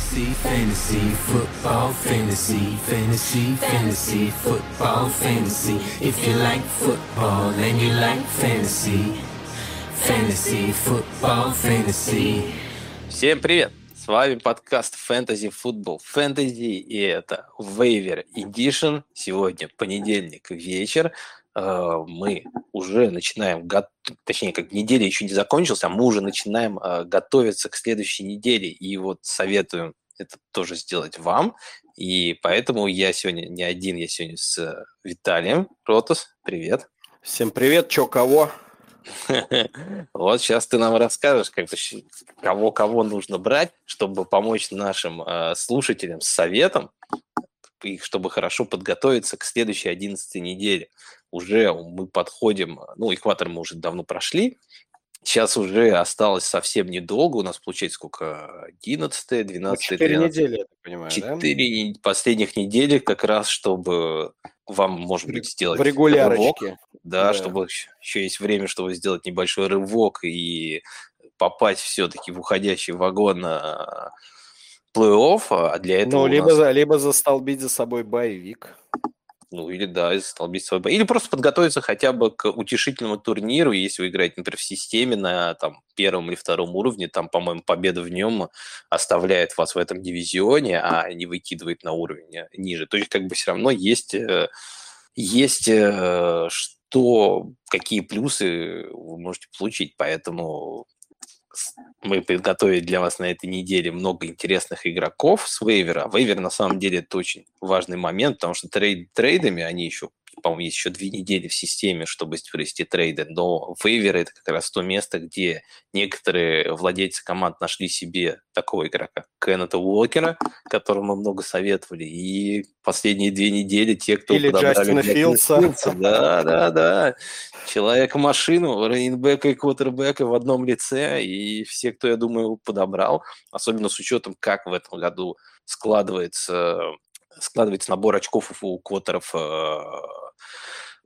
Fantasy, fantasy, football, fantasy, fantasy, fantasy, football, fantasy. If you like football and you like fantasy, fantasy, football, fantasy. Всем привет! С вами подкаст Fantasy Football Fantasy, и это Waiver Edition. Сегодня понедельник вечер. Э, мы уже начинаем, точнее, как неделя еще не закончилась, а мы уже начинаем э, готовиться к следующей неделе. И вот советуем это тоже сделать вам. И поэтому я сегодня не один, я сегодня с Виталием. Ротус, привет. Всем привет, чё, кого? Вот сейчас ты нам расскажешь, как кого кого нужно брать, чтобы помочь нашим э, слушателям с советом, и чтобы хорошо подготовиться к следующей 11 неделе уже мы подходим, ну, экватор мы уже давно прошли, Сейчас уже осталось совсем недолго. У нас получается сколько? 11, 12, 4 недели, я так понимаю, 4 да? последних недели как раз, чтобы вам, может быть, сделать В регулярочке. Рывок, да, да, чтобы еще есть время, чтобы сделать небольшой рывок и попасть все-таки в уходящий вагон а, плей-офф, а для этого Ну, либо, нас... за, либо застолбить за собой боевик. Ну, или да, свой бой. Или просто подготовиться хотя бы к утешительному турниру, если вы играете, например, в системе на там, первом или втором уровне, там, по-моему, победа в нем оставляет вас в этом дивизионе, а не выкидывает на уровень ниже. То есть, как бы все равно есть, э, есть э, что, какие плюсы вы можете получить. Поэтому мы подготовили для вас на этой неделе много интересных игроков с вейвера. Вейвер на самом деле это очень важный момент, потому что трейд, трейдами они еще по-моему, есть еще две недели в системе, чтобы провести трейды, но вейвер это как раз то место, где некоторые владельцы команд нашли себе такого игрока, Кеннета Уокера, которому мы много советовали, и последние две недели те, кто Или Джастина Филдса. Да, да, да. Человека-машину, рейнбека и квотербека в одном лице, и все, кто, я думаю, подобрал, особенно с учетом, как в этом году складывается складывается набор очков у квотеров э,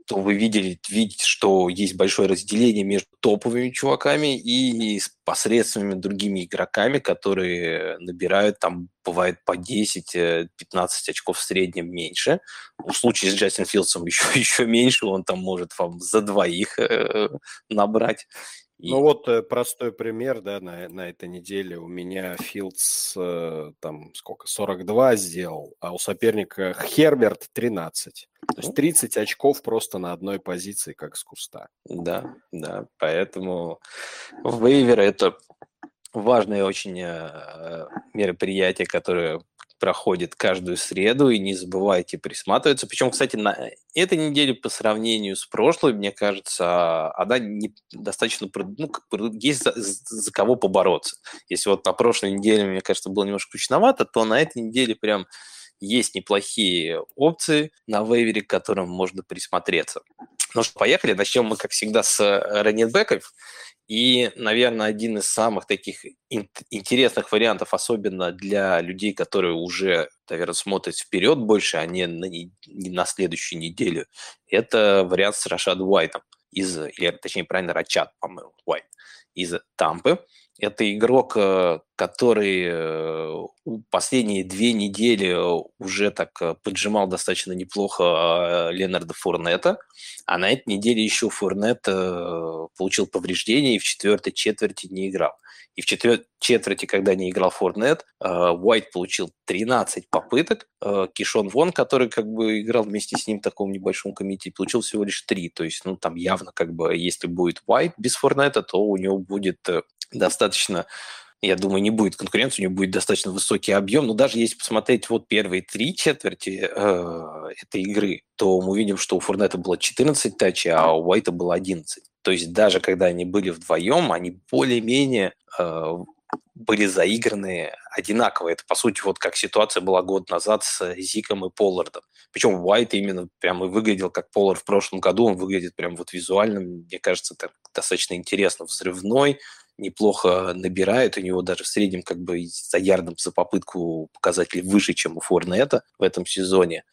то вы видели, видите, что есть большое разделение между топовыми чуваками и посредственными другими игроками, которые набирают там, бывает, по 10-15 очков в среднем меньше. В случае с Джастин Филдсом еще, еще меньше, он там может вам за двоих э, набрать. И... Ну вот э, простой пример, да, на, на этой неделе у меня Филдс э, там сколько, 42 сделал, а у соперника Херберт 13. То есть 30 очков просто на одной позиции, как с куста. Да, да, поэтому вейвер это важное очень э, мероприятие, которое проходит каждую среду, и не забывайте присматриваться. Причем, кстати, на этой неделе по сравнению с прошлой, мне кажется, она не достаточно... Ну, есть за, за кого побороться. Если вот на прошлой неделе, мне кажется, было немножко скучновато, то на этой неделе прям есть неплохие опции на вейвере, к которым можно присмотреться. Ну что, поехали. Начнем мы, как всегда, с раннинбеков. И, наверное, один из самых таких интересных вариантов, особенно для людей, которые уже, наверное, смотрят вперед больше, а не на, не на следующую неделю, это вариант с Рашадом Уайтом из, или точнее, правильно, Рачат, по-моему, Уайт из Тампы. Это игрок, э, который э, последние две недели уже так э, поджимал достаточно неплохо Ленарда Фурнета, а на этой неделе еще Фурнет получил повреждение и в четвертой четверти не играл. И в четвертой четверти, когда не играл Форнет, Уайт получил 13 попыток, Кишон Вон, который как бы играл вместе с ним в таком небольшом комитете, получил всего лишь 3. То есть, ну, там явно как бы, если будет Уайт без Форнета, то у него будет достаточно я думаю, не будет конкуренции, у него будет достаточно высокий объем. Но даже если посмотреть вот первые три четверти э, этой игры, то мы увидим, что у Фурнета было 14 тачей, а у Уайта было 11. То есть даже когда они были вдвоем, они более-менее э, были заиграны одинаково. Это, по сути, вот как ситуация была год назад с Зиком и Поллардом. Причем Уайт именно прямо выглядел как Поллард в прошлом году. Он выглядит прям вот визуально, мне кажется, так достаточно интересно, взрывной, неплохо набирает. У него даже в среднем как бы за ярдом за попытку показатели выше, чем у Форнета в этом сезоне.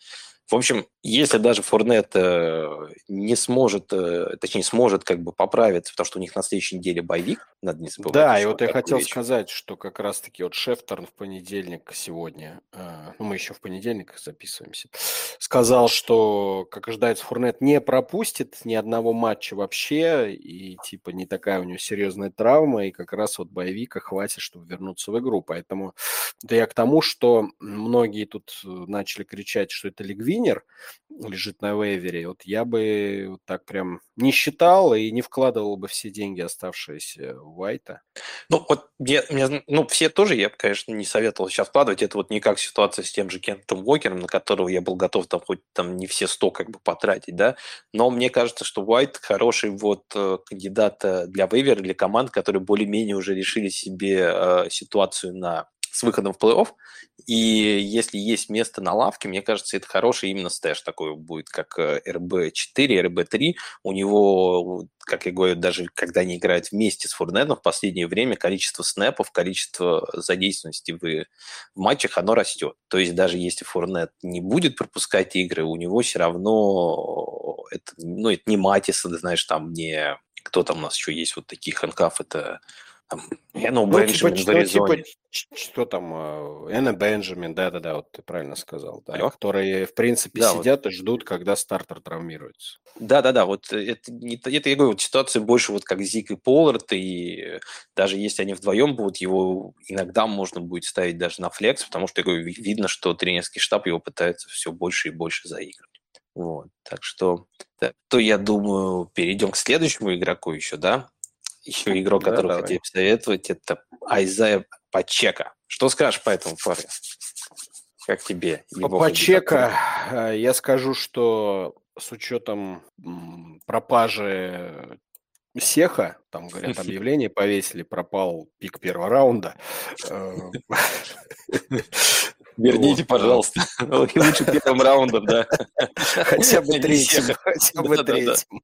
В общем, если даже Форнет э, не сможет, э, точнее, сможет как бы поправиться, потому что у них на следующей неделе боевик, надо не забывать. Да, и вот я хотел вещь. сказать, что как раз-таки вот Шефтерн в понедельник сегодня, э, ну, мы еще в понедельник записываемся, сказал, что, как ожидается, Форнет не пропустит ни одного матча вообще, и типа не такая у него серьезная травма, и как раз вот боевика хватит, чтобы вернуться в игру. Поэтому да я к тому, что многие тут начали кричать, что это лигвинер, лежит на вейвере, вот я бы так прям не считал и не вкладывал бы все деньги, оставшиеся в Уайта. Ну, вот я, мне, ну, все тоже я, конечно, не советовал сейчас вкладывать. Это вот не как ситуация с тем же Кентом Уокером, на которого я был готов там хоть там не все сто как бы потратить, да. Но мне кажется, что Уайт хороший вот э, кандидат э, для вейвера, для команд, которые более-менее уже решили себе э, ситуацию на с выходом в плей-офф. И если есть место на лавке, мне кажется, это хороший именно stash такой будет, как RB4, э, RB3. У него, как я говорю, даже когда они играют вместе с Фурнетом в последнее время, количество snap ов, количество задействованности в, в матчах, оно растет. То есть даже если Фурнет не будет пропускать игры, у него все равно это, ну, это не Матис, знаешь, там не кто там у нас еще есть вот такие handcuff, это там, ну, Бенджамин типа, в Аризоне. Типа, что там, э, Энна Бенджамин, да-да-да, вот ты правильно сказал, да, Алло? которые, в принципе, да, сидят вот. и ждут, когда стартер травмируется. Да-да-да, вот это, это, я говорю, вот ситуация больше вот как Зик и Поллард, и даже если они вдвоем будут, его иногда можно будет ставить даже на флекс, потому что, я говорю, видно, что тренерский штаб его пытается все больше и больше заигрывать. Вот, так что, так, то я думаю, перейдем к следующему игроку еще, да? Еще игрок, да, который хотел посоветовать, это Айзая Пачека. Что скажешь по этому парню? Как тебе? Его Пачека, э, я скажу, что с учетом пропажи Сеха, там, говорят, объявление повесили, пропал пик первого раунда. Э, Верните, пожалуйста. Лучше первым раундом, да. Хотя бы третьим. Хотя бы третьим.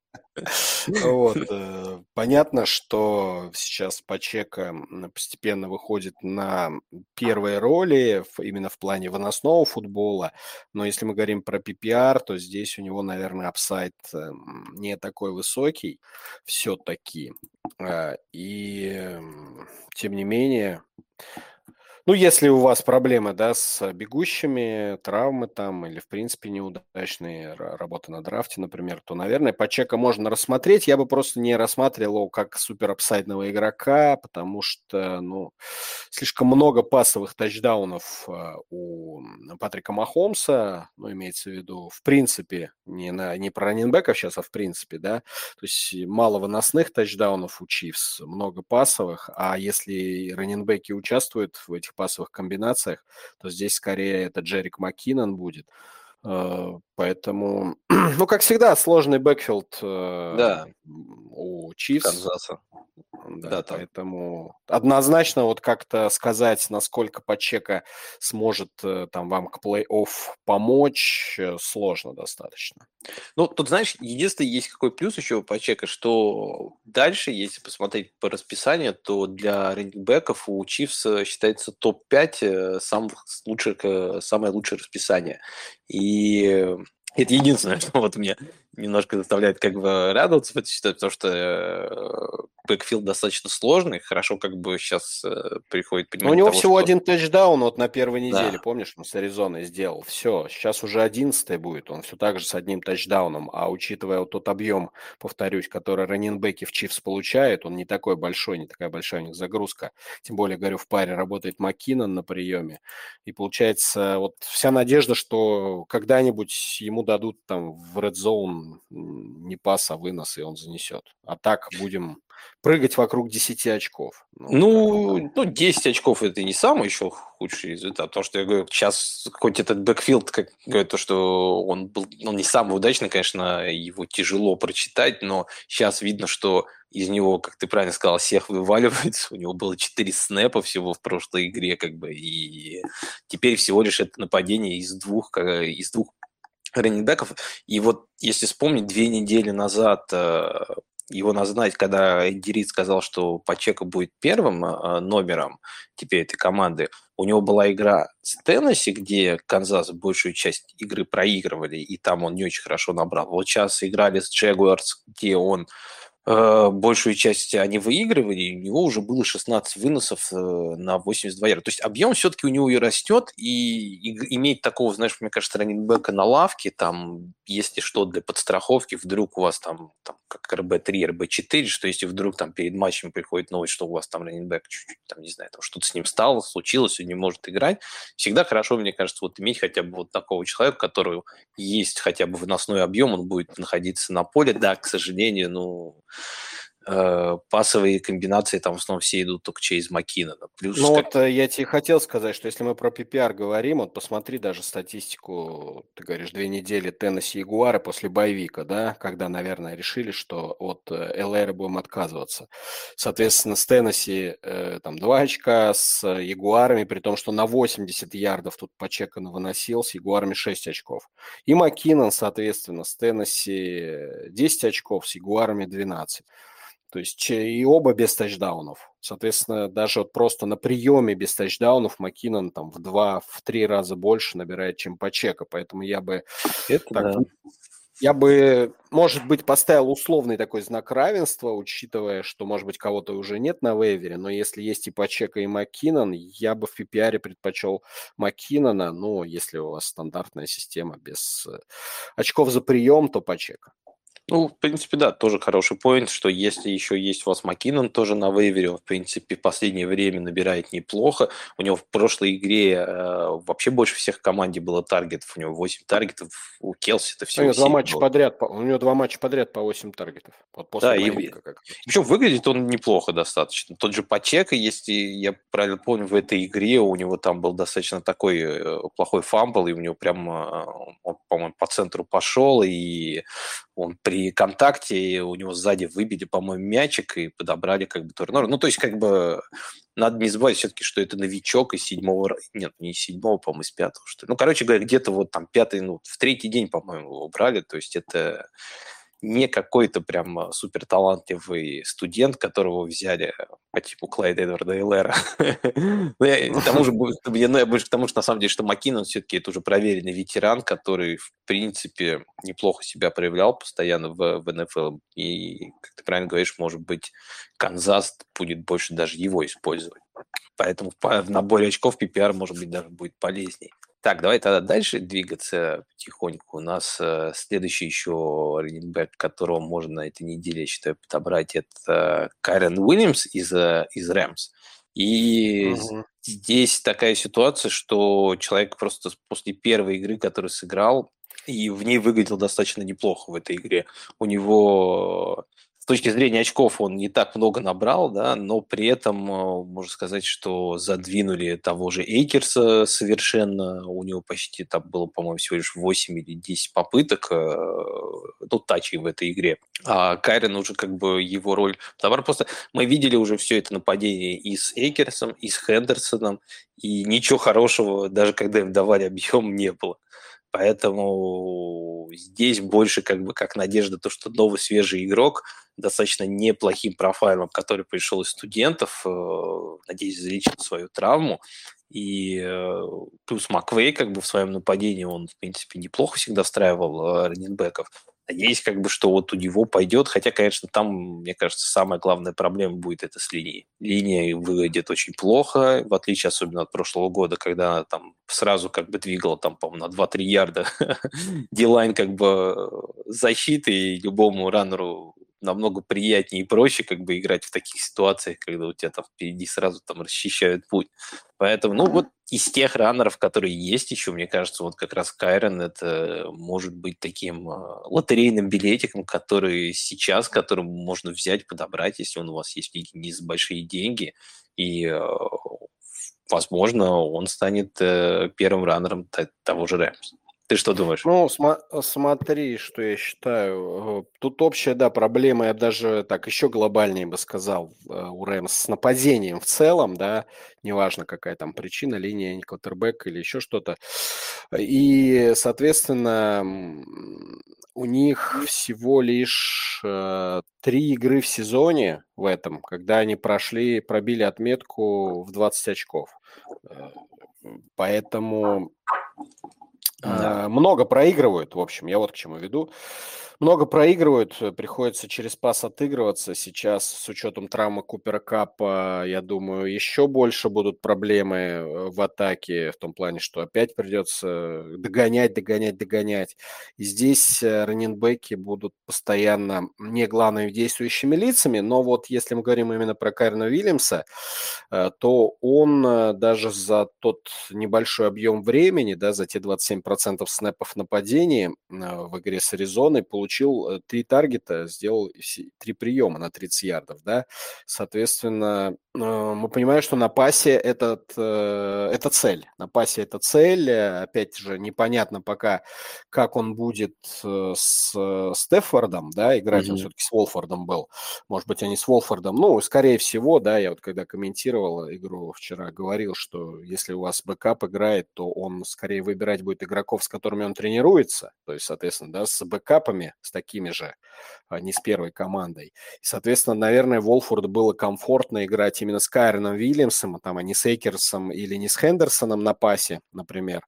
Вот. Э, понятно, что сейчас Пачека постепенно выходит на первые роли именно в плане выносного футбола, но если мы говорим про PPR, то здесь у него, наверное, апсайд эм, не такой высокий все-таки. Э, и тем не менее, ну, если у вас проблемы, да, с бегущими, травмы там или, в принципе, неудачные работы на драфте, например, то, наверное, по чека можно рассмотреть. Я бы просто не рассматривал его как супер апсайдного игрока, потому что, ну, слишком много пасовых тачдаунов а, у Патрика Махомса, ну, имеется в виду, в принципе, не, на, не про раннинбеков сейчас, а в принципе, да, то есть мало выносных тачдаунов у Чифс, много пасовых, а если раннинбеки участвуют в этих пасовых комбинациях, то здесь скорее это Джерик Маккинон будет. Э, поэтому, ну, как всегда, сложный backfield э, да. у Чифс. Канзаса. Да, да поэтому однозначно вот как-то сказать, насколько Пачека сможет э, там вам к плей-офф помочь, сложно достаточно. Ну, тут, знаешь, единственный есть какой плюс еще у Пачека, что дальше, если посмотреть по расписанию, то для раннинgbеков у Чивс считается топ-5 самых лучших, самое лучшее расписание. И это единственное, что вот мне немножко заставляет как бы радоваться в этой ситуации, потому что э, бэкфилд достаточно сложный, хорошо как бы сейчас э, приходит понимание У него того, всего что... один тачдаун вот на первой неделе, да. помнишь, он с Аризоной сделал. Все, сейчас уже одиннадцатый будет, он все так же с одним тачдауном, а учитывая вот тот объем, повторюсь, который раненбеки в Чивс получают, он не такой большой, не такая большая у них загрузка. Тем более, говорю, в паре работает Маккинон на приеме, и получается вот вся надежда, что когда-нибудь ему дадут там в Red Zone не пас, а вынос, и он занесет. А так будем прыгать вокруг 10 очков. Ну, ну, ну 10 очков это не самый еще худший результат, потому что я говорю, сейчас хоть этот бэкфилд, как говорят, то, что он был ну, не самый удачный, конечно, его тяжело прочитать, но сейчас видно, что из него, как ты правильно сказал, всех вываливается. У него было 4 снэпа всего в прошлой игре, как бы, и теперь всего лишь это нападение из двух, из двух раннинбеков. И вот если вспомнить, две недели назад э, его надо знать, когда Энди сказал, что Пачека будет первым э, номером теперь этой команды, у него была игра с Теннесси, где Канзас большую часть игры проигрывали, и там он не очень хорошо набрал. Вот сейчас играли с Джегуарс, где он большую часть они выигрывали, и у него уже было 16 выносов э, на 82 ярда. То есть объем все-таки у него и растет, и, и иметь такого, знаешь, мне кажется, раненбека на лавке, там, если что, для подстраховки, вдруг у вас там, там как РБ-3, РБ-4, что если вдруг там перед матчем приходит новость, что у вас там раненбек чуть-чуть, там, не знаю, там что-то с ним стало, случилось, он не может играть, всегда хорошо, мне кажется, вот иметь хотя бы вот такого человека, который есть хотя бы выносной объем, он будет находиться на поле. Да, к сожалению, ну, э, пасовые комбинации там в основном все идут только через Маккинона. Плюс ну как... вот э, я тебе хотел сказать, что если мы про PPR говорим, вот посмотри даже статистику, ты говоришь, две недели Теннесси Ягуары после боевика, да, когда, наверное, решили, что от э, ЛР будем отказываться. Соответственно, с Теннесси э, там два очка, с Ягуарами, при том, что на 80 ярдов тут почекано выносил, с Ягуарами 6 очков. И Маккинон, соответственно, с Теннесси 10 очков, с Ягуарами 12. То есть и оба без тачдаунов. Соответственно, даже вот просто на приеме без тачдаунов Маккинон там в два, в три раза больше набирает, чем Пачека. Поэтому я бы... Это так, да. Я бы, может быть, поставил условный такой знак равенства, учитывая, что, может быть, кого-то уже нет на вейвере, но если есть и Пачека, и Маккинон, я бы в PPR предпочел Маккинона, ну, если у вас стандартная система без э, очков за прием, то Пачека. Ну, в принципе, да, тоже хороший point, что если еще есть у вас Маккинон тоже на waiver е, он, в принципе, в последнее время набирает неплохо. У него в прошлой игре э, вообще больше всех в команде было target ов. У него 8 target ов, у Келси это все. У него два матча было. подряд, у него два матча подряд по 8 таргетов. Вот после да, и, как причем выглядит он неплохо достаточно. Тот же Пачека, если я правильно помню, в этой игре у него там был достаточно такой э, плохой fumble, и у него прям, э, он, по-моему, по центру пошел, и он при контакте у него сзади выбили, по-моему, мячик и подобрали как бы турнор. Ну, то есть, как бы, надо не забывать все-таки, что это новичок из седьмого... Нет, не из седьмого, по-моему, из пятого, что ли. Ну, короче говоря, где-то вот там пятый, ну, в третий день, по-моему, его брали. То есть, это не какой-то прям а, супер талантливый студент, которого взяли по типу Клайда Эдварда Эллера. Ну, к тому же, ну, больше к тому, что на самом деле, что Маккинон все-таки это уже проверенный ветеран, который, в принципе, неплохо себя проявлял постоянно в, в НФЛ. И, как ты правильно говоришь, может быть, Канзас будет больше даже его использовать. Поэтому в наборе очков PPR, может быть, даже будет полезнее. Так, давай тогда дальше двигаться потихоньку. У нас э, следующий еще раненбэк, которого можно на этой неделе, я считаю, подобрать, это Кайрен Уильямс из, э, из Рэмс. И угу. здесь такая ситуация, что человек просто после первой игры, которую сыграл, и в ней выглядел достаточно неплохо в этой игре. У него точки зрения очков он не так много набрал, да, но при этом э, можно сказать, что задвинули того же Эйкерса совершенно. У него почти там было, по-моему, всего лишь 8 или 10 попыток, э, ну, тачей в этой игре. А Кайрен уже как бы его роль... Товар просто... Мы видели уже все это нападение и с Эйкерсом, и с Хендерсоном, и ничего хорошего, даже когда им давали объем, не было. Поэтому здесь больше как бы как надежда, то, что новый свежий игрок достаточно неплохим профайлом, который пришел из студентов, э, надеюсь, залечил свою травму. И э, плюс Маквей как бы в своем нападении, он, в принципе, неплохо всегда встраивал э, раненбеков. Надеюсь, как бы, что вот у него пойдет, хотя, конечно, там, мне кажется, самая главная проблема будет это с линией. Линия выглядит очень плохо, в отличие особенно от прошлого года, когда она там сразу как бы двигала там, по-моему, на 2-3 ярда дилайн как бы защиты, и любому раннеру намного приятнее и проще как бы играть в таких ситуациях, когда у тебя там впереди сразу там расчищают путь. Поэтому, ну вот из тех раннеров, которые есть еще, мне кажется, вот как раз Кайрон это может быть таким э, лотерейным билетиком, который сейчас, которым можно взять, подобрать, если он у вас есть не за большие деньги, и э, возможно, он станет э, первым раннером того же Рэмс. Ты что думаешь? Ну, см- смотри, что я считаю. Э, тут общая, да, проблема, я даже так еще глобальнее бы сказал, э, у Рэмс с нападением в целом, да, неважно, какая там причина, линия, квотербек или еще что-то. И, соответственно, у них всего лишь э, три игры в сезоне в этом, когда они прошли, пробили отметку в 20 очков. Поэтому да. много проигрывают, в общем, я вот к чему веду много проигрывают, э, приходится через пас отыгрываться. Сейчас с учетом травмы Купера Капа, я думаю, еще больше будут проблемы э, в атаке, в том плане, что опять придется догонять, догонять, догонять. И здесь э, раненбеки будут постоянно не главными действующими лицами, но вот если мы говорим именно про Кайрона Уильямса, то он даже за тот небольшой объем времени, да, за те 27% снэпов нападения в игре с Аризоной, получил получил э, три таргета, сделал три приема на 30 ярдов, да, соответственно, э, мы понимаем, что на пасе этот, э, это цель, на пасе это цель, опять же, непонятно пока, как он будет с Стефордом, да, играть, mm-hmm. он все-таки с Волфордом был, может быть, они с Волфордом, ну, скорее всего, да, я вот когда комментировал игру вчера, говорил, что если у вас backup играет, то он скорее выбирать будет игроков, с которыми он тренируется, то есть, соответственно, да, с backup ами, с такими же, а не с первой командой. И, соответственно, наверное, Волфорд было комфортно играть именно с Кайроном Вильямсом, там, а не с Эйкерсом или не с Хендерсоном на пасе, например.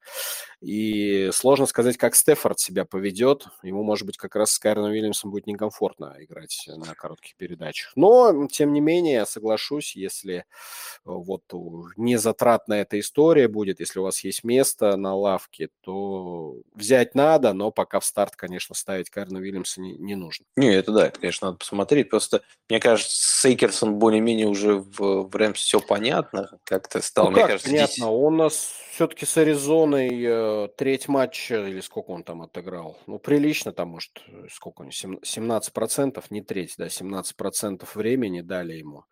И сложно сказать, как Стефорд себя поведет. Ему, может быть, как раз с Кайроном Вильямсом будет некомфортно играть на коротких передачах. Но, тем не менее, я соглашусь, если э, вот не затратная эта история будет, если у вас есть место на лавке, то взять надо, но пока в старт, конечно, ставить Кайрона Уильямса не, не нужно. Не, это да, это, конечно, надо посмотреть. Просто, мне кажется, с Эйкерсом более-менее уже в, в Рэмс все понятно. Как-то стало, ну, мне как кажется, понятно. Здесь... Он нас все-таки с Аризоной э, треть матча, или сколько он там отыграл? Ну, прилично там, может, сколько он, 17%, не треть, да, 17% времени дали ему.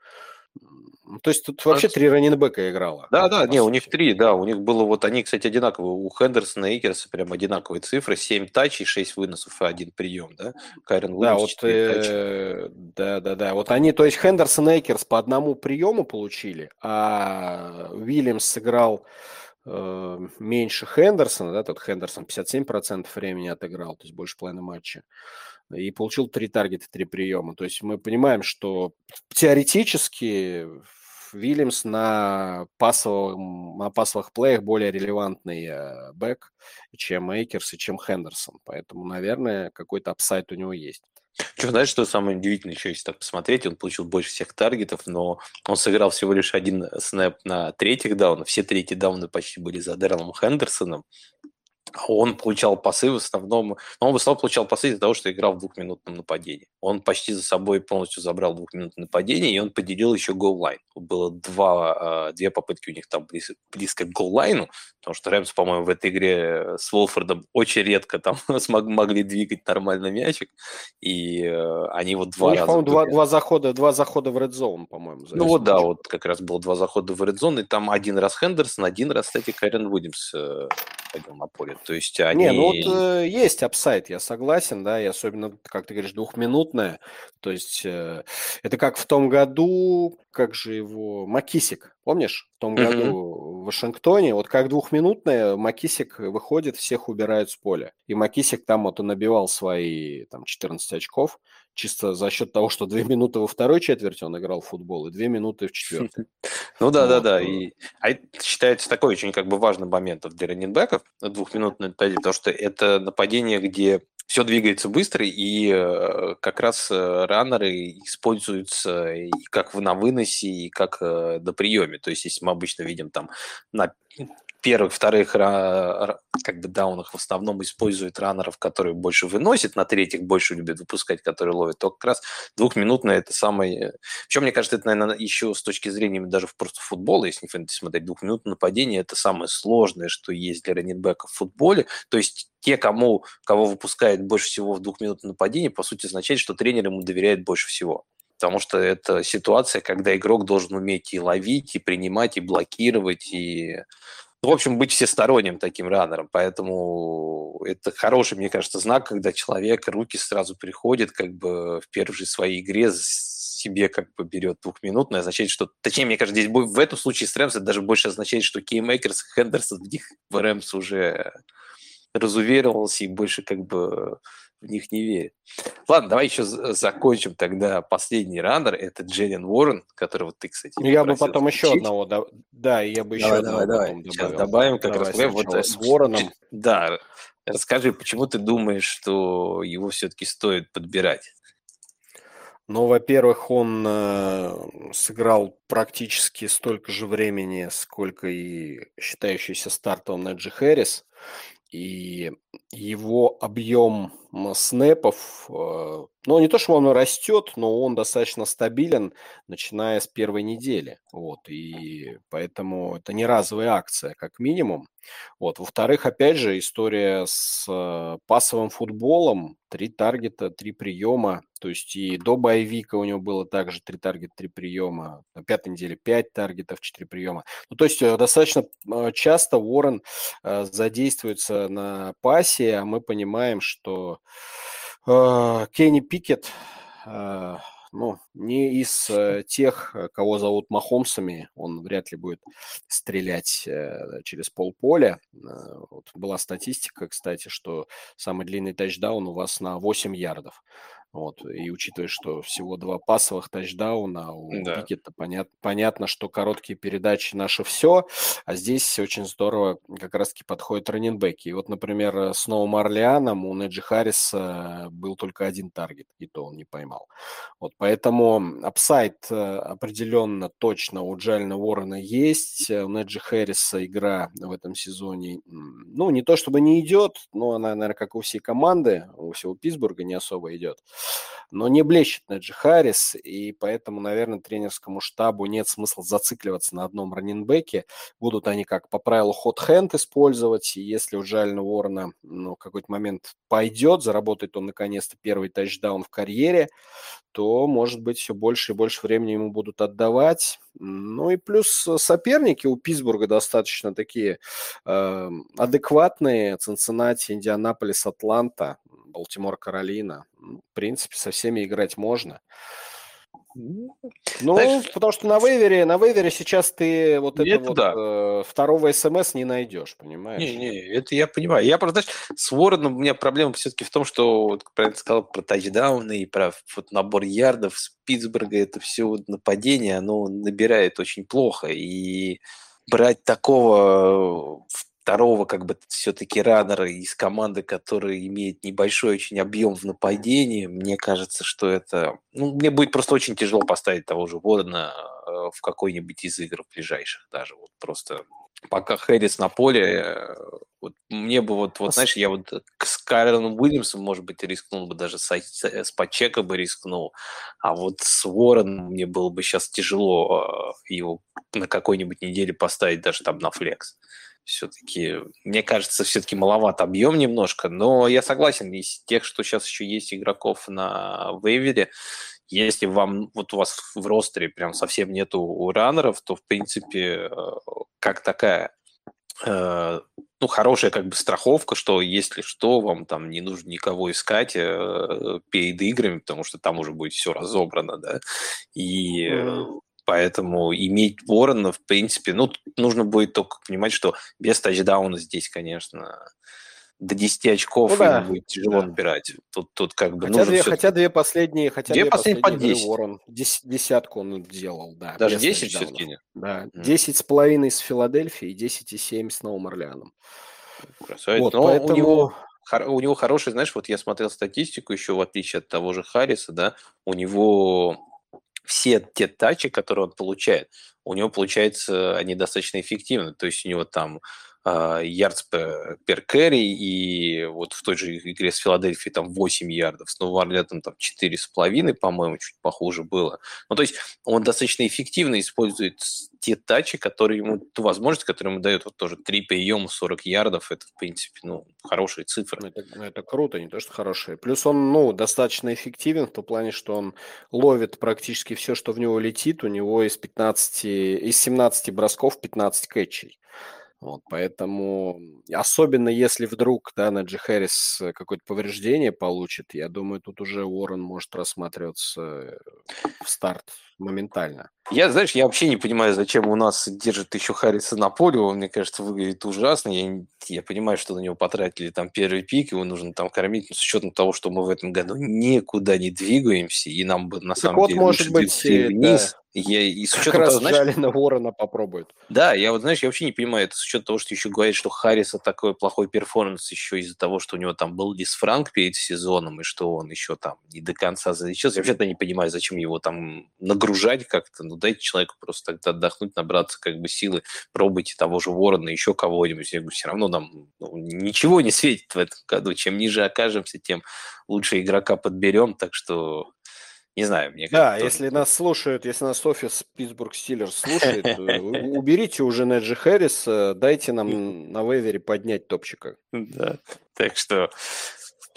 То есть тут вообще три раннинбека играло. Да, да, не, у них три, да, у них было вот, они, кстати, одинаковые, у Хендерсона и Эйкерса прям одинаковые цифры, 7 touch ей, 6 выносов и один прием, да, Кайрон Да, вот, э, да, да, да, вот они, то есть Хендерсон и Эйкерс по одному приему получили, а Уильямс сыграл э, меньше Хендерсона, да, тот Хендерсон 57% времени отыграл, то есть больше половины матча и получил три target а, три приема. То есть мы понимаем, что теоретически Вильямс на, пасовом, на пасовых play ях более релевантный э, back, чем Кэм Эйкерс и чем Хендерсон. Поэтому, наверное, какой-то upside у него есть. Что, знаешь, что самое удивительное еще, если так посмотреть, он получил больше всех target ов, но он сыграл всего лишь один snap на третьих down ах. Все третьи down ы почти были за Дэрилом Хендерсоном он получал пасы в основном, но он в основном получал пасы из-за того, что играл в двухминутном нападении. Он почти за собой полностью забрал двухминутное нападение, и он поделил еще goal line. Было два, а, две попытки у них там близ, близко к goal line у, потому что Рэмс, по-моему, в этой игре с Волфордом очень редко там могли двигать нормально мячик, и э, они вот два у них, раза... Два, два, захода, два захода в Red Zone, по-моему. Ну вот да, вот как раз было два захода в Red Zone, и там один раз Хендерсон, один раз, кстати, Кайрен Уильямс э, ходил на поле. То есть они... Не, ну вот э, есть апсайт, я согласен, да, и особенно, как ты говоришь, двухминутная. То есть э, это как в том году, как же его, Макисик, помнишь? В том mm-hmm. году в Вашингтоне, вот как двухминутная, Макисик выходит, всех убирает с поля. И Макисик там вот он набивал свои там 14 очков, чисто за счет того, что две минуты во второй четверти он играл в футбол и две минуты в четвертой. Ну да, да, да. И, а это считается такой очень как бы важным моментом для раненбеков, нападение, потому что это нападение, где все двигается быстро, и э, как раз э, раннеры используются и как на выносе, и как э, на приеме. То есть, если мы обычно видим там на первых, вторых как бы даунах в основном используют раннеров, которые больше выносят, на третьих больше любят выпускать, которые ловят, то как раз двухминутное это самое... Причем, мне кажется, это, наверное, еще с точки зрения даже просто футбола, если не фэнтези смотреть, двухминутное нападение это самое сложное, что есть для раннинбека в футболе. То есть те, кому, кого выпускает больше всего в двухминутном нападении, по сути, означает, что тренер ему доверяет больше всего потому что это ситуация, когда игрок должен уметь и ловить, и принимать, и блокировать, и в общем, быть всесторонним таким раннером. Поэтому это хороший, мне кажется, знак, когда человек, руки сразу приходит как бы в первой же своей игре себе как бы берет двухминутное, означает, что... Точнее, мне кажется, здесь в этом случае с Рэмс это даже больше означает, что Кэм Эйкерс, Хендерсон в них в Рэмс уже разуверился и больше как бы в них не верит. Ладно, давай еще закончим тогда последний раннер. Это Джерин Уоррен, которого ты, кстати, Ну, я бы потом включить. еще одного, да, да, я бы давай, еще давай, одного давай. Сейчас добавил. добавим как давай, раз. Вот, с Вороном. Да, расскажи, почему ты думаешь, что его все-таки стоит подбирать? Ну, во-первых, он э, сыграл практически столько же времени, сколько и считающийся стартовым Неджи Хэрис и его объем снэпов, ну, не то, что он растет, но он достаточно стабилен, начиная с первой недели. Вот, и поэтому это не разовая акция, как минимум. Вот. Во-вторых, опять же, история с э, пасовым футболом. Три таргета, три приема. То есть и до боевика у него было также три таргета, три приема. На пятой неделе пять таргетов, четыре приема. Ну, то есть э, достаточно часто Уоррен задействуется на пасе, а мы понимаем, что э, Кенни Пикет, э, ну, не из э, тех, кого зовут Махомсами, он вряд ли будет стрелять э, через полполя. Э, вот была статистика, кстати, что самый длинный тачдаун у вас на 8 ярдов. Вот, и учитывая, что всего два пасовых тачдауна у да. Пикета, понят, понятно, что короткие передачи наше все, а здесь очень здорово как раз-таки подходят раннинбеки. И вот, например, с Новым Орлеаном у Неджи Харриса был только один target, и то он не поймал. Вот, поэтому upside э, определенно точно у Джалина Уоррена есть. У Неджи Харриса игра в этом сезоне, ну, не то чтобы не идет, но она, наверное, как у всей команды, у всего Питтсбурга не особо идет но не блещет Неджи Харрис, и поэтому, наверное, тренерскому штабу нет смысла зацикливаться на одном раннинбеке. Будут они как по правилу ход-хенд использовать, если у Джалина Уоррена ну, какой-то момент пойдет, заработает он наконец-то первый тачдаун в карьере, то, может быть, все больше и больше времени ему будут отдавать. Ну и плюс соперники у Питтсбурга достаточно такие э, адекватные. Цинциннати, Индианаполис, Атланта. Балтимор, Каролина. В принципе, со всеми играть можно. Ну, Знаешь, потому что на вейвере, на вейвере сейчас ты вот это, это вот да. э, второго СМС не найдешь, понимаешь? Не, не, это я понимаю. Я просто, знаешь, с Вороном у меня проблема все-таки в том, что, вот, правильно сказал про тачдауны и про вот, набор ярдов с Питтсбурга, это все вот нападение, оно набирает очень плохо. И брать такого в второго как бы все-таки раннера из команды, который имеет небольшой очень объем в нападении, мне кажется, что это... Ну, мне будет просто очень тяжело поставить того же Ворона э, в какой-нибудь из игр ближайших даже. Вот просто пока Хэрис на поле, э, вот мне бы вот, вот знаешь, я вот с Кайроном Уильямсом, может быть, рискнул бы, даже с, с Пачека бы рискнул, а вот с Уорреном мне было бы сейчас тяжело э, его на какой-нибудь неделе поставить даже там на флекс все-таки, мне кажется, все-таки маловат объем немножко, но я согласен, из тех, что сейчас еще есть игроков на вейвере, если вам, вот у вас в ростере прям совсем нету раннеров, то, в принципе, э, как такая, э, ну, хорошая как бы страховка, что если что, вам там не нужно никого искать э, перед играми, потому что там уже будет все разобрано, да, и. Поэтому иметь Ворона, в принципе, ну, нужно будет только понимать, что без тачдауна здесь, конечно, до 10 очков ну, да. будет тяжело да. набирать. Тут, тут как бы хотя, две, хотя две последние, хотя две, две последние по 10. Ворон, десятку он делал, да. Даже 10 все-таки нет? Да, mm. 10 с половиной с Филадельфией, 10 и 7 с Новым Орлеаном. Красавец. Вот, Но поэтому... у него у него хороший, знаешь, вот я смотрел статистику еще, в отличие от того же Харриса, да, у него все те тачи, которые он получает, у него, получается, они достаточно эффективны. То есть у него там ярдс пер кэрри, и вот в той же игре с Филадельфией там 8 ярдов, с Новым Орлеаном там 4,5, по-моему, чуть похуже было. Ну, то есть он достаточно эффективно использует те тачи, которые ему, ту возможность, которую ему дает вот тоже 3 приема, 40 ярдов, это, в принципе, ну, хорошие цифры. Ну, это, ну, это круто, не то, что хорошие. Плюс он, ну, достаточно эффективен в том плане, что он ловит практически все, что в него летит, у него из 15, из 17 бросков 15 кэтчей. Вот, поэтому, особенно если вдруг да, Наджи Хэрис какое-то повреждение получит, я думаю, тут уже Уоррен может рассматриваться в старт моментально. Я, знаешь, я вообще не понимаю, зачем у нас держит еще Харриса на поле. Он, мне кажется, выглядит ужасно. Я, я понимаю, что на него потратили там первый пик, его нужно там кормить, но с учетом того, что мы в этом году никуда не двигаемся, и нам бы на так самом вот, деле может быть, вниз. Да. Я, и с учетом как раз того, знаешь, на Ворона попробует. Да, я вот, знаешь, я вообще не понимаю, это с учетом того, что еще говорят, что Харриса такой плохой перформанс еще из-за того, что у него там был дисфранк перед сезоном, и что он еще там не до конца залечился. Я вообще-то не понимаю, зачем его там нагружать как-то. Ну, дайте человеку просто тогда отдохнуть, набраться как бы силы, пробуйте того же Ворона, еще кого-нибудь. Я говорю, все равно нам ну, ничего не светит в этом году. Чем ниже окажемся, тем лучше игрока подберем. Так что не знаю, мне Да, кажется, если тоже... нас слушают, если нас офис Питтсбург Стиллерс слушает, э, уберите уже Неджи Хэрриса, дайте нам на вейвере поднять топчика. Да, так что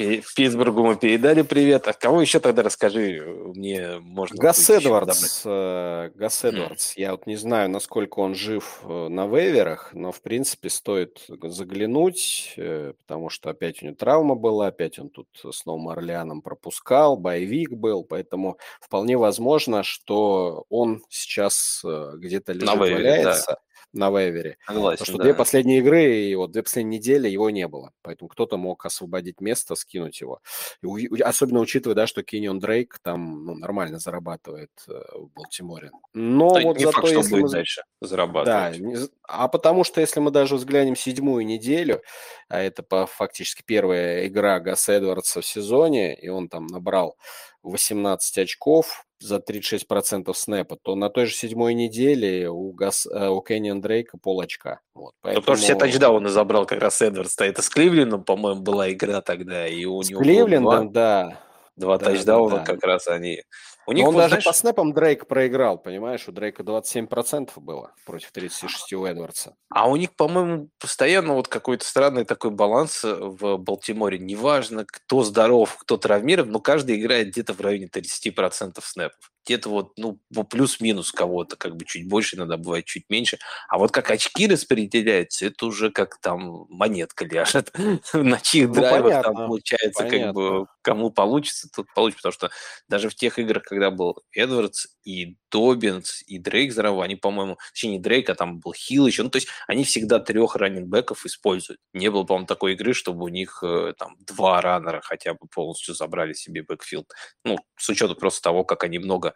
в Питтсбургу мы передали привет. А кого еще тогда расскажи? Мне можно... Гасс Эдвардс. Э, Гасс Эдвардс. Я вот не знаю, насколько он жив э, на вейверах, но, в принципе, стоит заглянуть, э, потому что опять у него травма была, опять он тут с Новым Орлеаном пропускал, боевик был, поэтому вполне возможно, что он сейчас где-то лежит, вейвере, валяется. Да на вейвере. Согласен, Потому что да. две последние игры и вот две последние недели его не было. Поэтому кто-то мог освободить место, скинуть его. И, особенно учитывая, да, что Кеннион Дрейк там ну, нормально зарабатывает э, в Балтиморе. Но да вот не зато факт, если мы... дальше зарабатывать. Да, а потому что если мы даже взглянем снедь неделю, а это по, фактически первая игра Гас Эдвардса в сезоне, и он там набрал 18 очков, за 36% снэпа, то на той же седьмой неделе у, Гас, э, у Кенниан Дрейка пол очка. Вот, поэтому... Потому что все тачдауны забрал как раз Эдвардс. Это с Кливлендом, по-моему, была игра тогда. И у с него Кливлендом, да. Два да, тачдауна да, да. как раз они у них, он вот, даже знаешь... по снэпам Дрейк проиграл, понимаешь? У Дрейка 27% было против 36 у Эдвардса. А у них, по-моему, постоянно вот какой-то странный такой баланс э, в Балтиморе. Неважно, кто здоров, кто травмирован, но каждый играет где-то в районе 30% снэпов где-то вот, ну, плюс-минус кого-то, как бы чуть больше, иногда бывает чуть меньше. А вот как очки распределяются, это уже как там монетка ляжет. На чьих ну, драйвах там получается, как бы кому получится, тут получится. Потому что даже в тех играх, когда был Эдвардс и Добинс, и Дрейк здорово, они, по-моему, точнее, не Дрейк, а там был Хилл еще. Ну, то есть они всегда трех раннинбеков используют. Не было, по-моему, такой игры, чтобы у них э, там два раннера хотя бы полностью забрали себе backfield. Ну, с учетом просто того, как они много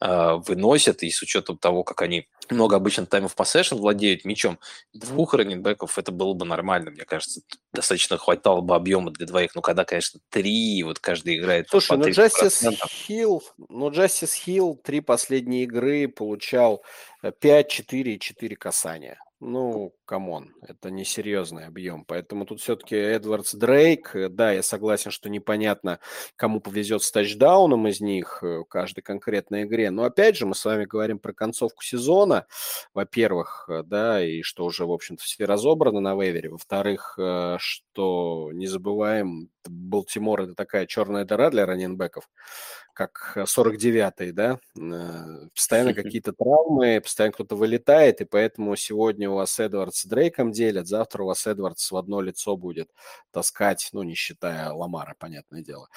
э, выносят, и с учетом того, как они много обычно time of possession владеют мячом, двух раннинбеков это было бы нормально, мне кажется. Достаточно хватало бы объема для двоих. Но когда, конечно, три, вот каждый играет Слушай, ну Джастис Хилл, ну Джастис Хилл три последние игры получал 5, 4 и 4 касания. Ну, come on, это несерьезный объем. Поэтому тут все-таки Эдвардс Дрейк, э, да, я согласен, что непонятно, кому повезет с тачдауном из них э, в каждой конкретной игре. Но опять же, мы с вами говорим про концовку сезона, во-первых, э, да, и что уже, в общем-то, все разобраны на вейвере. Во-вторых, что не забываем, Балтимор – это такая черная дыра для раненбеков как 49-й, да, э, постоянно какие-то травмы, постоянно кто-то вылетает, и поэтому сегодня у вас Эдвардс с Дрейком делят, завтра у вас Эдвардс в одно лицо будет таскать, ну, не считая Ламара, понятное дело.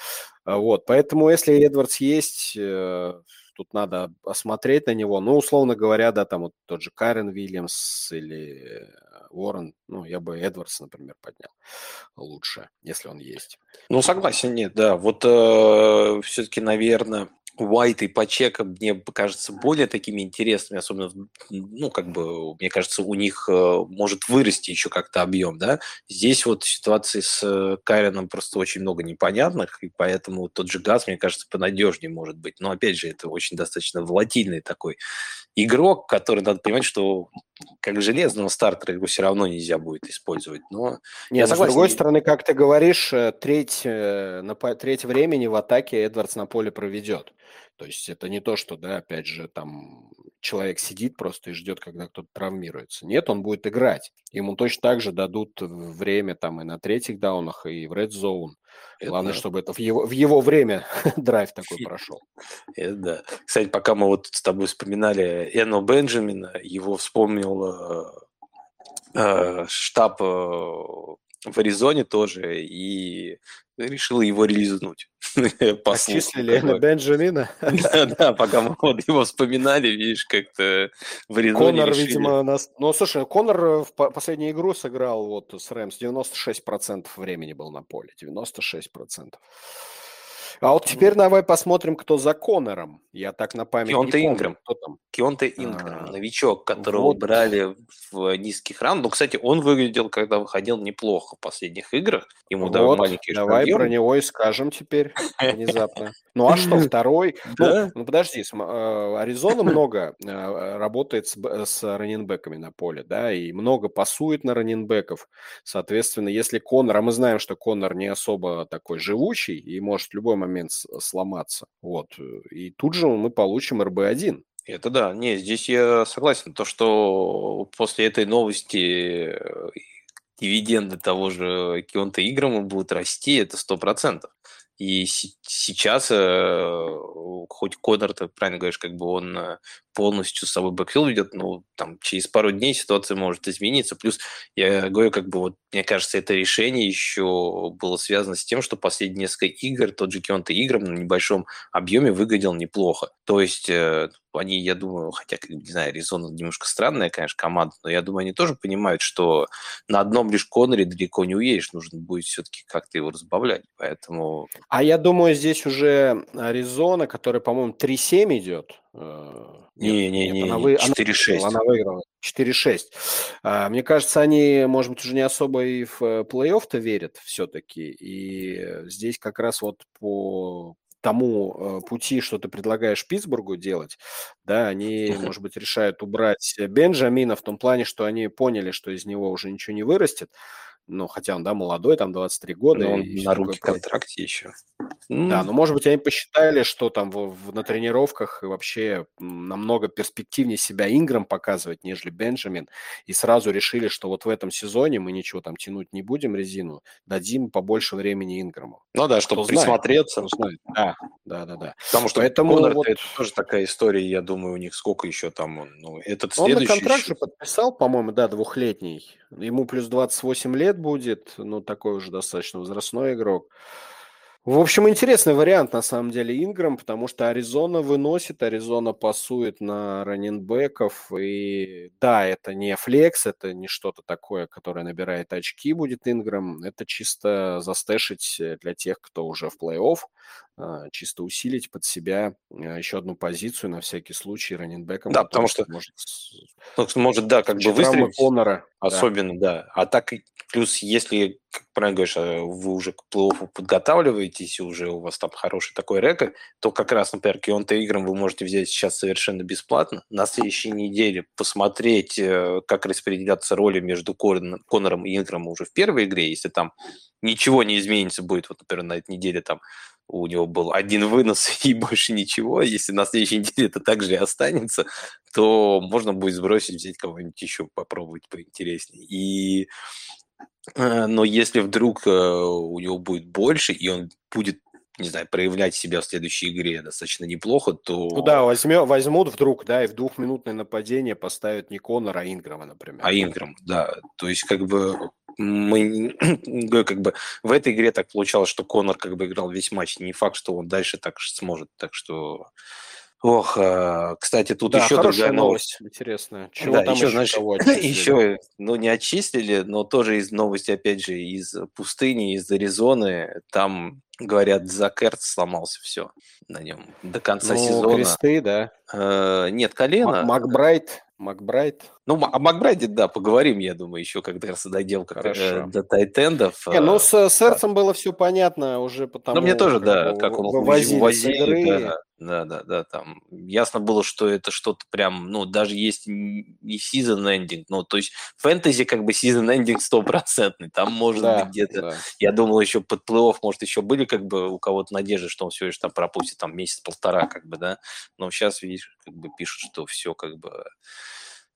А вот, поэтому если Эдвардс есть, э, тут надо осмотреть на него. Ну, условно говоря, да, там вот тот же Карен Вильямс или Уоррен, ну, я бы Эдвардс, например, поднял лучше, если он есть. Ну, согласен, нет, да. Вот э, все-таки, наверное, Уайт и Пачека мне кажется более такими интересными, особенно, ну, как бы, мне кажется, у них э, может вырасти еще как-то объем, да. Здесь вот ситуации с Кайреном просто очень много непонятных, и поэтому тот же газ, мне кажется, понадежнее может быть. Но, опять же, это очень достаточно волатильный такой игрок, который, надо понимать, что как железного стартера его все равно нельзя будет использовать. Но Нет, я согласен. с другой стороны, как ты говоришь, э, треть, на треть времени в атаке Эдвардс на поле проведет. То есть это не то, что, да, опять же, там человек сидит просто и ждет, когда кто-то травмируется. Нет, он будет играть. Ему точно так же дадут время там и на третьих даунах, и в red zone. Это Главное, да. чтобы это в его, в его время драйв такой прошел. Это да. Кстати, пока мы вот с тобой вспоминали Эно Бенджамина, его вспомнил э, э, штаб э, в Аризоне тоже и решил его релизнуть. Отчислили на Бенджамина? Да, да, пока мы вот его вспоминали, видишь, как-то в Аризоне Конор, видимо, нас... Ну, слушай, Конор в последнюю игру сыграл вот с Рэмс, 96% времени был на поле, 96%. А вот теперь давай посмотрим, кто за Конором. Я так на память Кионте не помню, Ингрэм. кто там. Кионте Ингрэм, А, новичок, которого вот. брали в низких раундах. Ну, кстати, он выглядел, когда выходил, неплохо в последних играх. Ему Вот, маленький давай объем. про него и скажем теперь внезапно. Ну а что, второй? Ну, ну, подожди, э, Аризона много э, работает с раненбеками на поле, да, и много пасует на раненбеков. Соответственно, если Конор, а мы знаем, что Конор не особо такой живучий и может в любой момент с- сломаться, вот, э, и тут же мы получим РБ-1. Это да. Не, здесь я согласен. То, что после этой новости э, дивиденды того же Кионта Ингрэма будут расти, это сто процентов. И се- сейчас, э, хоть Конор, ты правильно говоришь, как бы он э, полностью с собой backfield ведет, ну, там, через пару дней ситуация может измениться. Плюс, я говорю, как бы, вот, мне кажется, это решение еще было связано с тем, что последние несколько игр тот же Кионта Ингрэм на небольшом объеме выглядел неплохо. То есть э, они, я думаю, хотя, не знаю, Аризона немножко странная, конечно, команда, но я думаю, они тоже понимают, что на одном лишь Коноре далеко не уедешь, нужно будет все-таки как-то его разбавлять. Поэтому А я думаю, здесь уже Аризона, которая, по-моему, 3-7 идет. Э, нет, Не-не-не, нет, она вы- она 4-6. выиграла, Она выиграла. 4-6. А, Мне кажется, они, может быть, уже не особо и в э, плей-офф-то верят все-таки. И здесь как раз вот по тому э, пути, что ты предлагаешь Питтсбургу делать, да, они, может быть, решают убрать Бенджамина в том плане, что они поняли, что из него уже ничего не вырастет. Ну, хотя он, да, молодой, там 23 года. Но он на руки контракте еще. Да, но, может быть, они посчитали, что там в, в- на тренировках и вообще намного перспективнее себя Инграм показывать, нежели Бенджамин, и сразу решили, что вот в этом сезоне мы ничего там тянуть не будем резину, дадим побольше времени Инграму. Ну да, Кто чтобы знает, присмотреться. Кто знает. Да, да, да, да. Потому что Поэтому Конор вот- это тоже такая история, я думаю, у них сколько еще там он. Ну, этот Он на следующий контракт еще- же подписал, по-моему, да, двухлетний. Ему плюс 28 лет будет, ну, такой уже достаточно возрастной игрок. В общем, интересный вариант, на самом деле, Инграм, потому что Аризона выносит, Аризона пасует на раненбеков, и да, это не флекс, это не что-то такое, которое набирает очки будет Инграм, это чисто застэшить э, для тех, кто уже в плей-офф, а, чисто усилить под себя э, еще одну позицию на всякий случай раненбеком. Да, потому что может Ну, может, да, как бы выстрелить. Коннора, да. Особенно, да. А так, и плюс, если, как правильно говоришь, э, вы уже к плей-оффу подготавливаетесь, и уже у вас там хороший такой рекорд, то как раз, например, Кионта играм вы можете взять сейчас совершенно бесплатно. На следующей неделе посмотреть, э, как распределяться роли между Кон- Конором и Инграмом уже в первой игре, если там ничего не изменится будет, вот, например, на этой неделе там у него был один вынос и больше ничего. Если на следующей неделе это также и останется, то можно будет сбросить, взять кого-нибудь еще, попробовать поинтереснее. И, но если вдруг э, у него будет больше, и он будет, не знаю, проявлять себя в следующей игре достаточно неплохо, то... Ну да, возьмё- возьмут вдруг, да, и в двухминутное нападение поставят не Коннора, а Инграма, например. А Инграм, да. То есть, как бы мы как бы в этой игре так получалось, что Конор как бы играл весь матч. Не факт, что он дальше так же сможет. Так что, ох, а, кстати, тут да, еще другая новость. новость, интересная. Чего Да, там еще, еще, знаешь, кого еще, ну, не отчислили, но тоже из новости, опять же, из пустыни, из Аризоны. Там, говорят, Закерт сломался все на нем до конца Ну, сезона. кресты, да. Э, нет, колено. Макбрайт, Макбрайт. Ну, о Макбрайде, да, поговорим, я думаю, еще когда раз дойдем как, э, до тайтендов. Не, ну Э, с сердцем было все понятно уже потому. Ну, мне тоже, как да, как он увозили, игры. да, да, да, да, там ясно было, что это что-то прям, ну, даже есть не season ending, ну, то есть фэнтези как бы season ending стопроцентный, там может Да, быть где-то, да. я думал, еще под плей-офф, может, еще были как бы у кого-то надежды, что он все лишь там пропустит там месяц-полтора, как бы, да, но сейчас, видишь, как бы пишут, что все как бы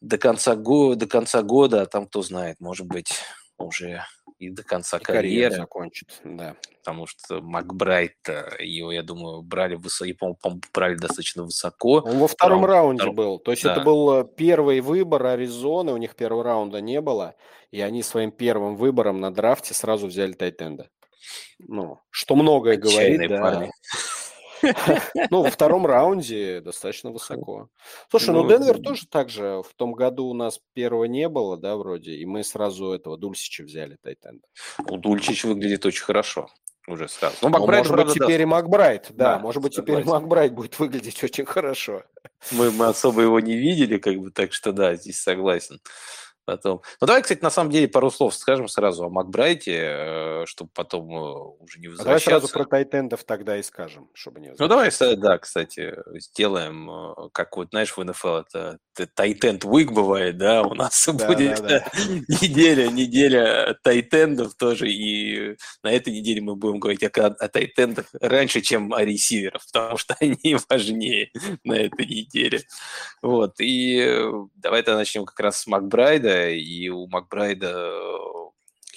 до конца, года, до конца года, а там кто знает, может быть, уже и до конца И карьеры. закончит, да. Потому что Макбрайт, его, я думаю, брали высоко, по-моему, брали достаточно высоко. Он во втором Раунд- раунде втором- был. То есть да. это был э, первый выбор Аризоны, у них первого раунда не было, и они своим первым выбором на драфте сразу взяли Тайтенда. Ну, что многое Отчаянные говорит, да. Ну, во втором раунде достаточно высоко. Слушай, ну Ну, Денвер тоже так же. В том году у нас первого не было, да, вроде, и мы сразу этого Дульсича взяли, Тайтенда. У Дульчич выглядит очень хорошо уже сразу. Ну, Но, Макбрайт, может быть, теперь и Макбрайт, да, Да, может быть, теперь. Макбрайт будет выглядеть очень хорошо. мы, мы особо его не видели, как бы, так что да, здесь согласен. Потом. Ну, давай, кстати, на самом деле пару слов скажем сразу о Макбрайте, чтобы потом э, уже не А давай возвращаться. сразу про Тайтендов тогда и скажем, чтобы не Ну, давай, да, кстати, сделаем, э, как вот, знаешь, в НФЛ это тайтенд уик бывает, да, у нас Да, будет да, да. неделя, неделя тайтендов тоже, и на этой неделе мы будем говорить о, о тайтендах раньше, чем о ресиверах, потому что они важнее на этой неделе. Вот, и э, давай-то начнем как раз с Макбрайда, и у Макбрайда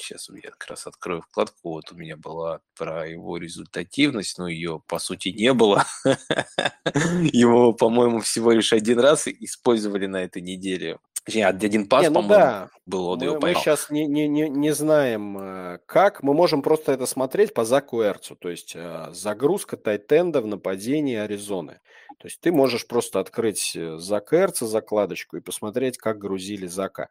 Сейчас я как раз открою вкладку. Вот у меня была про его результативность, но ее по сути не было. Его, по-моему, всего лишь один раз использовали на этой неделе. Точнее, один пас, Не, ну по-моему, да, был, он мы, его мы поймал. сейчас не, не, не, не знаем, э, как. Мы можем просто это смотреть по Заку Эрцу. То есть э, загрузка Тайтенда в нападении Аризоны. То есть ты можешь просто открыть э, Зак Эрца закладочку и посмотреть, как грузили Зака.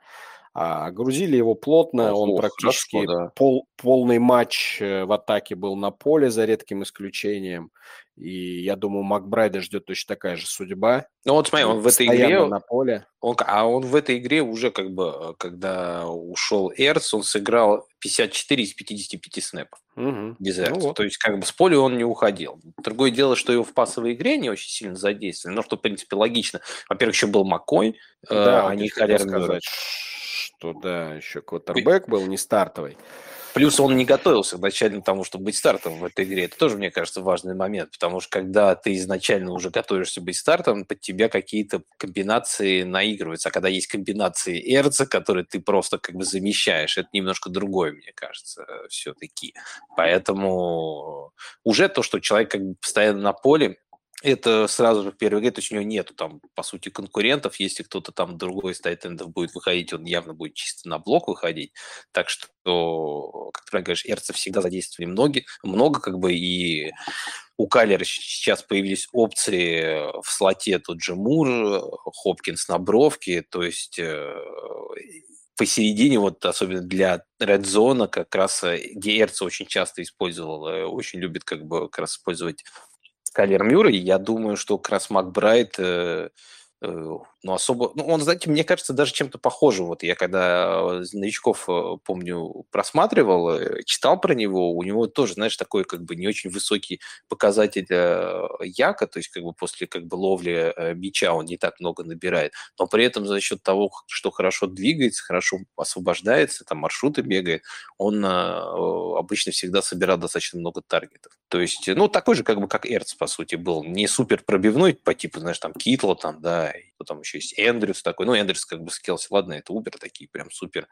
А грузили его плотно, он Ого, практически хорошо, да. пол, полный матч э, в атаке был на поле, за редким исключением. И я думаю, Макбрайда ждет точно такая же судьба. Ну вот смотри, он в этой игре, на поле. он, а он в этой игре уже как бы, э, когда ушел Эрц, он сыграл 54 из 55 снэпов Мгм. без Ну Эрца. вот. То есть как бы с поля он не уходил. Другое дело, что его в пассовой игре не очень сильно задействовали, но что, в принципе, логично. Во-первых, еще был Маккой, э, Да, а вот не Халер сказать, что да, еще квотербек был не стартовый. Плюс он не готовился изначально к тому, чтобы быть стартом в этой игре. Это тоже, мне кажется, важный момент, потому что когда ты изначально уже готовишься быть стартом, под тебя какие-то комбинации наигрываются. А когда есть комбинации Эрца, которые ты просто как бы замещаешь, это немножко другое, мне кажется, все-таки. Поэтому уже то, что человек как бы постоянно на поле, это сразу же в первой игре, то есть у него нету там, по сути, конкурентов. Если кто-то там другой из тайтендов будет выходить, он явно будет чисто на блок выходить. Так что, как ты говоришь, Эрца всегда задействовали много, много как бы, и у Калера сейчас появились опции в слоте тот же Мур, Хопкинс на бровке, то есть э, посередине, вот особенно для Red Zone, как раз э, где Эрца очень часто использовал, э, очень любит как бы как раз использовать Калер Мюррей. Я думаю, что как раз Макбрайт э, э, ну, особо... Ну, он, знаете, мне кажется, даже чем-то похоже. Вот я когда новичков, э, помню, просматривал, э, читал про него, у него тоже, знаешь, такой как бы не очень высокий показатель э, яка, то есть как бы после как бы ловли э, мяча он не так много набирает, но при этом за счет того, что хорошо двигается, хорошо освобождается, там маршруты бегает, он э, обычно всегда собирал достаточно много таргетов. То есть, ну, такой же, как бы, как Эрц, по сути, был. Не супер пробивной по типу, знаешь, там, Китла, там, да, и там еще есть Эндрюс такой. Ну, Эндрюс как бы скелси, ладно, это Убер такие прям супер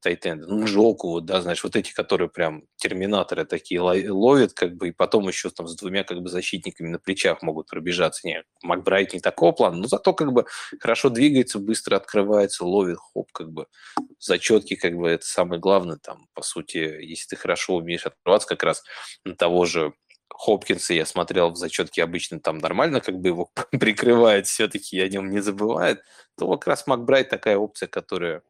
тайтенды. Ну, Джоку, вот, да, знаешь, вот эти, которые прям терминаторы такие ловят, как бы, и потом еще там с двумя, как бы, защитниками на плечах могут пробежаться. Нет, Макбрайт не такого плана, но зато, как бы, хорошо двигается, быстро открывается, ловит, хоп, как бы, зачетки, как бы, это самое главное, там, по сути, если ты хорошо умеешь открываться, как раз на того же Хопкинса я смотрел в зачетке обычно там нормально, как бы его прикрывает, все-таки о нем не забывает, то как раз Макбрайт такая опция, которая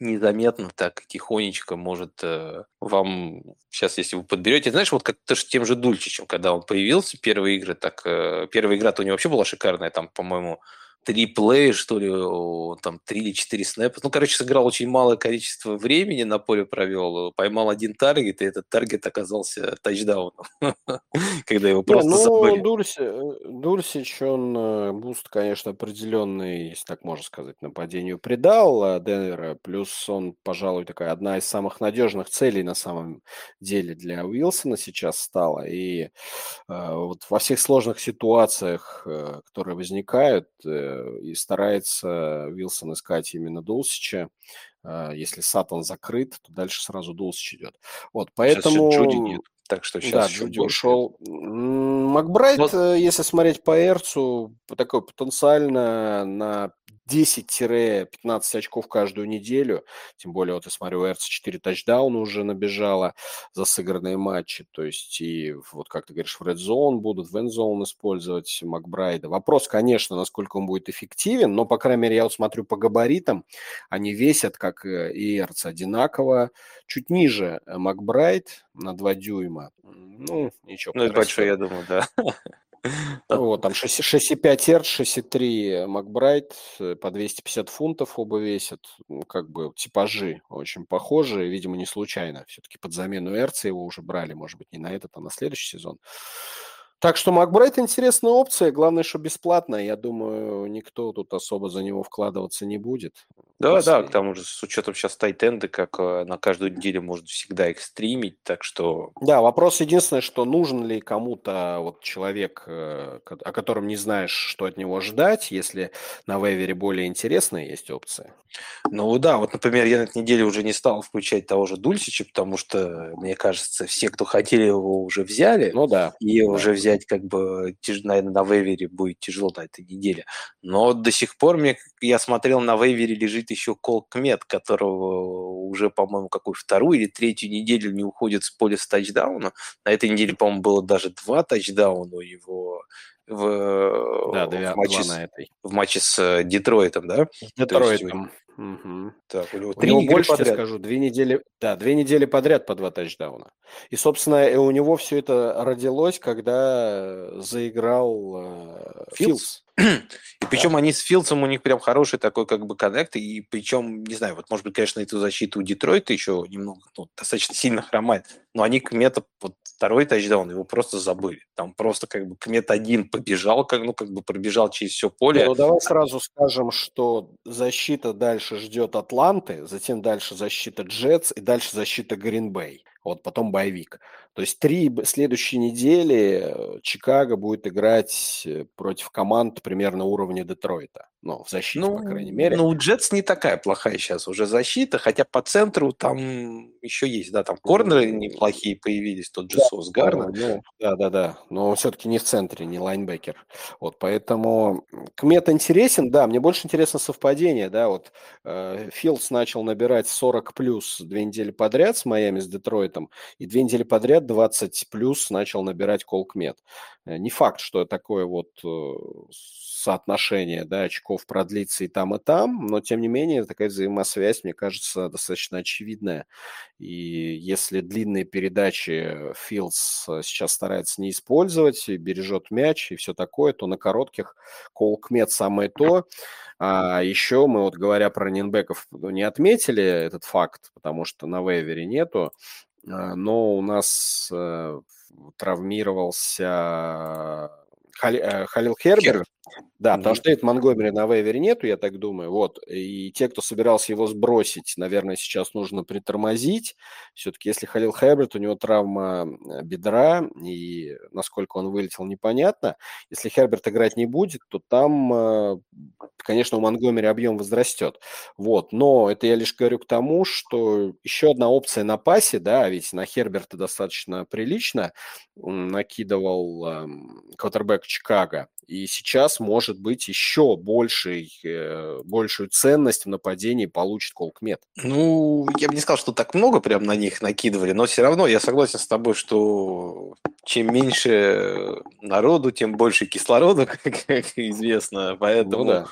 незаметно так тихонечко может э, вам сейчас, если вы подберете, знаешь, вот как то с тем же Дульчичем, когда он появился первые игры, так э, первая игра-то у него вообще была шикарная, там, по-моему, три плея, что ли, там, три или четыре снэпа. Ну, короче, сыграл очень малое количество времени на поле провел, поймал один таргет, и этот таргет оказался тачдауном, когда его просто ну, забыли. Дулси, Дулсич, он boost, конечно, определенный, если так можно сказать, нападению придал Денвера, плюс он, пожалуй, такая одна из самых надежных целей на самом деле для Уилсона сейчас стала, и э, вот во всех сложных ситуациях, э, которые возникают, э, э, и старается Вилсон искать именно Дулсича. Э, если Саттон закрыт, то дальше сразу Дулсич идет. Вот, поэтому... Сейчас Джуди нет. Так что сейчас да, Джуди ушел. Макбрайт, вот. Э, если смотреть по Эрцу, такой потенциально на 10-15 очков каждую неделю. Тем более, вот я смотрю, у Эрца 4 тачдауна уже набежало за сыгранные матчи. То есть, и вот как ты говоришь, в Red Zone будут, в End Zone использовать Макбрайда. Вопрос, конечно, насколько он будет эффективен, но, по крайней мере, я вот смотрю по габаритам, они весят, как и Эрц, одинаково. Чуть ниже Макбрайд на 2 дюйма. Ну, ничего. Ну, это большой, я думаю, да. Ну, вот, там 6,5 Hz, 6,3 Макбрайт, по 250 фунтов оба весят. Ну, как бы типажи очень похожи, видимо, не случайно. Все-таки под замену Эрца его уже брали, может быть, не на этот, а на следующий сезон. Так что Макбрайт интересная опция, главное, что бесплатно. Я думаю, никто тут особо за него вкладываться не будет. Да, После... да, к тому же с учетом сейчас тайтенды, как э, на каждую неделю можно всегда их стримить, так что... Да, вопрос единственный, что нужен ли кому-то вот человек, э, о котором не знаешь, что от него ждать, если на вейвере более интересные есть опции. Ну да, вот, например, я на этой неделе уже не стал включать того же Дульсича, потому что, мне кажется, все, кто хотели его, уже взяли. Ну да. И да. уже взять, как бы, наверное, на вейвере будет тяжело на этой неделе. Но до сих пор мне, я смотрел, на вейвере лежит будет еще Колкмет, которого уже, по-моему, какую вторую или третью неделю не уходит с поля с тачдауна. На этой неделе, по-моему, было даже два тачдауна у его в, да, в, матче, с, этой. в матче с э, Детройтом, да? С Детройтом. Угу. Так, у него три у него больше подряд. скажу, две недели, да, две недели подряд по два тачдауна. И, собственно, у него все это родилось, когда заиграл э, Филс. И причем они с Филдсом, у них прям хороший такой как бы коннект, и причем, не знаю, вот может быть, конечно, эту защиту у Детройта еще немного, ну, достаточно сильно хромает, но они Кмета, вот второй тачдаун, его просто забыли. Там просто как бы Кмет один побежал, как, ну, как бы пробежал через все поле. Ну, давай сразу скажем, что защита дальше ждет Атланты, затем дальше защита Джетс и дальше защита Гринбей вот потом боевик. То есть три следующие недели э, Чикаго будет играть э, против команд примерно уровня Детройта. Ну, в защите, ну, по крайней мере. Ну, у Джетс не такая плохая сейчас уже защита, хотя по центру там еще есть, да, там корнеры неплохие появились, тот же да, Сос Гарна. Ну, да, да, да, но все-таки не в центре, не лайнбекер. Вот, поэтому Кмет интересен, да, мне больше интересно совпадение, да, вот э, Филдс начал набирать 40 плюс две недели подряд с Майами, с Детройтом, и две недели подряд 20 плюс начал набирать Колкмет. Э, не факт, что такое вот э, соотношение да, очков продлится и там, и там, но тем не менее такая взаимосвязь, мне кажется, достаточно очевидная. И если длинные передачи Филдс э, сейчас старается не использовать, и бережет мяч и все такое, то на коротких Колкмет самое то. А еще мы, вот говоря про раненбеков, ну, не отметили этот факт, потому что на вейвере нету, но у нас травмировался Хали, Халил Хербер. Хербер. Да, потому что Дэвид Монгомери на вейвере нету, я так думаю. Вот. И те, кто собирался его сбросить, наверное, сейчас нужно притормозить. Все-таки если Халил Херберт, у него травма э, бедра, и насколько он вылетел, непонятно. Если Херберт играть не будет, то там, э, конечно, у Монгомери объем возрастет. Вот. Но это я лишь говорю к тому, что еще одна опция на пасе, да, ведь на Херберта достаточно прилично накидывал эм, квотербек Чикаго. И сейчас, может быть, еще больший, э, большую ценность в нападении получит Колкмет. Ну, я бы не сказал, что так много прям на них накидывали, но все равно я согласен с тобой, что чем меньше народу, тем больше кислорода, как известно. Поэтому ну, да.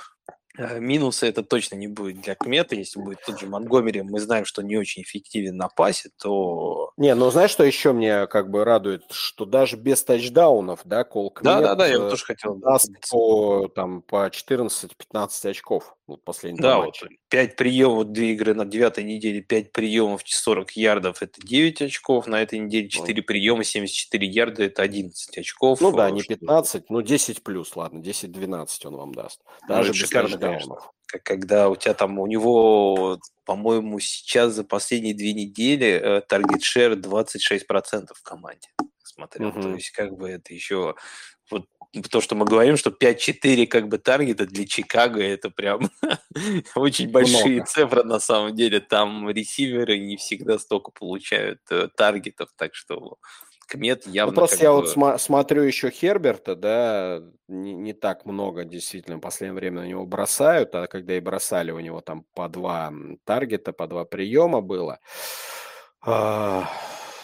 Э, минуса это точно не будет для Кмета. Если будет тот же Монгомери, мы знаем, что не очень эффективен на пасе, то... Не, ну знаешь, что еще мне как бы радует? Что даже без тачдаунов, да, Кол Кмет да, да, да, я тоже хотел даст по, там, по 14-15 очков вот последний Да, вот 5 приемов, две игры на девятой неделе, 5 приемов, 40 ярдов – это 9 очков. На этой неделе 4 приема, 74 ярда – это 11 очков. Ну да, не 15, ну 10 плюс, ладно, 10-12 он вам даст. Ну, Даже ну, без шикарно, конечно. Когда у тебя там, у него, по-моему, сейчас за последние две недели таргет шер 26% в команде смотрел. Угу. То есть, как бы это еще то, что мы говорим, что 5-4 как бы таргета для Чикаго, это прям очень большие Много. цифры на самом деле. Там ресиверы не всегда столько получают э, таргетов, так что Кмет ну, явно... Ну, просто я бы... вот см- смотрю еще Херберта, да, не, не так много действительно в последнее время на него бросают, а когда и бросали, у него там по два таргета, по два приема было. А,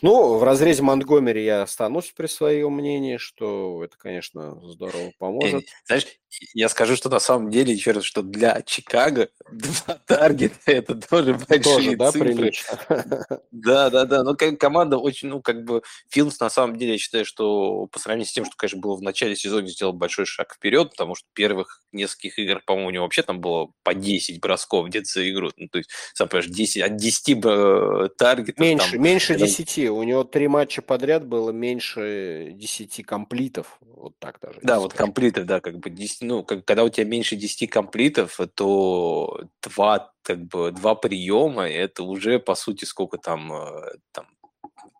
ну, в разрезе Монтгомери я останусь при своем мнении, что это, конечно, здорово поможет. Знаешь, я скажу, что на самом деле, еще раз, что для Чикаго два таргета – это тоже большие тоже, да, цифры. Прилично. Да, да, да. Но команда очень, ну, как бы, Филдс, на самом деле, я считаю, что по сравнению с тем, что, конечно, было в начале сезона, сделал большой шаг вперед, потому что первых нескольких игр, по-моему, у него вообще там было по 10 бросков где-то за игру. Ну, то есть, сам понимаешь, 10, от 10 э, таргетов. Меньше, там, меньше 10. У него три матча подряд было меньше 10 комплитов. Вот так даже. Да, вот комплитов, да, как бы 10, ну, как, когда у тебя меньше 10 комплитов, то два, как бы, два приема, это уже, по сути, сколько там, э, там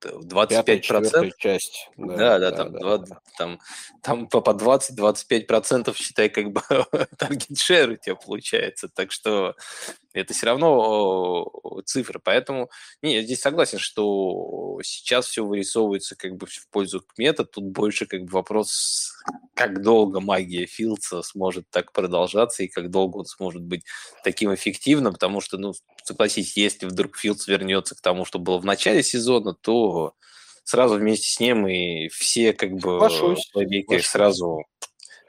25 процентов. часть. Да, да, да, там, да, 20, да. там, там по 20-25 процентов, считай, как бы таргет шер у тебя получается. Так что это все равно цифры. Поэтому, не, я здесь согласен, что сейчас все вырисовывается как бы в пользу Кмета. Тут больше как бы вопрос, как долго магия Филдса сможет так продолжаться и как долго он сможет быть таким эффективным, потому что, ну, согласитесь, если вдруг Филдс вернется к тому, что было в начале сезона, то сразу вместе с ним и все как бы Соглашусь. сразу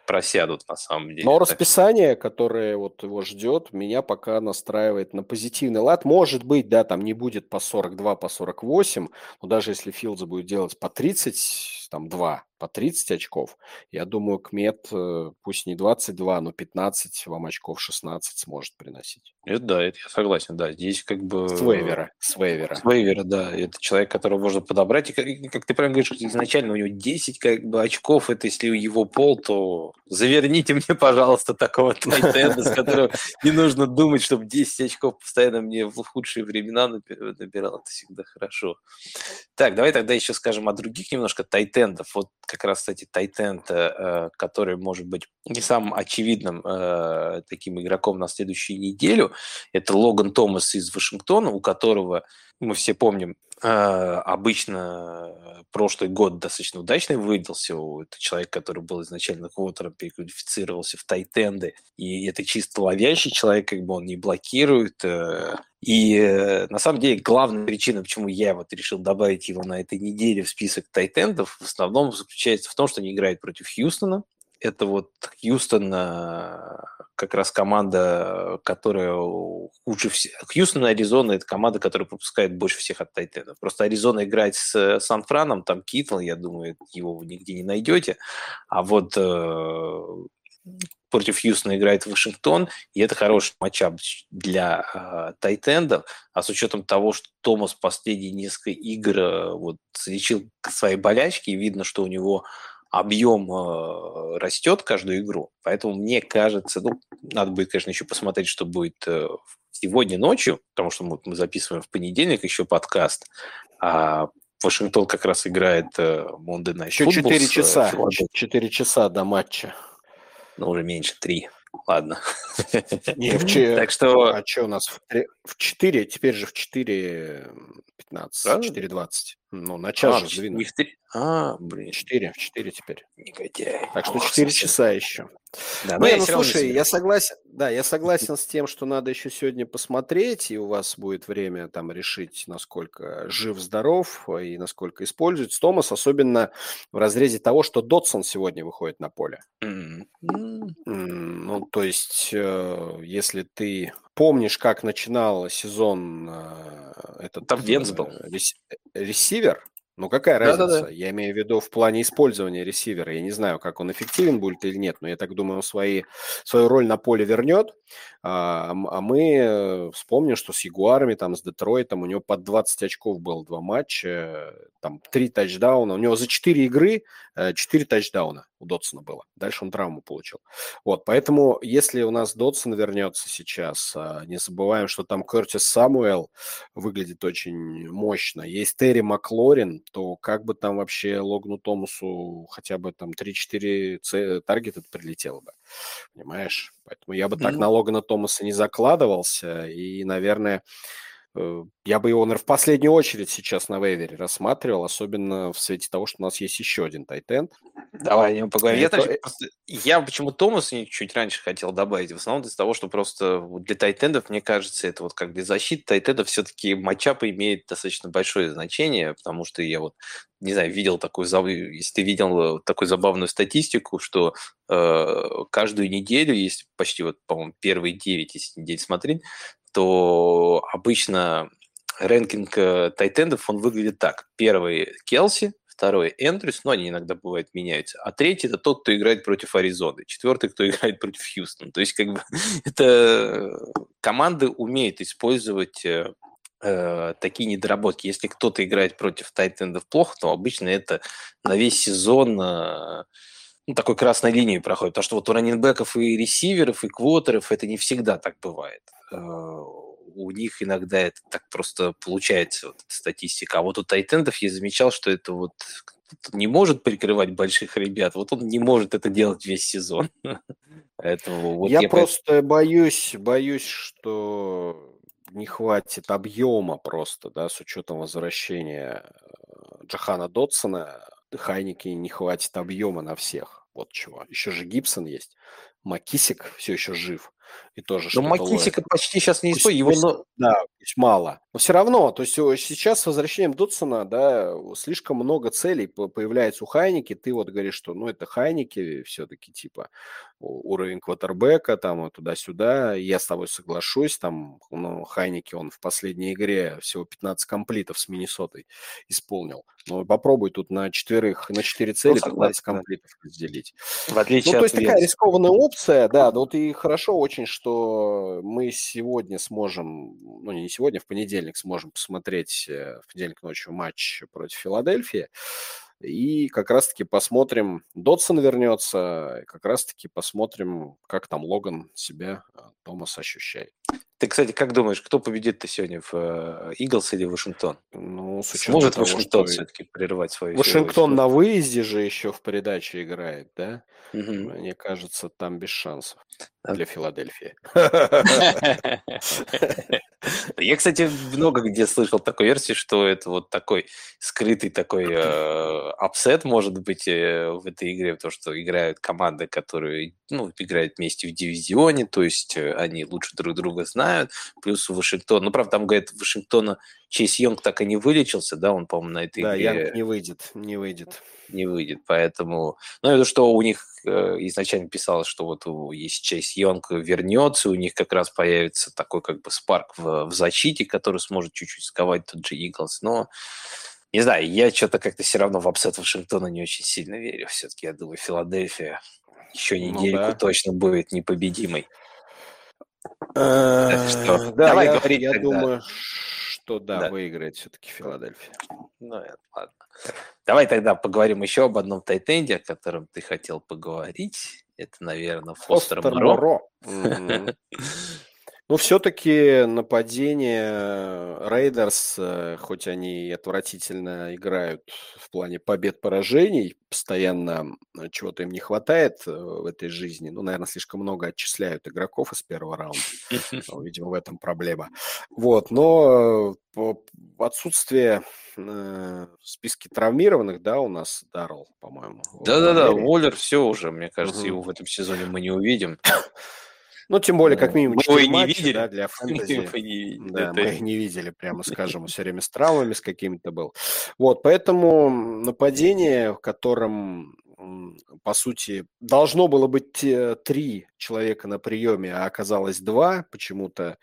просядут на самом деле. Но расписание, которое вот его ждет, меня пока настраивает на позитивный лад. Может быть, да, там не будет по 42, по 48, но даже если Филдс будет делать по 30, там 2, по 30 очков, я думаю, Кмет, э, пусть не 22, но 15 вам очков, 16 сможет приносить. Это да, это я согласен, да. Здесь как бы... С вейвера. С вейвера. С вейвера, да. Это человек, которого можно подобрать. И, как, как ты правильно говоришь, изначально у него 10 как бы очков. Это если у его пол, то заверните мне, пожалуйста, такого тайтенда, с которого не нужно думать, чтобы 10 очков постоянно мне в худшие времена набирал. Это всегда хорошо. Так, давай тогда еще скажем о других немножко тайтендов. Вот как раз, кстати, тайтенд, э, который может быть не самым очевидным э, таким игроком на следующую неделю, это Логан Томас из Вашингтона, у которого, мы все помним, э, обычно прошлый год достаточно удачный выделся. Это человек, который был изначально квотером, переквалифицировался в тайтенды. И это чисто ловящий человек, как бы он не блокирует. Э. И э, на самом деле главная причина, почему я вот решил добавить его на этой неделе в список тайтендов, в основном заключается в том, что они играют против Хьюстона, это вот Хьюстон как раз команда, которая хуже всех. Хьюстон и Аризона – это команда, которая пропускает больше всех от Тайтена. Просто Аризона играет с Сан-Франом, там Китл, я думаю, его вы нигде не найдете. А вот э, против Хьюстона играет Вашингтон, и это хороший матчап для э, тайтендов, а с учетом того, что Томас последние несколько игр э, вот, залечил свои болячки, и видно, что у него объем э, растет каждую игру. Поэтому мне кажется, ну, надо будет, конечно, еще посмотреть, что будет э, сегодня ночью, потому что мы, мы записываем в понедельник еще подкаст, а Вашингтон как раз играет э, Monday Night Еще 4 часа, 4 часа до матча. Ну, уже меньше, 3. Ладно. Не, в ч... Так что... А что у нас? В 4, теперь же в 4 15, 4.20. Ну, на час а, же. Не в 3... А, блин. 4, в 4 теперь. Негодяй. Так что 4 часа еще. Да, ну, я, ну слушай, я согласен, да, я согласен с тем, что надо еще сегодня посмотреть, и у вас будет время там решить, насколько жив-здоров и насколько используется Томас, особенно в разрезе того, что Дотсон сегодня выходит на поле. Mm-hmm. Ну, то есть, э, если ты помнишь, как начинал сезон э, этот... Там Венс был. Э, ресивер, ну, какая разница? Да, да, да. Я имею в виду в плане использования ресивера. Я не знаю, как он эффективен будет или нет, но я так думаю, он свои, свою роль на поле вернет. А, а мы вспомним, что с Ягуарами, там, с Детройтом, у него под 20 очков было два матча, там, три тачдауна. У него за 4 игры 4 тачдауна. у Дотсона было. Дальше он травму получил. Вот, поэтому если у нас Дотсон вернется сейчас, а, не забываем, что там Кертис Самуэл выглядит очень мощно. Есть Терри Маклорин, то как бы там вообще Логну Томасу хотя бы там 3-4 таргета прилетело бы. Понимаешь? Поэтому я бы так на Логана Томаса не закладывался. И, наверное, я бы его, наверное, в последнюю очередь сейчас на вейвере рассматривал, особенно в свете того, что у нас есть еще один тайтенд. Давай о поговорим. Я, Это... я почему Томаса чуть раньше хотел добавить, в основном из-за того, что просто для тайтендов, мне кажется, это вот как для защиты тайтендов все-таки матчап имеет достаточно большое значение, потому что я вот не знаю, видел такую, если ты видел такую забавную статистику, что э, каждую неделю, есть почти вот, по-моему, первые 9, если недель смотреть, то обычно рэнкинг э, тайтендов, он выглядит так. Первый – Келси, второй – Эндрюс, но они иногда бывают меняются. А третий – это тот, кто играет против Аризоны. Четвертый, кто играет против Хьюстона. То есть, как бы, это команды умеют использовать э, э, такие недоработки. Если кто-то играет против тайтендов плохо, то обычно это на весь сезон ну, такой красной линией проходит. Потому что вот у раненбеков и ресиверов, и квотеров это не всегда так бывает. Э, у них иногда это так просто получается, вот эта статистика. А вот у тайтендов я замечал, что это вот не может прикрывать больших ребят, вот он не может это делать весь сезон. Поэтому вот я, я просто боюсь, боюсь, что не хватит объема просто, да, с учетом возвращения э, Джахана Дотсона, Хайники не хватит объема на всех. Вот чего. Еще же Гибсон есть. Макисик все еще жив. И тоже Но Макисика почти сейчас не использует. Его... Пусть, да, мало. Но все равно, то есть сейчас с возвращением Дудсона, да, слишком много целей появляется у Хайники. Ты вот говоришь, что, ну, это Хайники все-таки, типа, уровень квотербека, там, туда-сюда. Я с тобой соглашусь, там, ну, Хайники, он в последней игре всего 15 комплитов с Миннесотой исполнил. Ну, попробуй тут на четверых, на четыре цели ну, 15 комплитов разделить. В отличие ну, то есть такая рискованная опция, да, ну, вот и хорошо очень, что мы сегодня сможем, ну, не сегодня, в понедельник сможем посмотреть э, в понедельник ночью матч против Филадельфии. И как раз-таки посмотрим, Додсон вернется, как раз-таки посмотрим, как там Логан себя, э, Томас, ощущает. Ты, кстати, как думаешь, кто победит-то сегодня в Иглс или Вашингтон? Ну, с Сможет того, Вашингтон что... все-таки прерывать свою Вашингтон на выезде же еще в передаче играет, да? Угу. Мне кажется, там без шансов для Филадельфии. Я, кстати, много где слышал такой версии, что это вот такой скрытый такой э, upset может быть э, в этой игре, потому что играют команды, которые ну, играют вместе в дивизионе, то есть э, они лучше друг друга знают, плюс у Вашингтона, ну, правда, там, говорят, Вашингтона Чейз Янг так и не вылечился, да, он, по-моему, на этой да, игре... Да, Янг не выйдет, не выйдет. Не выйдет, поэтому... Ну, это что у них э, изначально писалось, что вот есть Чейз Янг вернется, у них как раз появится такой как бы spark в, в защите, который сможет чуть-чуть сковать тот же Иглс, но не знаю, я что-то как-то все равно в upset Вашингтона не очень сильно верю. Все-таки, я думаю, Филадельфия еще ну недельку ну, да. точно будет непобедимой. Э, да, давай говорить Я думаю, что да, выиграет все-таки Филадельфия. Ну, ладно. Давай тогда поговорим еще об одном tight end е, о котором ты хотел поговорить. Это, наверное, Фостер, Фостер Моро. Моро. Ну, все-таки нападение Рейдерс, э, хоть они и отвратительно играют в плане побед-поражений, постоянно э, чего-то им не хватает э, в этой жизни. Ну, наверное, слишком много отчисляют игроков из первого раунда. Видимо, в этом проблема. Вот, но отсутствие в списке травмированных, да, у нас Даррелл, по-моему. Да-да-да, Уоллер все уже, мне кажется, его в этом сезоне мы не увидим. Ну, тем более, как минимум, мы не видели. Да, для фэнтези. Мы не видели. Да, Это... мы не видели, прямо скажем, все время с травмами с какими-то был. Вот, поэтому нападение, в котором по сути, должно было быть три человека на приеме, а оказалось два. Почему-то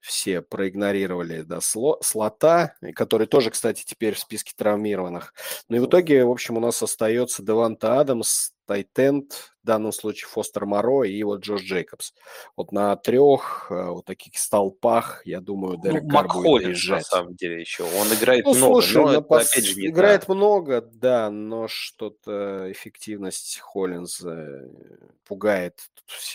все проигнорировали да, сло, слота, который тоже, кстати, теперь в списке травмированных. Ну и в итоге, в общем, у нас остается Деванта Адамс, Тайтенд, в данном случае Фостер Моро и вот Джош Джейкобс. Вот на трех э, вот таких столпах, я думаю, Дерек ну, Кар будет приезжать. на самом деле, еще. Он играет ну, много, слушай, но это, пос... опять же, не Играет та. много, да, но что-то эффективность Холлинза э, пугает.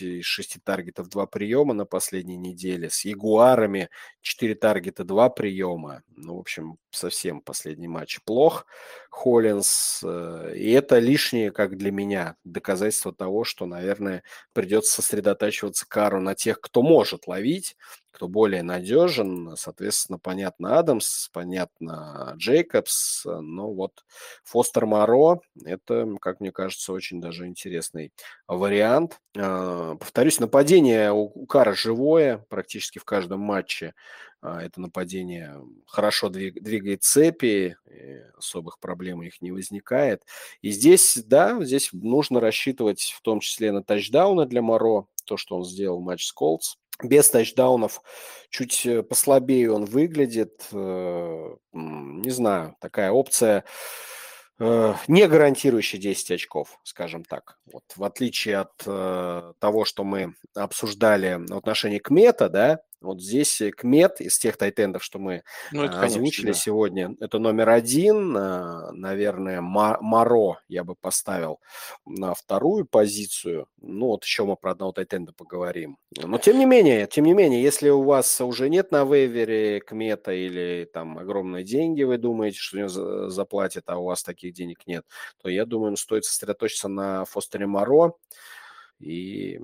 Все шести таргетов, два приема на последней неделе. С Ягуарами четыре таргета, два приема. Ну, в общем, совсем последний матч плох. Холлинс. Э, и это лишнее, как для меня, доказательство того, что, наверное, придется сосредотачиваться Кару на тех, кто может ловить, кто более надежен. Соответственно, понятно Адамс, понятно Джейкобс, но вот Фостер Моро – это, как мне кажется, очень даже интересный вариант. А, повторюсь, нападение у Кара живое практически в каждом матче. А, это нападение хорошо двигает цепи, особых проблем у них не возникает. И здесь, да, здесь нужно рассчитывать в том числе на тачдауны для Моро, то, что он сделал в матч с Колтс. Без тачдаунов чуть э, послабее он выглядит. Э, не знаю, такая опция э, не гарантирующая 10 очков, скажем так. Вот, в отличие от того, что мы обсуждали в отношении к мета, да, вот здесь э, Кмет из тех тайтендов, что мы ну, это, озвучили конечно, да. сегодня, это номер один. А, наверное, Маро я бы поставил на вторую позицию. Ну, вот еще мы про одного тайтенда поговорим. Но тем не менее, тем не менее, если у вас уже нет на вейвере Кмета или там огромные деньги, вы думаете, что у него заплатят, а у вас таких денег нет, то я думаю, стоит сосредоточиться на Фостере Маро. И,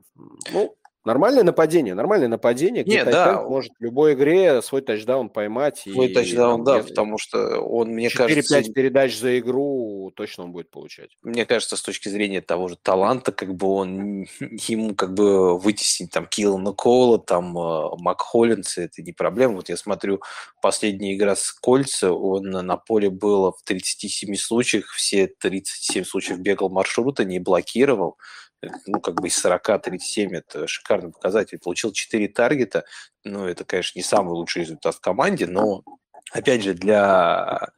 ну, Нормальное нападение, нормальное нападение, где Нет, да. может в любой игре свой тачдаун поймать. Свой и, тачдаун, да, потому что он, мне 4 кажется... 4-5 передач за игру точно он будет получать. Мне кажется, с точки зрения того же таланта, как бы он, ему как бы вытеснить там Киллана Кола, там э, Мак Холлинса, это не проблема. Вот я смотрю, последняя игра с Кольца, он на поле было в 37 случаях, все 37 случаев бегал маршрута, не блокировал ну, как бы из 40 37 это шикарный показатель. Получил 4 таргета. Ну, это, конечно, не самый лучший результат в команде, но, опять же, для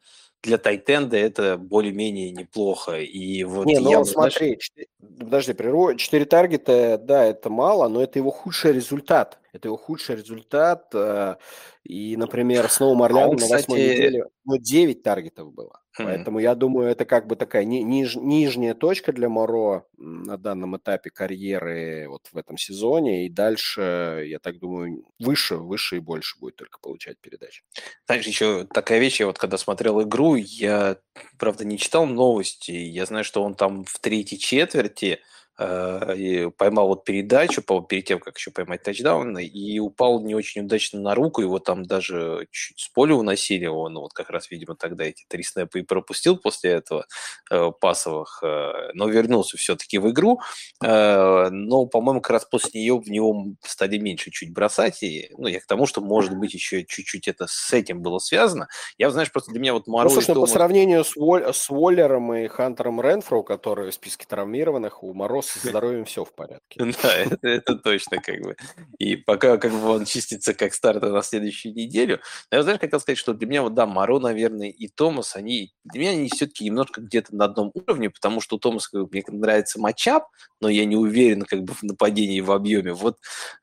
для Тайтенда это более-менее неплохо. И вот не, ну я, смотри, знаешь... 4, подожди, прерву, 4 таргета, да, это мало, но это его худший результат. Это его худший результат. Э, и, например, с Новым Орлеаном а он, на восьмой неделе ну, 9 таргетов было. Mm-hmm. Поэтому я думаю, это как бы такая ни, ниж, нижняя точка для Моро на данном этапе карьеры вот в этом сезоне. И дальше, я так думаю, выше, выше и больше будет только получать передачи. Знаешь, еще такая вещь, я вот когда смотрел игру, я, правда, не читал новости. Я знаю, что он там в третьей четверти поймал вот передачу перед тем, как еще поймать тачдаун, и упал не очень удачно на руку, его там даже чуть с поля уносили, он вот как раз, видимо, тогда эти три снэпа и пропустил после этого э, пасовых, э, но вернулся все-таки в игру, э, но, по-моему, как раз после нее в него стали меньше чуть бросать, и, ну, я к тому, что, может быть, еще чуть-чуть это с этим было связано. Я, знаешь, просто для меня вот Моро... Ну, слушай, ну, по сравнению с, Уоль... с Уоллером и Хантером Ренфроу, которые в списке травмированных, у Мороз со здоровьем все в порядке. Да, это, точно как бы. И пока как бы он чистится как старт на следующую неделю. Но я, знаешь, хотел сказать, что для меня вот, да, Маро, наверное, и Томас, они, для меня они все-таки немножко где-то на одном уровне, потому что у Томаса как бы, мне нравится матчап, но я не уверен как бы в нападении в объеме. Вот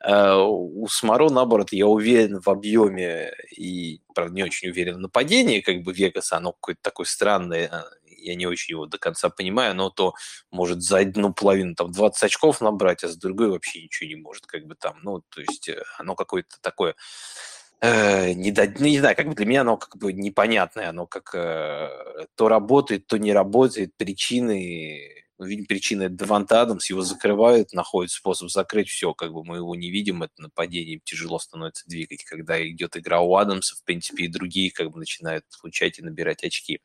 э, у Смаро, наоборот, я уверен в объеме и, правда, не очень уверен в нападении, как бы Вегаса, оно какое-то такое странное, я не очень его до конца понимаю, но то может за одну половину там 20 очков набрать, а за другой вообще ничего не может, как бы там, ну, то есть э, оно какое-то такое, э, не, до, ну, не знаю, как бы для меня оно как бы непонятное, оно как э, то работает, то не работает, причины ну, видим причины это Девант Адамс, его закрывают, находит способ закрыть, все, как бы мы его не видим, это нападение тяжело становится двигать, когда идет игра у Адамса, в принципе, и другие как бы начинают случать и набирать очки.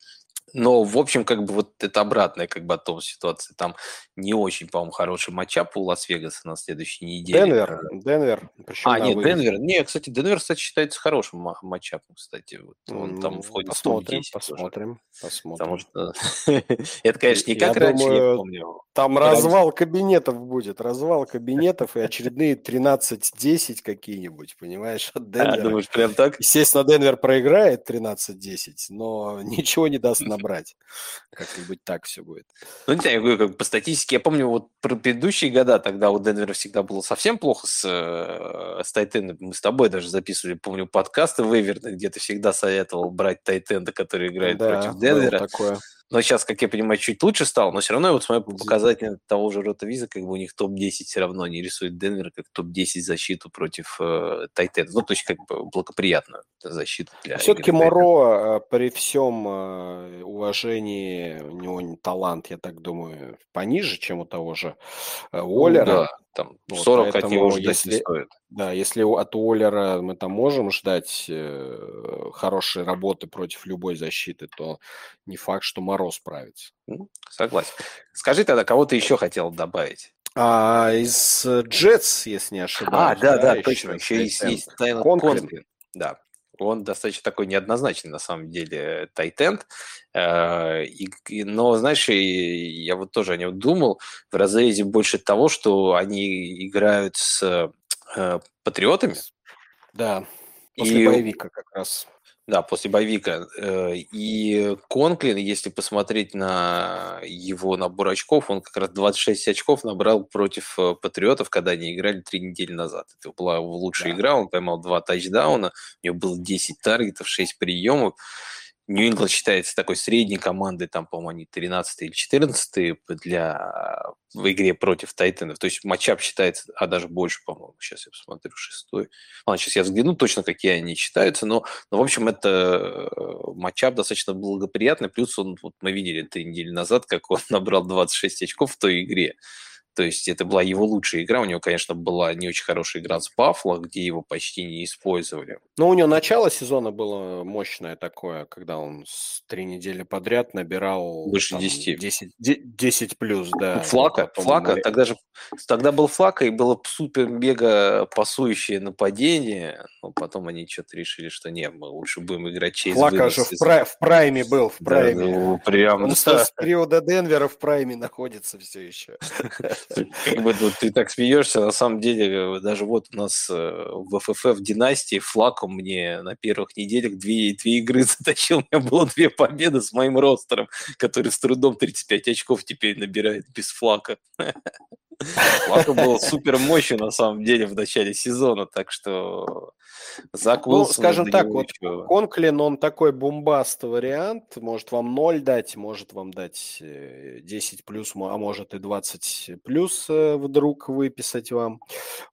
Но, в общем, как бы вот это обратная как бы от того ситуации. Там не очень, по-моему, хороший матчап у Лас-Вегаса на следующей неделе. Денвер, Денвер. А, нет, Денвер. Не, кстати, Денвер, кстати, считается хорошим матчапом, кстати. Вот он там входит посмотрим, в Посмотрим, посмотрим. Потому что это, конечно, не как раньше, я помню. Там развал кабинетов будет, развал кабинетов и очередные 13-10 какие-нибудь, понимаешь, от а, Денвера. думаешь, прям так? Естественно, Денвер проиграет 13-10, но ничего не даст набрать. Как-нибудь так все будет. Ну, не знаю, я говорю, как по статистике, я помню, вот про предыдущие года, тогда у Денвера всегда было совсем плохо с, э, с Тайтендом. Мы с тобой даже записывали, помню, подкасты выверны, где ты всегда советовал брать Тайтенда, который играет да, против Денвера. такое но сейчас, как я понимаю, чуть лучше стал, но все равно вот смотрю показатель того же Ротовиза, как бы у них топ-10 все равно не рисует Денвер как топ-10 защиту против э, Тайтен. Ну, то есть как бы благоприятную защиту для Все-таки Моро э, при всем э, уважении, у него талант, я так думаю, пониже, чем у того же э, Уоллера. Ну, да там вот, 40 от него уже если, стоит. Да, если от Уоллера мы там можем ждать э, хорошей работы против любой защиты, то не факт, что Мороз справится. Согласен. Скажи тогда, кого ты еще хотел добавить? А, из Джетс, если не ошибаюсь. А, да, да, да точно. Еще есть, есть Тайлер Конклин. Конклин. Да, он достаточно такой неоднозначный, на самом деле, тайтенд. Э, но, знаешь, я вот тоже о нем думал в разрезе больше того, что они играют с э, патриотами. Да, после и, боевика как раз. Да, после боевика. Э, и Конклин, если посмотреть на его набор очков, он как раз 26 очков набрал против э, Патриотов, когда они играли три недели назад. Это была его лучшая да. игра, он поймал два тачдауна, у него было 10 таргетов, 6 приемов. Нью-Ингланд считается такой средней командой, там, по-моему, они 13 или 14 для в игре против Тайтенов. То есть матчап считается, а даже больше, по-моему, сейчас я посмотрю, шестой. Ладно, сейчас я взгляну точно, какие они считаются, но, но в общем, это э, матчап достаточно благоприятный, плюс он, вот мы видели три недели назад, как он набрал 26 очков в той игре. То есть это была его лучшая игра. У него, конечно, была не очень хорошая игра с Баффало, где его почти не использовали. Но у него начало сезона было мощное такое, когда он с три недели подряд набирал... Больше там, 10. 10. 10 плюс, да. Флака, Флака. Мы... Тогда же тогда был Флака, и было супер-мега пасующее нападение. Но потом они что-то решили, что нет, мы лучше будем играть через Флака же в, прай- в прайме был, в прайме. Да, ну, прям, он да. с периода Денвера в прайме находится все еще. Как бы ну, ты так смеешься, на самом деле, даже вот у нас э, в ФФФ династии флаком мне на первых неделях две, две игры затащил. У меня было две победы с моим ростером, который с трудом 35 очков теперь набирает без флака. Флака был супер мощью на самом деле в начале сезона, так что Зак ну, скажем так, вот. Конклин, он такой бомбаст вариант, может вам 0 дать, может вам дать 10 э, плюс, а может и 20 плюс э, вдруг выписать вам.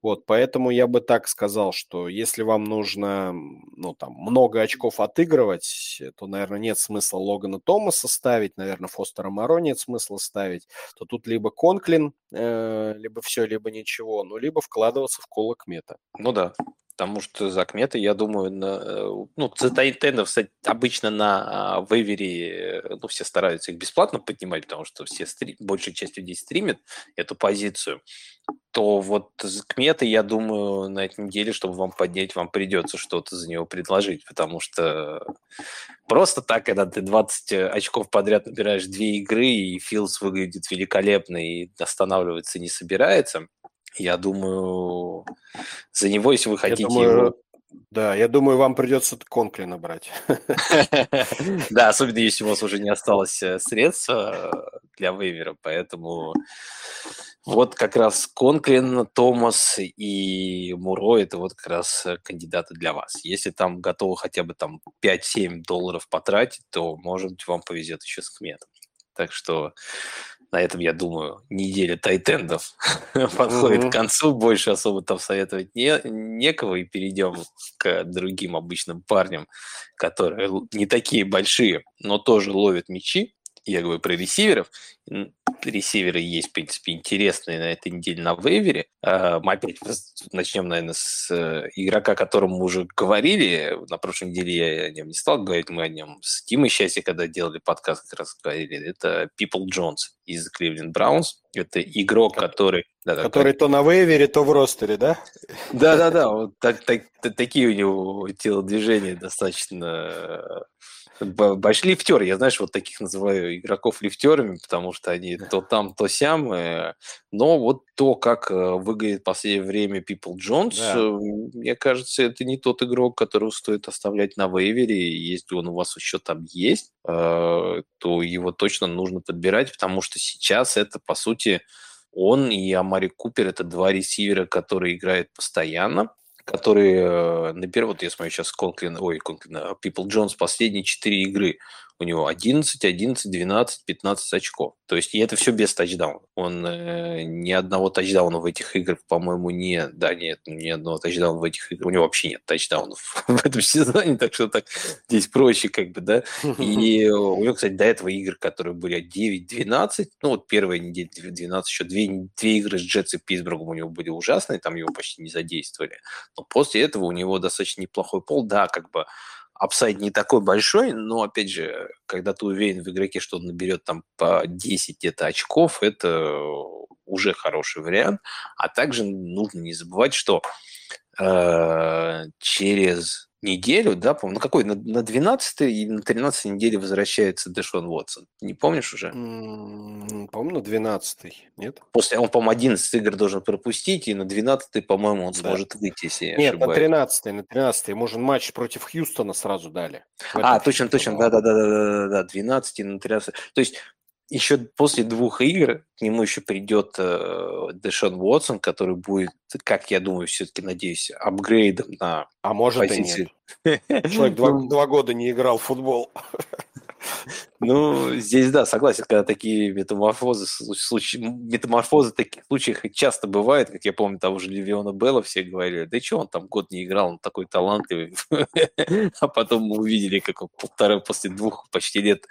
Вот, поэтому я бы так сказал, что если вам нужно, ну, там, много очков отыгрывать, то, наверное, нет смысла Логана Томаса ставить, наверное, Фостера Моро нет смысла ставить, то тут либо Конклин, э, либо все, либо ничего, ну, либо вкладываться в Колок Мета. Ну да, Потому что за Кмета, я думаю, на, э, ну, за тайтендов обычно на а, вейвере, э, ну, все стараются их бесплатно поднимать, потому что все, стри... большая часть людей стримит эту позицию, то вот за Кмета, я думаю, на этой неделе, чтобы вам поднять, вам придется что-то за него предложить, потому что просто так, когда ты 20 очков подряд набираешь две игры, и Филс выглядит великолепно и останавливаться не собирается – я думаю, за него, если вы хотите думаю, его... Да, я думаю, вам придется Конклина брать. Да, особенно если у вас уже не осталось э, средств э, для вейвера, поэтому вот как раз Конклин, Томас и Муро – это вот как раз э, кандидаты для вас. Если там готовы хотя бы там 5-7 долларов потратить, то, может быть, вам повезет еще с Кметом. Так что на этом, я думаю, неделя тайтендов подходит mm-hmm. к концу. Больше особо там советовать не, некого. И перейдем к другим обычным парням, которые не такие большие, но тоже ловят мячи. Я говорю про ресиверов. Ресиверы есть, в принципе, интересные на этой неделе на вейвере. А, мы опять начнем, наверное, с э, игрока, о котором мы уже говорили. На прошлой неделе я о нем не стал говорить, мы о нем с Тимой Счастье, когда делали подкаст, как раз говорили. Это People Jones из Cleveland Browns. Это игрок, который... Да, который так, то на вейвере, то в ростере, да? Да-да-да, вот так, так, такие у него телодвижения достаточно большой лифтер. Я, знаешь, вот таких называю игроков лифтерами, потому что они то там, то сям. Э, но вот то, как э, выглядит в последнее время People Jones, да. Э, мне кажется, это не тот игрок, которого стоит оставлять на вейвере. Если он у вас еще там есть, то его точно нужно подбирать, потому что сейчас это, по сути, он и Амари Купер – это два ресивера, которые играют постоянно которые наберут, вот я смотрю сейчас Конклин, ой, Конклин, People Jones последние четыре игры у него 11, 11, 12, 15 очков. То есть и это все без тачдауна. Он э, ни одного тачдауна в этих играх, по-моему, не... Да, нет, ни одного тачдауна в этих играх. У него вообще нет тачдаунов в этом сезоне, так что так здесь проще как бы, да. И у него, кстати, до этого игр, которые были 9-12, ну вот первая неделя 12, еще две, две игры с Джетс и Питтсбургом у него были ужасные, там его почти не задействовали. Но после этого у него достаточно неплохой пол, да, как бы апсайд не такой большой, но, опять же, когда ты уверен в игроке, что он наберет там по 10 где-то очков, это уже хороший вариант. А также нужно не забывать, что э, через неделю, да, по-моему, на какой, на, на 12 или на 13 неделе возвращается Дэшон Уотсон. Не помнишь уже? Mm, по-моему, на 12 нет? После, он, по-моему, 11 игр должен пропустить, и на 12 по-моему, он да. сможет выйти, если я Нет, ошибаюсь. на 13 на 13 Можно матч против Хьюстона сразу дали. А, точно, точно, да-да-да-да-да, 12 на 13. То есть еще после двух игр к нему еще придет э, Дэшон Уотсон, который будет, как я думаю, все-таки, надеюсь, апгрейдом на А может позиции. и нет. Человек два, ну, два года не играл в футбол. Ну, здесь, да, согласен, когда такие метаморфозы, случаи, метаморфозы в таких случаях часто бывают, как я помню, того же Левиона Белла все говорили, да что он там год не играл, он такой талантливый. А потом мы увидели, как он полтора, после двух почти лет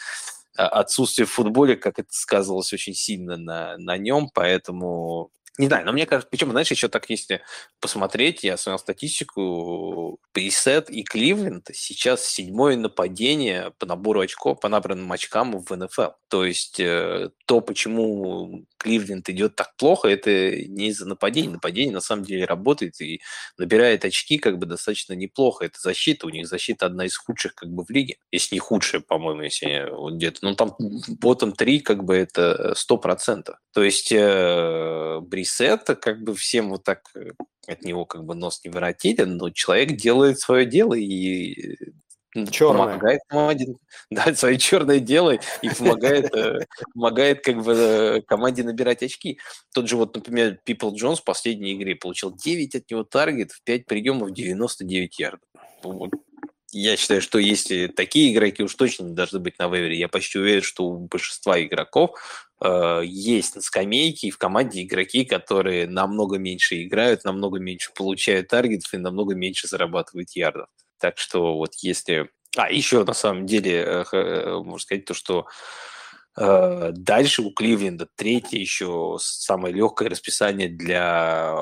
отсутствие в футболе, как это сказывалось очень сильно на, на нем, поэтому не знаю, но мне кажется, причем, знаешь, еще так, если посмотреть, я смотрел статистику, Присет и Кливленд сейчас седьмое нападение по набору очков, по набранным очкам в НФЛ. То есть э, то, почему Кливленд идет так плохо, это не из-за нападений. Нападение на самом деле работает и набирает очки как бы достаточно неплохо. Это защита, у них защита одна из худших как бы в лиге, если не худшая, по-моему, если вот где-то. Ну там ботом 3 как бы это 100%. То есть э, Брисет как бы всем вот так э, от него как бы нос не воротили, но человек делает свое дело и Черное. помогает команде, да, свое черное дело и помогает, э, помогает как бы э, команде набирать очки. Тот же вот, например, People Jones в последней игре получил 9 от него таргетов, 5 приемов, 99 ярдов. Я считаю, что если такие игроки уж точно не должны быть на вейвере, я почти уверен, что у большинства игроков э, есть на скамейке и в команде игроки, которые намного меньше играют, намного меньше получают таргетов и намного меньше зарабатывают ярдов. Так что вот если... А, еще на самом деле, э, э, можно сказать то, что э, дальше у Кливленда третье еще самое легкое расписание для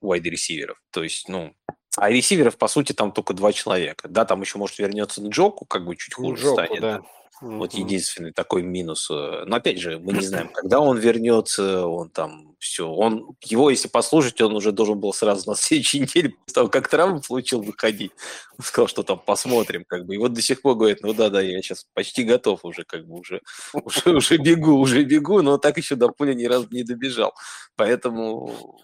вайд-ресиверов. То есть, ну, а ресиверов, по сути, там только два человека. Да, там еще, может, вернется Джоку, как бы чуть хуже Джоку, станет. Да. Вот единственный такой минус. Но опять же, мы не знаем, когда он вернется, он там все. Он, его, если послушать, он уже должен был сразу на следующей неделе, после того, как травму получил, выходить. Он сказал, что там посмотрим, как бы. И вот до сих пор говорит, ну да-да, я сейчас почти готов уже, как бы уже, уже, уже бегу, уже бегу, но так еще до поля ни разу не добежал. Поэтому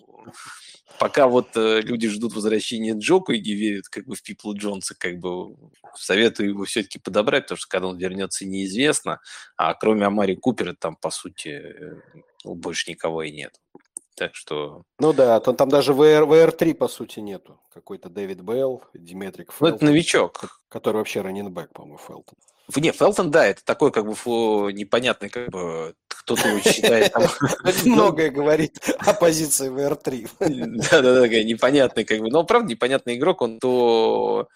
пока вот э, люди ждут возвращения Джоку и не верят как бы в Пипла Джонса, как бы советую его все-таки подобрать, потому что когда он вернется, неизвестно. А кроме Амари Купера там, по сути, э, больше никого и нет. Так что... Ну да, там, там даже VR, VR3, по сути, нету. Какой-то Дэвид Белл, Диметрик Фелтон. Ну, это новичок. Который вообще раненбэк, по-моему, Фелтон. Не, Фелтон, да, это такой как бы фу, непонятный как бы кто-то его считает... Многое говорит о позиции VR3. Да-да-да, непонятный как бы. Но, правда, непонятный игрок, он то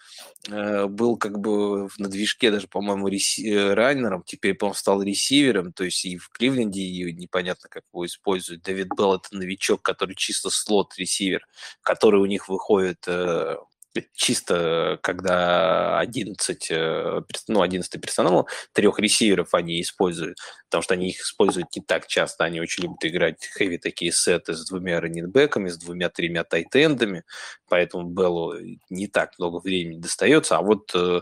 э, был как бы на движке даже, по-моему, э, раннером, теперь, по-моему, стал ресивером, то есть и в Кливленде и непонятно, как его используют. Дэвид Белл – это новичок, который чисто слот-ресивер, который у них выходит э, чисто когда 11, э, ну, 11 персонала, трех ресиверов они используют, потому что они их используют не так часто, они очень любят играть хэви такие сеты с двумя раннинбеками, с двумя-тремя тайтендами, поэтому Беллу не так много времени достается, а вот э,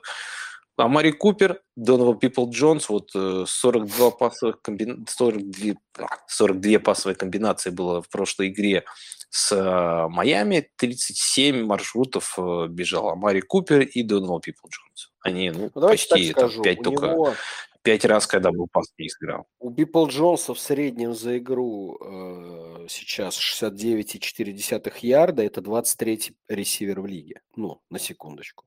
Амари Купер, Донован Пипл Джонс, вот 42, э, пасовых комбина... 42, 42 пасовые комбинации было в прошлой игре с э, Майами, 37 маршрутов э, бежал Амари Купер и Донован Пипл Джонс. Они ну, ну, почти там, скажу, 5 только... Него... Пять раз, когда был пас, не сыграл. У Бипл Джонса в среднем за игру э, сейчас 69,4 ярда. Это 23-й ресивер в лиге. Ну, на секундочку.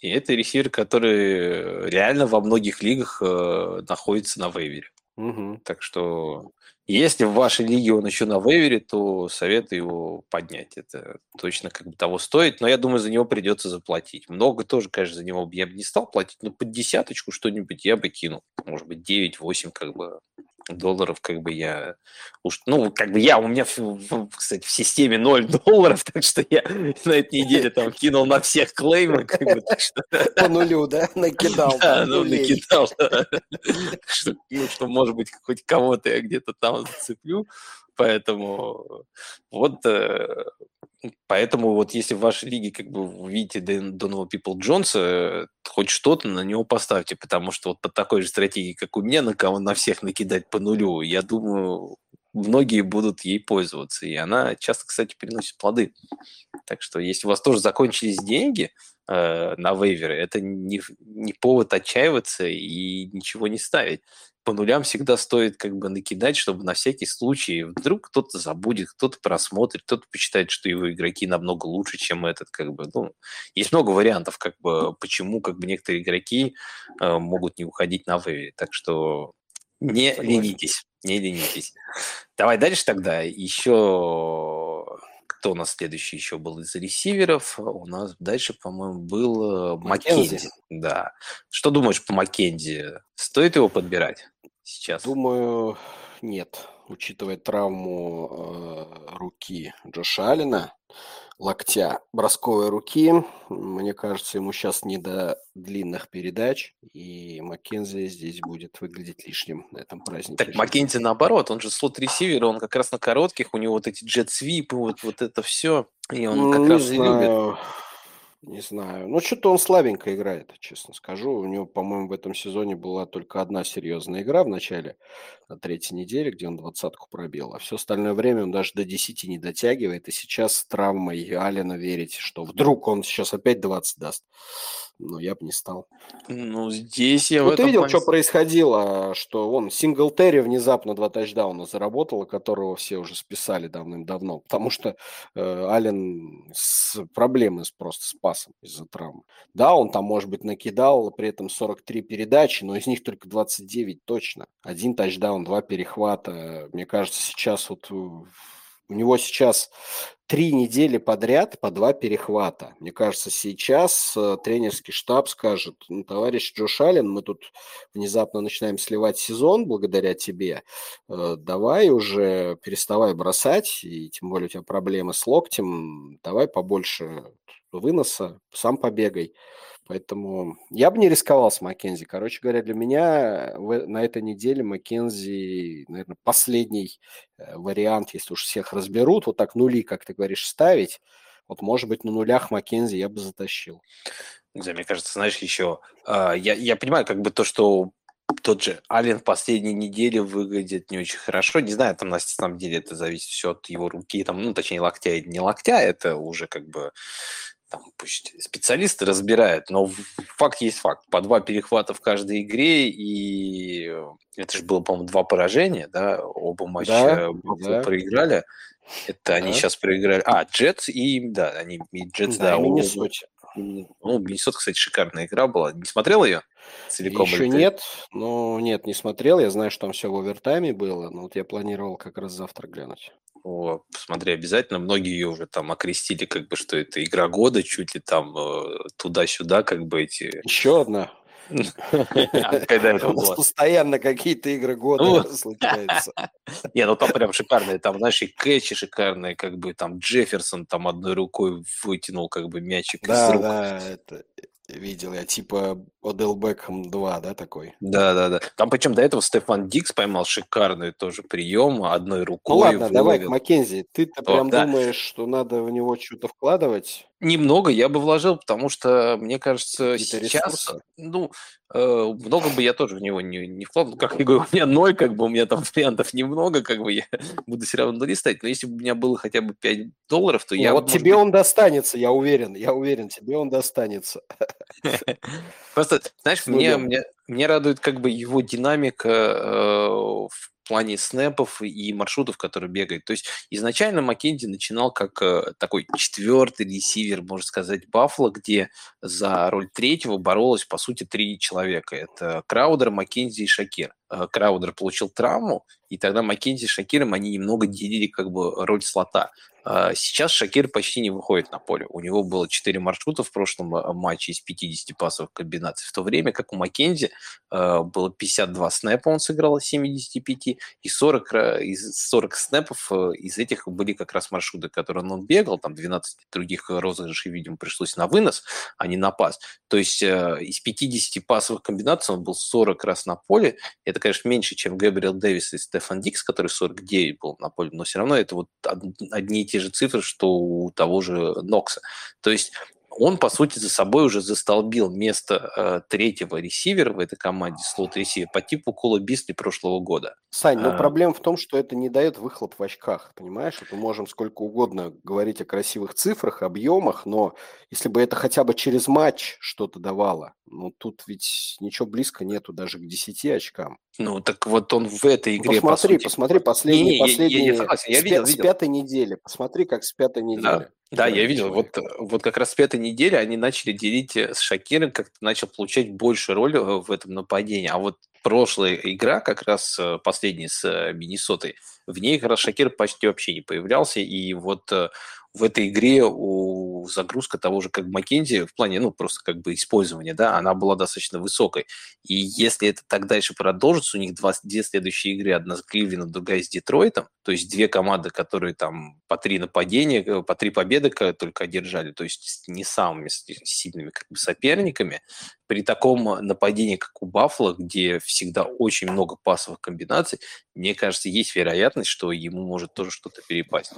И это ресивер, который реально во многих лигах э, находится на вейвере. Угу. Так что, если в вашей лиге он еще на вейвере, то советую его поднять. Это точно как бы того стоит, но я думаю, за него придется заплатить. Много тоже, конечно, за него я бы не стал платить, но под десяточку что-нибудь я бы кинул. Может быть, 9-8 как бы долларов, как бы я уж, ну, как бы я, у меня, кстати, в системе 0 долларов, так что я на этой неделе там кинул на всех клеймы, как бы, так что... По нулю, да? Накидал. Да, ну, накидал. Что, ну, что, может быть, хоть кого-то я где-то там зацеплю, поэтому вот э, Поэтому вот если в вашей лиге как бы вы видите Донована Пипл Джонса, хоть что-то на него поставьте, потому что вот под такой же стратегией, как у меня, на кого на всех накидать по нулю, я думаю, многие будут ей пользоваться. И она часто, кстати, приносит плоды. Так что если у вас тоже закончились деньги э, на вейверы, это не, не повод отчаиваться и ничего не ставить по нулям всегда стоит как бы накидать, чтобы на всякий случай вдруг кто-то забудет, кто-то просмотрит, кто-то почитает, что его игроки намного лучше, чем этот, как бы, ну, есть много вариантов, как бы, почему, как бы, некоторые игроки э, могут не уходить на вейве, так что не Согласен. ленитесь, не ленитесь. Давай дальше тогда еще кто у нас следующий еще был из ресиверов? У нас дальше, по-моему, был э, Маккензи. Да. Что думаешь по Маккензи? Стоит его подбирать? Сейчас? Думаю, нет. Учитывая травму э, руки Джоша Аллена, локтя бросковой руки, мне кажется, ему сейчас не до длинных передач, и Маккензи здесь будет выглядеть лишним на этом празднике. Так Маккензи наоборот, он же слот-ресивер, он как раз на коротких, у него вот эти джет-свипы, вот, вот это все, и он как не раз знаю. любит. Не знаю. Ну, что-то он слабенько играет, честно скажу. У него, по-моему, в этом сезоне была только одна серьезная игра в начале, на третьей неделе, где он двадцатку пробил. А все остальное время он даже до 10 не дотягивает. И сейчас с травмой Алина верить, что вдруг он сейчас опять 20 даст. Ну, я бы не стал. Ну, здесь я ну, ты видел, плане... что происходило, что он Синглтери внезапно два тачдауна заработал, которого все уже списали давным-давно, потому что э, Ален с проблемы с, просто с пасом из-за травмы. Да, он там, может быть, накидал при этом 43 передачи, но из них только 29 точно. Один тачдаун, два перехвата. Мне кажется, сейчас вот у него сейчас три недели подряд по два перехвата. Мне кажется, сейчас э, тренерский штаб скажет, ну, товарищ Джош Аллен, мы тут внезапно начинаем сливать сезон благодаря тебе, э, давай уже переставай бросать, и тем более у тебя проблемы с локтем, давай побольше выноса, сам побегай. Поэтому я бы не рисковал с Маккензи. Короче говоря, для меня в, на этой неделе Маккензи, наверное, последний э, вариант, если уж всех разберут, вот так нули, как ты говоришь, ставить. Вот, может быть, на нулях Маккензи я бы затащил. Не мне кажется, знаешь, еще... Э, я, я понимаю, как бы то, что тот же Ален в последней неделе выглядит не очень хорошо. Не знаю, там на самом деле это зависит все от его руки, там, ну, точнее, локтя и не локтя, это уже как бы там, пусть специалисты разбирают, но факт есть факт. По два перехвата в каждой игре, и это же было, по-моему, два поражения, да, оба матча да, да. проиграли. Это да. они сейчас проиграли. А, Джетс и, да, они, и Джетс, да, да, и Миннесоте. Ну, Миннесота, кстати, шикарная игра была. Не смотрел ее? Целиком Еще нет, но нет, не смотрел. Я знаю, что там все в овертайме было, но вот я планировал как раз завтра глянуть. О, посмотри, обязательно. Многие ее уже там окрестили, как бы, что это игра года, чуть ли там э, туда-сюда, как бы эти... Еще одна. Когда это было? Постоянно какие-то игры года ну, случаются. Не, ну там прям шикарные, там, знаешь, и кэчи шикарные, как бы там Джефферсон там одной рукой вытянул как бы мячик да, это видел я, типа Одел Бекхэм 2, да, такой? Да, да, да. Там причем до этого Стефан Дикс поймал шикарный тоже прием одной рукой. Ну ладно, давай, Маккензи, ты-то прям да. думаешь, что надо в него что-то вкладывать? Немного я бы вложил, потому что, мне кажется, сейчас, ресурсы? ну, э, много бы я тоже в него не, не вкладывал. Как я говорю, у меня ноль, как бы у меня там вариантов немного, как бы я буду все равно листать. Но если бы у меня было хотя бы 5 долларов, то ну, я... Вот тебе быть... он достанется, я уверен, я уверен, тебе он достанется. Просто, знаешь, мне, мне, мне радует как бы его динамика э, в плане снэпов и маршрутов, которые бегает. То есть изначально Маккензи начинал как э, такой четвертый ресивер, можно сказать, Баффало, где за роль третьего боролось, по сути, три человека. Это Краудер, Маккензи и Шакир. Э, Краудер получил травму, и тогда Маккензи с Шакиром, они немного делили как бы роль слота. Э, сейчас Шакир почти не выходит на поле. У него было 4 маршрута в прошлом э, матче из 50 пасовых комбинаций, в то время как у Маккензи было 52 снэпа, он сыграл из 75, и 40, из 40 снэпов из этих были как раз маршруты, которые он бегал, там 12 других розыгрышей, видимо, пришлось на вынос, а не на пас. То есть из 50 пасовых комбинаций он был 40 раз на поле, это конечно, меньше, чем Габриэл Дэвис и Стефан Дикс, который 49 был на поле, но все равно это вот одни и те же цифры, что у того же Нокса. То есть он, по сути, за собой уже застолбил место э, третьего ресивера в этой команде, слот-ресивер, по типу Кола Бисли прошлого года. Сань, но а... проблема в том, что это не дает выхлоп в очках, понимаешь? Мы можем сколько угодно говорить о красивых цифрах, объемах, но если бы это хотя бы через матч что-то давало, ну, тут ведь ничего близко нету даже к 10 очкам. Ну, так вот он в этой игре, Посмотри, по сути... посмотри последние, не, последние я, я, я, согласен, я видел, с, видел. с пятой недели. Посмотри, как с пятой недели. Да. Да, я видел. Вот, вот как раз с пятой недели они начали делить э, с Шакиром, как-то начал получать больше роль э, в этом нападении. А вот прошлая игра, как раз э, последняя с Миннесотой, в ней как раз Шакир почти вообще не появлялся. И вот в этой игре у загрузка того же, как Маккензи, в плане, ну, просто как бы использования, да, она была достаточно высокой. И если это так дальше продолжится, у них два, две следующие игры, одна с Кливленом, другая с Детройтом, то есть две команды, которые там по три нападения, э, по три победы только одержали, то есть не самыми сильными как бы, соперниками, при таком нападении, как у Баффала, где всегда очень много пасовых комбинаций, мне кажется, есть вероятность, что ему может тоже что-то перепасть.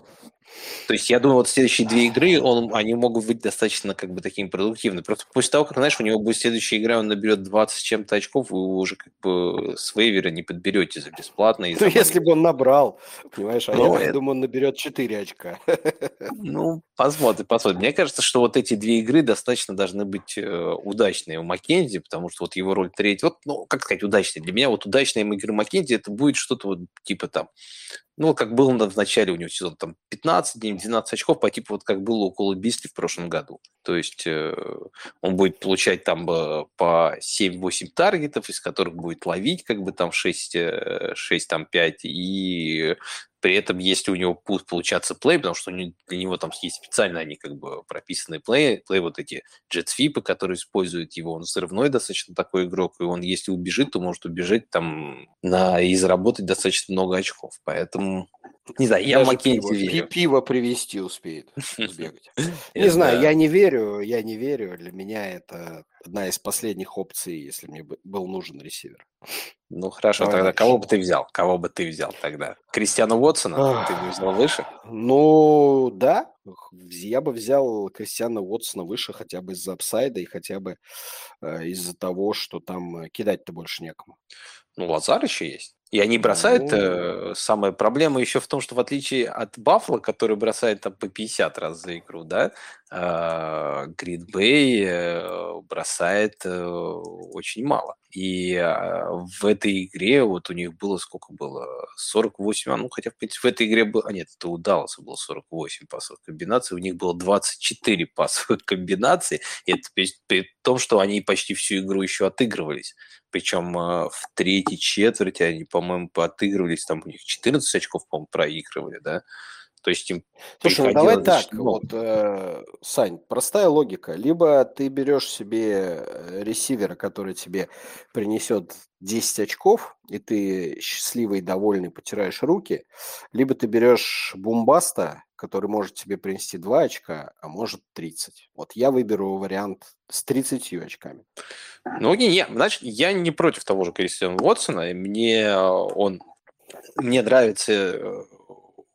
То есть я думаю, вот следующие две игры он, они могут быть достаточно как бы такими продуктивными. Просто после того, как, знаешь, у него будет следующая игра, он наберет 20 с чем-то очков, вы уже как бы с вейвера не подберете за бесплатно. Ну, если бы он набрал, понимаешь, а ну, я это... думаю, он наберет 4 очка. Ну, посмотрим, посмотрим. Мне кажется, что вот эти две игры достаточно должны быть э, удачные у Маккензи, потому что вот его роль третья, вот, ну, как сказать, удачная. Для меня вот удачная игры Маккензи, это будет что-то вот типа там ну, как было в начале у него сезона, там 15 дней, 12 очков, по типу вот как было около Бисли в прошлом году. То есть э, он будет получать там э, по 7-8 таргетов, из которых будет ловить как бы там 6, э, 6 там 5, и при этом, если у него будут получаться плей, потому что для него там есть специально они как бы прописанные плей, плей вот эти джетсвипы, которые используют его, он взрывной достаточно такой игрок, и он, если убежит, то может убежать там на, и заработать достаточно много очков. Поэтому не знаю, я Маккензи верю. Пиво привезти успеет сбегать. Не знаю, я не верю, я не верю. Для меня это одна из последних опций, если мне был нужен ресивер. Ну хорошо, Давай тогда дальше. кого бы ты взял? Кого бы ты взял тогда? Кристиана Уотсона? Ты бы взял выше? Ну да, я бы взял Кристиана Уотсона выше хотя бы из-за апсайда и хотя бы э, из-за того, что там э, кидать-то больше некому. Ну, Лазар еще есть. И они бросают. Ну... Э, самая проблема еще в том, что в отличие от Баффла, который бросает там по 50 раз за игру, да, Гринбей э, бросает э, очень мало. И а, в этой игре вот у них было сколько было? 48, а ну хотя в принципе в этой игре было... А нет, это у Далласа было 48 пасовых комбинаций, у них было 24 пасовых комбинации, и это при, при том, что они почти всю игру еще отыгрывались. Причем э, в третьей четверти они, по-моему, отыгрывались, там у них 14 очков, по-моему, проигрывали, да? То есть им Слушай, ну давай так, вот, э, Сань, простая логика. Либо ты берешь себе э, ресивера, который тебе принесет 10 очков, и ты счастливый, довольный, потираешь руки, либо ты берешь бумбаста, который может тебе принести 2 очка, а может 30. Вот я выберу вариант с 30 очками. Ну, не, не, значит, я не против того же Кристиана Уотсона. Мне э, он мне нравится э,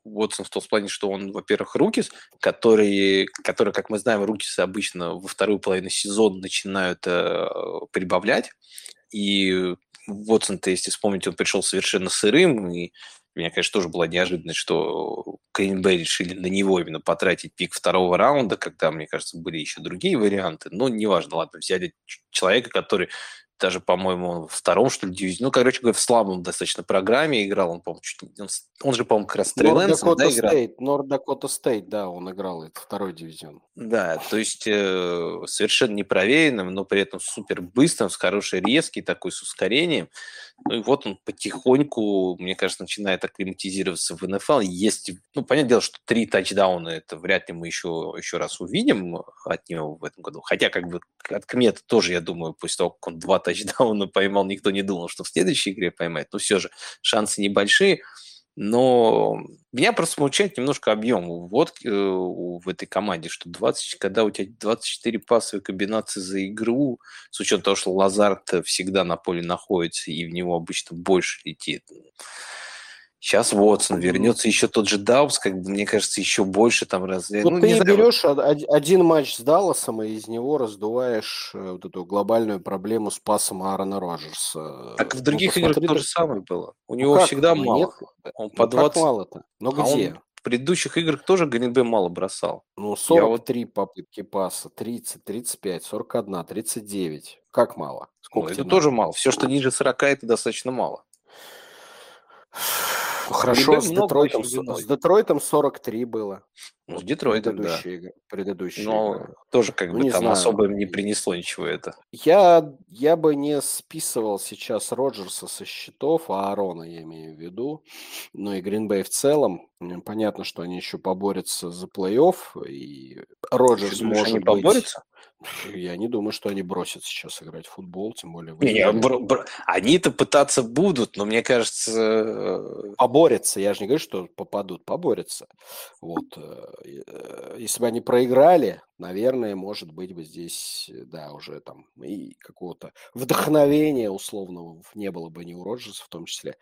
Уотсон в том плане, что он, во-первых, Рукис, который, который, как мы знаем, Рукисы обычно во вторую половину сезона начинают э, прибавлять. И Уотсон-то, если вспомнить, он пришел совершенно сырым, и меня, конечно, тоже была неожиданность, что Гринбей решили на него именно потратить пик второго раунда, когда, мне кажется, были еще другие варианты. Но неважно, ладно, взяли человека, который даже, по-моему, во втором, что ли, дивизионе. Ну, короче говоря, в слабом достаточно программе играл. Он, по-моему, чуть... он, он же, по-моему, как раз Трейленсом, да, играл? Dakota State, да, он играл, это второй дивизион. Да, то есть э, совершенно непроверенным, но при этом супер быстрым, с хорошей резкий такой, с ускорением. Ну и вот он потихоньку, мне кажется, начинает акклиматизироваться в НФЛ. Есть, ну, понятное дело, что три тачдауна, это вряд ли мы еще, еще раз увидим от него в этом году. Хотя, как бы, от Кмета тоже, я думаю, после того, как он два тачдауна поймал, никто не думал, что в следующей игре поймает. Но все же шансы небольшие. Но меня просто смущает немножко объем вот э, в этой команде, что 20, когда у тебя 24 пасовые комбинации за игру, с учетом того, что Лазард всегда на поле находится и в него обычно больше летит. Сейчас Уотсон вернется, еще тот же Даубс, как бы, мне кажется, еще больше там разве... Ну, ну ты берешь один матч с Далласом и из него раздуваешь э, вот эту глобальную проблему с пасом Аарона Роджерса. Так в ну, других ну, играх то же самое было. У него ну, всегда ну, мало. Нет? Он ну, по 20... мало-то? Но а где? Он в предыдущих играх тоже Гринбей мало бросал. Ну, 43 вот... попытки паса, 30, 35, 41, 39. Как мало? Сколько ну, это тоже мало. Все, что ниже 40, это достаточно мало. Хорошо, с Детройтом, с Детройтом 43 было. Ну, с Детройтом, да. Предыдущие Но игры. тоже как ну, бы не там знаю. особо им не принесло ничего это. Я, я бы не списывал сейчас Роджерса со счетов, а Аарона я имею в виду, ну и Гринбей в целом. Понятно, что они еще поборются за плей-офф, и Роджерс может они быть... Я не думаю, что они бросят сейчас играть в футбол, тем более... Не, не, бр- бр- они-то пытаться будут, но мне кажется... Э, поборются, я же не говорю, что попадут, поборются. Вот. Э, э, если бы они проиграли, наверное, может быть бы здесь, да, уже там и какого-то вдохновения условного не было бы ни у Роджерса в том числе.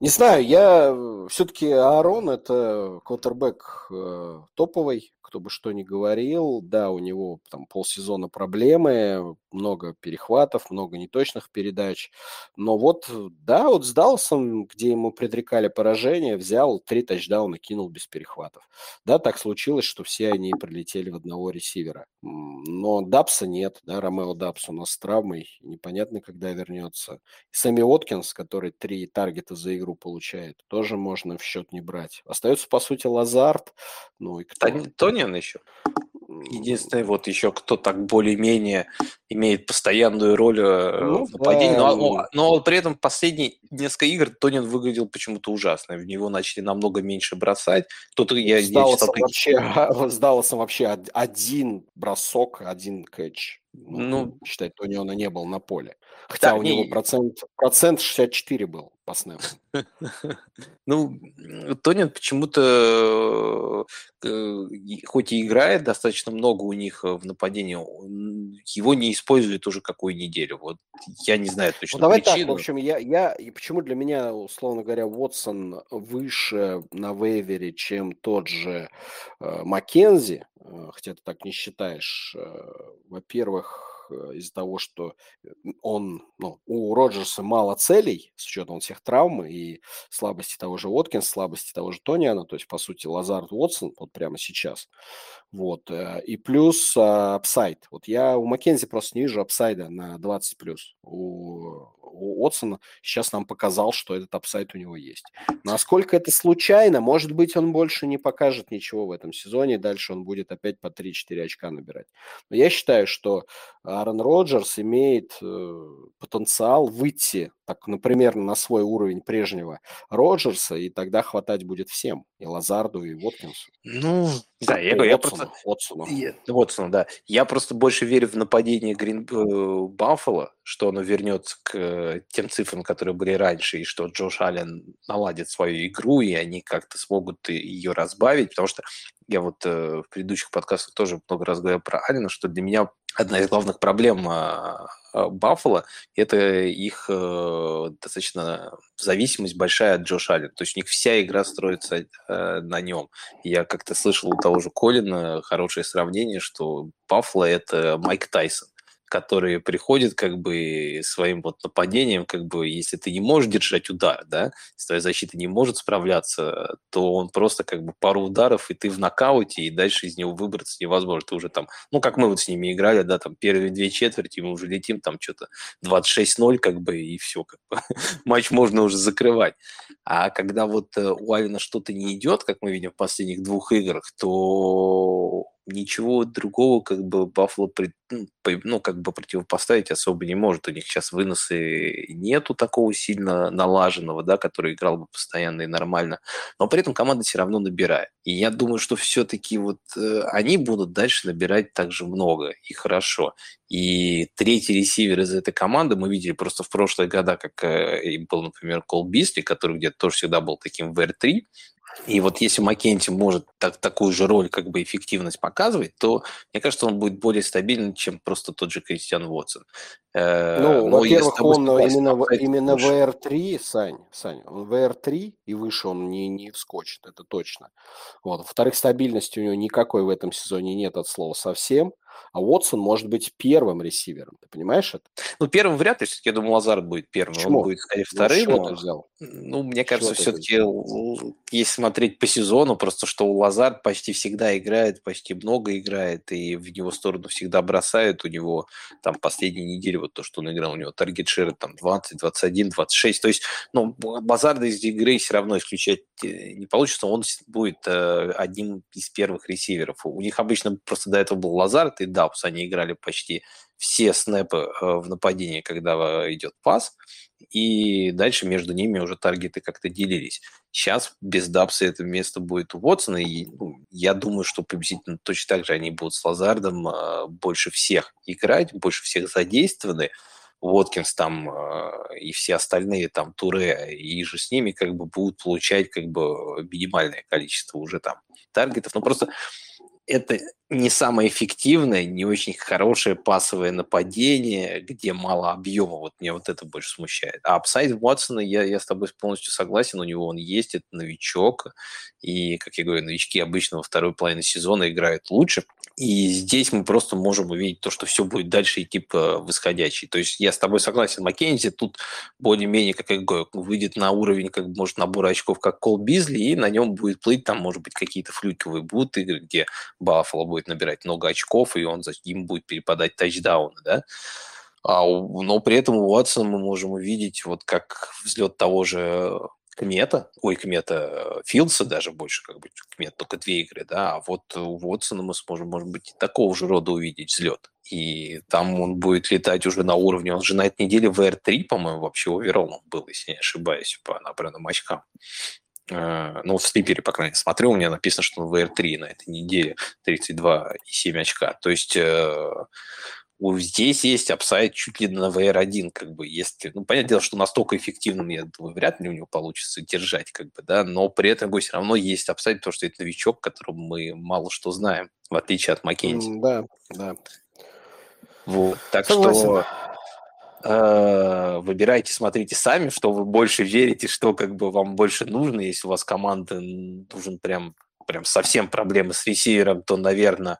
Не знаю, я все-таки Аарон это квотербек э, топовый, кто бы что ни говорил, да, у него там полсезона проблемы, много перехватов, много неточных передач, но вот, да, вот с Далсом, где ему предрекали поражение, взял три тачдауна, кинул без перехватов. Да, так случилось, что все они прилетели в одного ресивера. Но Дапса нет, да, Ромео Дапс у нас с травмой, непонятно, когда вернется. И Сами Уоткинс, который три таргета за игру получает, тоже можно в счет не брать. Остается, по сути, Лазард, ну и кто? Тони Ленин еще. Единственный вот еще кто так более-менее имеет постоянную роль э, ну, в нападении. Да. Но, но при этом последние несколько игр Тонин выглядел почему-то ужасно. В него начали намного меньше бросать. Тут я, с, я читал... вообще, с Далласом вообще один бросок, один кэч. Ну, ну считать, Тониона не был на поле. Хотя да, у не... него процент, процент 64 был по снэпу. Ну, Тонин почему-то, э, хоть и играет достаточно много у них э, в нападении, его не используют уже какую неделю. Вот я не знаю точно ну, давай причину. так, в общем, я, я, и почему для меня, условно говоря, Уотсон выше на вейвере, чем тот же э, Маккензи, э, хотя ты так не считаешь. Э, во-первых, э, из-за того, что он, ну, у Роджерса мало целей, с учетом всех травм и слабости того же Уоткинс, слабости того же Тониана, то есть, по сути, Лазард Уотсон вот прямо сейчас. Вот. Э, и плюс а, upside. Вот я у Маккензи просто не вижу upside а на 20+. плюс. У, у Уотсона сейчас нам показал, что этот upside у него есть. Насколько это случайно, может быть, он больше не покажет ничего в этом сезоне, дальше он будет опять по 3-4 очка набирать. Но я считаю, что Аарон Роджерс имеет э, потенциал выйти, так, например, на свой уровень прежнего Роджерса, и тогда хватать будет всем, и Лазарду, и Воткинсу. Ну, да, я, я просто... Уотсону, да. Я просто больше верю в нападение Грин э, Баффало, что оно вернется к э, тем цифрам, которые были раньше, и что Джош Аллен наладит свою игру, и они как-то смогут ее разбавить, потому что я вот э, в предыдущих подкастах тоже много раз говорил про Алина, что для меня одна из главных проблем Баффало – это их э, достаточно зависимость большая от Джоша Аллена. То есть у них вся игра строится э, на нем. Я как-то слышал у того же Колина хорошее сравнение, что Баффало – это Майк Тайсон которые приходят как бы своим вот нападением, как бы если ты не можешь держать удар, да, если твоя защита не может справляться, то он просто как бы пару ударов, и ты в нокауте, и дальше из него выбраться невозможно. Ты уже там, ну, как мы вот с ними играли, да, там первые две четверти, мы уже летим там что-то 26-0, как бы, и все, как бы. матч можно уже закрывать. А когда вот э, у Алина что-то не идет, как мы видим в последних двух играх, то ничего другого как бы Баффало ну, ну, как бы противопоставить особо не может. У них сейчас выносы нету такого сильно налаженного, да, который играл бы постоянно и нормально. Но при этом команда все равно набирает. И я думаю, что все-таки вот э, они будут дальше набирать также много и хорошо. И третий ресивер из этой команды мы видели просто в прошлые года, как э, был, например, Кол Бисли, который где-то тоже всегда был таким в R3, и вот если Маккенти может так, такую же роль, как бы эффективность показывать, то мне кажется, он будет более стабильным, чем просто тот же Кристиан Уотсон. Э, ну, во-первых, он именно, именно VR3, Сань, Сань, он VR3 и выше он не, не вскочит, это точно. Вот. Во-вторых, стабильности у него никакой в этом сезоне нет от слова совсем. А Уотсон может быть первым ресивером. Ты понимаешь это? Ну, первым вряд ли. Я думаю, Лазард будет первым. Почему? Он будет, скорее, ну, вторым. Ну, взял? Ну, мне кажется, все-таки, если смотреть по сезону, просто что у Лазард почти всегда играет, почти много играет, и в него сторону всегда бросают. У него там последние недели, вот то, что он играл, у него таргет шир там 20, 21, 26. То есть, ну, Базарда из игры все равно исключать э, не получится. Он будет э, одним из первых ресиверов. У них обычно просто до этого был Лазард, и Дабс, они играли почти все снэпы э, в нападении, когда э, идет пас, и дальше между ними уже таргеты как-то делились. Сейчас без Дабса это место будет у Уотсона, и ну, я думаю, что приблизительно точно так же они будут с Лазардом э, больше всех играть, больше всех задействованы. Воткинс там э, и все остальные, там Туре, иже с ними как бы будут получать как бы минимальное количество уже там target ов. Ну просто это не самое эффективное, не очень хорошее пасовое нападение, где мало объема. Вот мне вот это больше смущает. А upside Уотсона, я, я с тобой полностью согласен, у него он есть, это новичок. И, как я говорю, новички обычно во второй половине сезона играют лучше. И здесь мы просто можем увидеть то, что все будет дальше идти по восходящей. То есть я с тобой согласен, Маккензи тут более-менее, как я говорю, выйдет на уровень, как может, набора очков, как Кол Бизли, и на нем будет плыть, там, может быть, какие-то флюковые будут игры, где Баффало будет набирать много очков, и он за им будет перепадать тачдауны, да. А, но при этом у Уотсона мы можем увидеть, вот как взлет того же Кмета, ой, Кмета, Филдса даже больше, как бы, Кмет только две игры, да, а вот у Вотсона мы сможем, может быть, такого же рода увидеть взлет. И там он будет летать уже на уровне, он же на этой неделе WR3, по-моему, вообще overall ом был, если не ошибаюсь, по набранным очкам. Э, ну, в слипере, по крайней мере, смотрю, у меня написано, что он WR3 на этой неделе 32,7 очка. То есть э, здесь есть upside чуть ли на WR1, как бы, если, ну, понятное дело, что настолько эффективным, я думаю, вряд ли у него получится держать, как бы, да, но при этом все равно есть upside, потому что это новичок, которому мы мало что знаем, в отличие от Маккензи. Да, да. Вот, так Согласен. что э, выбирайте, смотрите сами, что вы больше верите, что как бы вам больше нужно, если у вас команда нужен прям прям совсем проблемы с ресивером, то, наверное,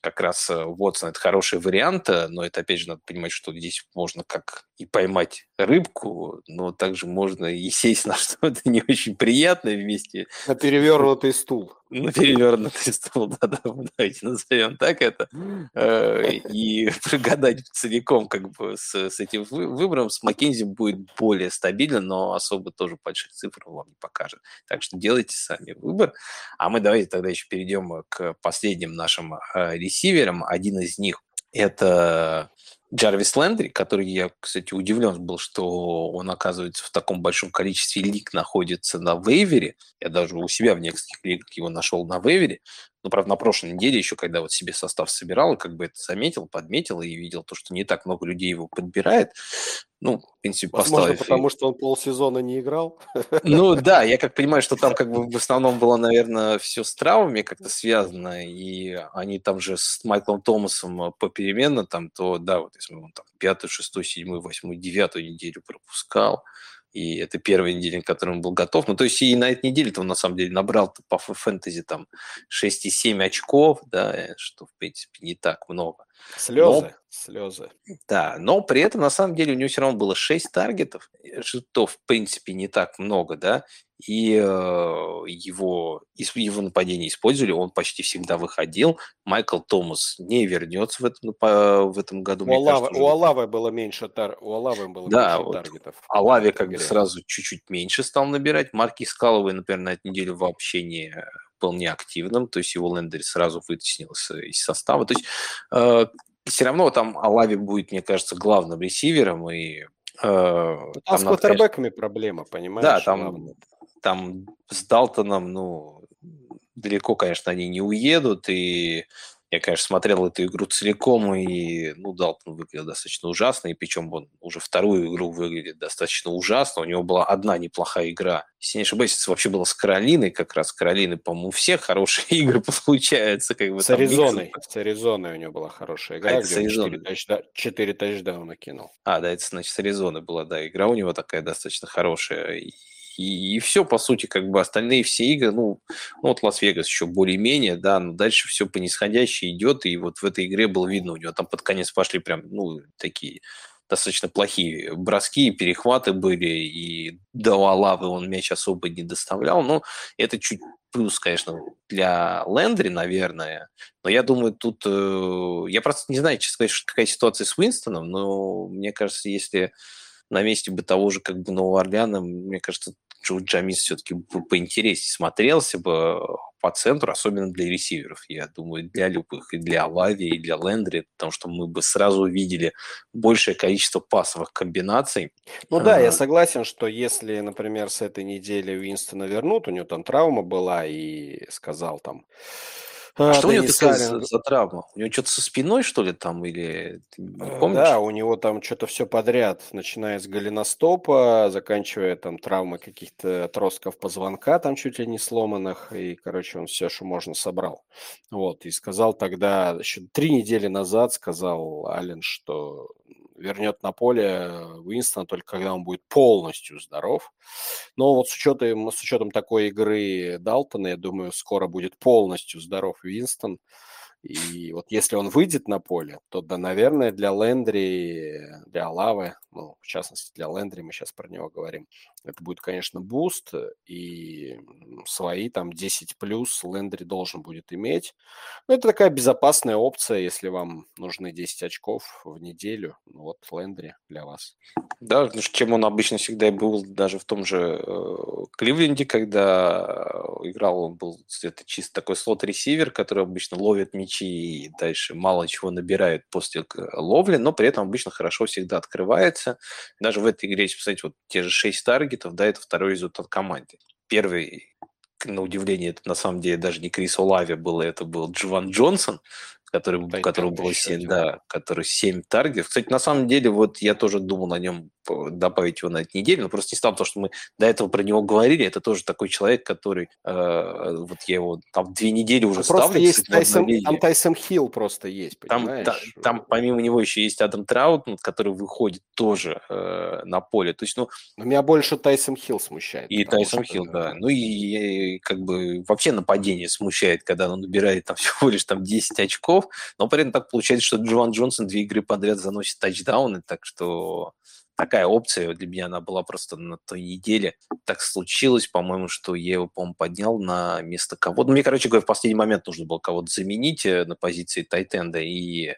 как раз Уотсон э, – это хороший вариант, э, но это, опять же, надо понимать, что здесь можно как и поймать рыбку, но также можно и сесть на что-то не очень приятное вместе. На перевернутый стул. На перевернутый стул, да-да, давайте назовем так это. Э, и прогадать целиком как бы с, с этим выбором с Маккензи будет более стабильно, но особо тоже больших цифр вам не покажет. Так что делайте сами выбор. А мы давайте тогда еще перейдем к последним нашим э, ресиверам. Один из них это Джарвис Лендри, который я, кстати, удивлен был, что он, оказывается, в таком большом количестве лиг находится на вейвере. Я даже у себя в некоторых лигах его нашел на вейвере. Но, правда, на прошлой неделе еще, когда вот себе состав собирал, и как бы это заметил, подметил и видел то, что не так много людей его подбирает, ну, в принципе, Возможно, поставив... потому что он полсезона не играл? Ну, да, я как понимаю, что там как бы в основном было, наверное, все с травмами как-то связано, и они там же с Майклом Томасом попеременно там, то, да, вот если он там пятую, шестую, седьмую, восьмую, девятую неделю пропускал, и это первая неделя, на которой он был готов. Ну, то есть и на этой неделе-то он, на самом деле, набрал по фэнтези там 6,7 очков, да, что, в принципе, не так много. Слезы, но, слезы. Да, но при этом, на самом деле, у него все равно было 6 таргетов, что, в принципе, не так много, да, и э, его, его нападение использовали, он почти всегда выходил. Майкл Томас не вернется в этом, в этом году. У, Алавы, кажется, у Алавы было меньше, тар, у Алавы было да, меньше вот таргетов. Алаве как бы сразу чуть-чуть меньше стал набирать. Марки Скаловой, например, на этой неделе вообще не был неактивным, то есть его лендер сразу вытеснился из состава. То есть э, все равно там Алави будет, мне кажется, главным ресивером, и Э, там, там с квотербеками конечно... проблема, понимаешь? Да, там, там с Далтоном, ну, далеко, конечно, они не уедут, и я, конечно, смотрел эту игру целиком, и, ну, Далтон выглядел достаточно ужасно, и причем он уже вторую игру выглядит достаточно ужасно. У него была одна неплохая игра. Если не ошибаюсь, это вообще было с Каролиной, как раз Каролины, по-моему, у всех хорошие игры получаются. Как бы, с Аризоной. С Аризоной у него была хорошая игра, а, он 4, тачда... 4 тачдауна кинул. А, да, это, значит, с Аризоной была, да, игра у него такая достаточно хорошая. И, и все, по сути, как бы остальные все игры, ну, ну вот Лас-Вегас еще более-менее, да, но дальше все по нисходящей идет, и вот в этой игре было видно, у него там под конец пошли прям, ну, такие достаточно плохие броски, перехваты были, и до Алавы он мяч особо не доставлял. Ну, это чуть плюс, конечно, для Лендри, наверное. Но я думаю, тут... Э, я просто не знаю, честно сказать, какая ситуация с Уинстоном, но мне кажется, если на месте бы того же как бы Нового Орлеана, мне кажется, Джо Джамис все-таки поинтереснее смотрелся бы по центру, особенно для ресиверов, я думаю, для любых, и для Лави, и для Лендри, потому что мы бы сразу увидели большее количество пасовых комбинаций. Ну да, а... я согласен, что если, например, с этой недели Уинстона вернут, у него там травма была, и сказал там, а, а что у него такая за, травма? У него что-то со спиной, что ли, там, или не помнишь? Да, у него там что-то все подряд, начиная с голеностопа, заканчивая там травмы каких-то отростков позвонка, там чуть ли не сломанных, и, короче, он все, что можно, собрал. Вот, и сказал тогда, еще три недели назад сказал Ален, что вернет на поле Уинстона только когда он будет полностью здоров. Но вот с учетом, с учетом такой игры Далтона, я думаю, скоро будет полностью здоров Уинстон. И вот если он выйдет на поле, то, да, наверное, для Лендри, для Лавы, ну, в частности, для Лендри, мы сейчас про него говорим, это будет, конечно, boost, и свои там 10 плюс Лендри должен будет иметь. Но это такая безопасная опция, если вам нужны 10 очков в неделю. Ну, вот Лендри для вас. Да, ну, чем он обычно всегда и был, даже в том же э, Кливленде, когда играл, он был это чисто такой слот-ресивер, который обычно ловит мячи и дальше мало чего набирает после ловли, но при этом обычно хорошо всегда открывается. Даже в этой игре, если посмотреть, вот те же 6 таргетов, да, это второй результат команды. Первый на удивление, это на самом деле даже не Крис Олави был, это был Джован Джонсон, который, у которого было 7, да, который 7 таргетов. Кстати, на самом деле, вот я тоже думал о нем добавить его на эту неделю, но просто не стал, потому что мы до этого про него говорили, это тоже такой человек, который, э, вот я его там две недели уже просто ставлю. Есть Тайсон, там Тайсон Хилл просто есть, понимаешь? Там, та, там помимо него еще есть Адам Траут, который выходит тоже э, на поле. То есть, ну... Но меня больше Тайсон Хилл смущает. И Тайсон Хилл, да. Ну и, и как бы вообще нападение смущает, когда он набирает там всего лишь там 10 очков, но при этом так получается, что Джоан Джонсон две игры подряд заносит тачдауны, так что такая опция для меня она была просто на той неделе. Так случилось, по-моему, что я его, по-моему, поднял на место кого-то. Ну, мне, короче говоря, в последний момент нужно было кого-то заменить э, на позиции тайтенда, и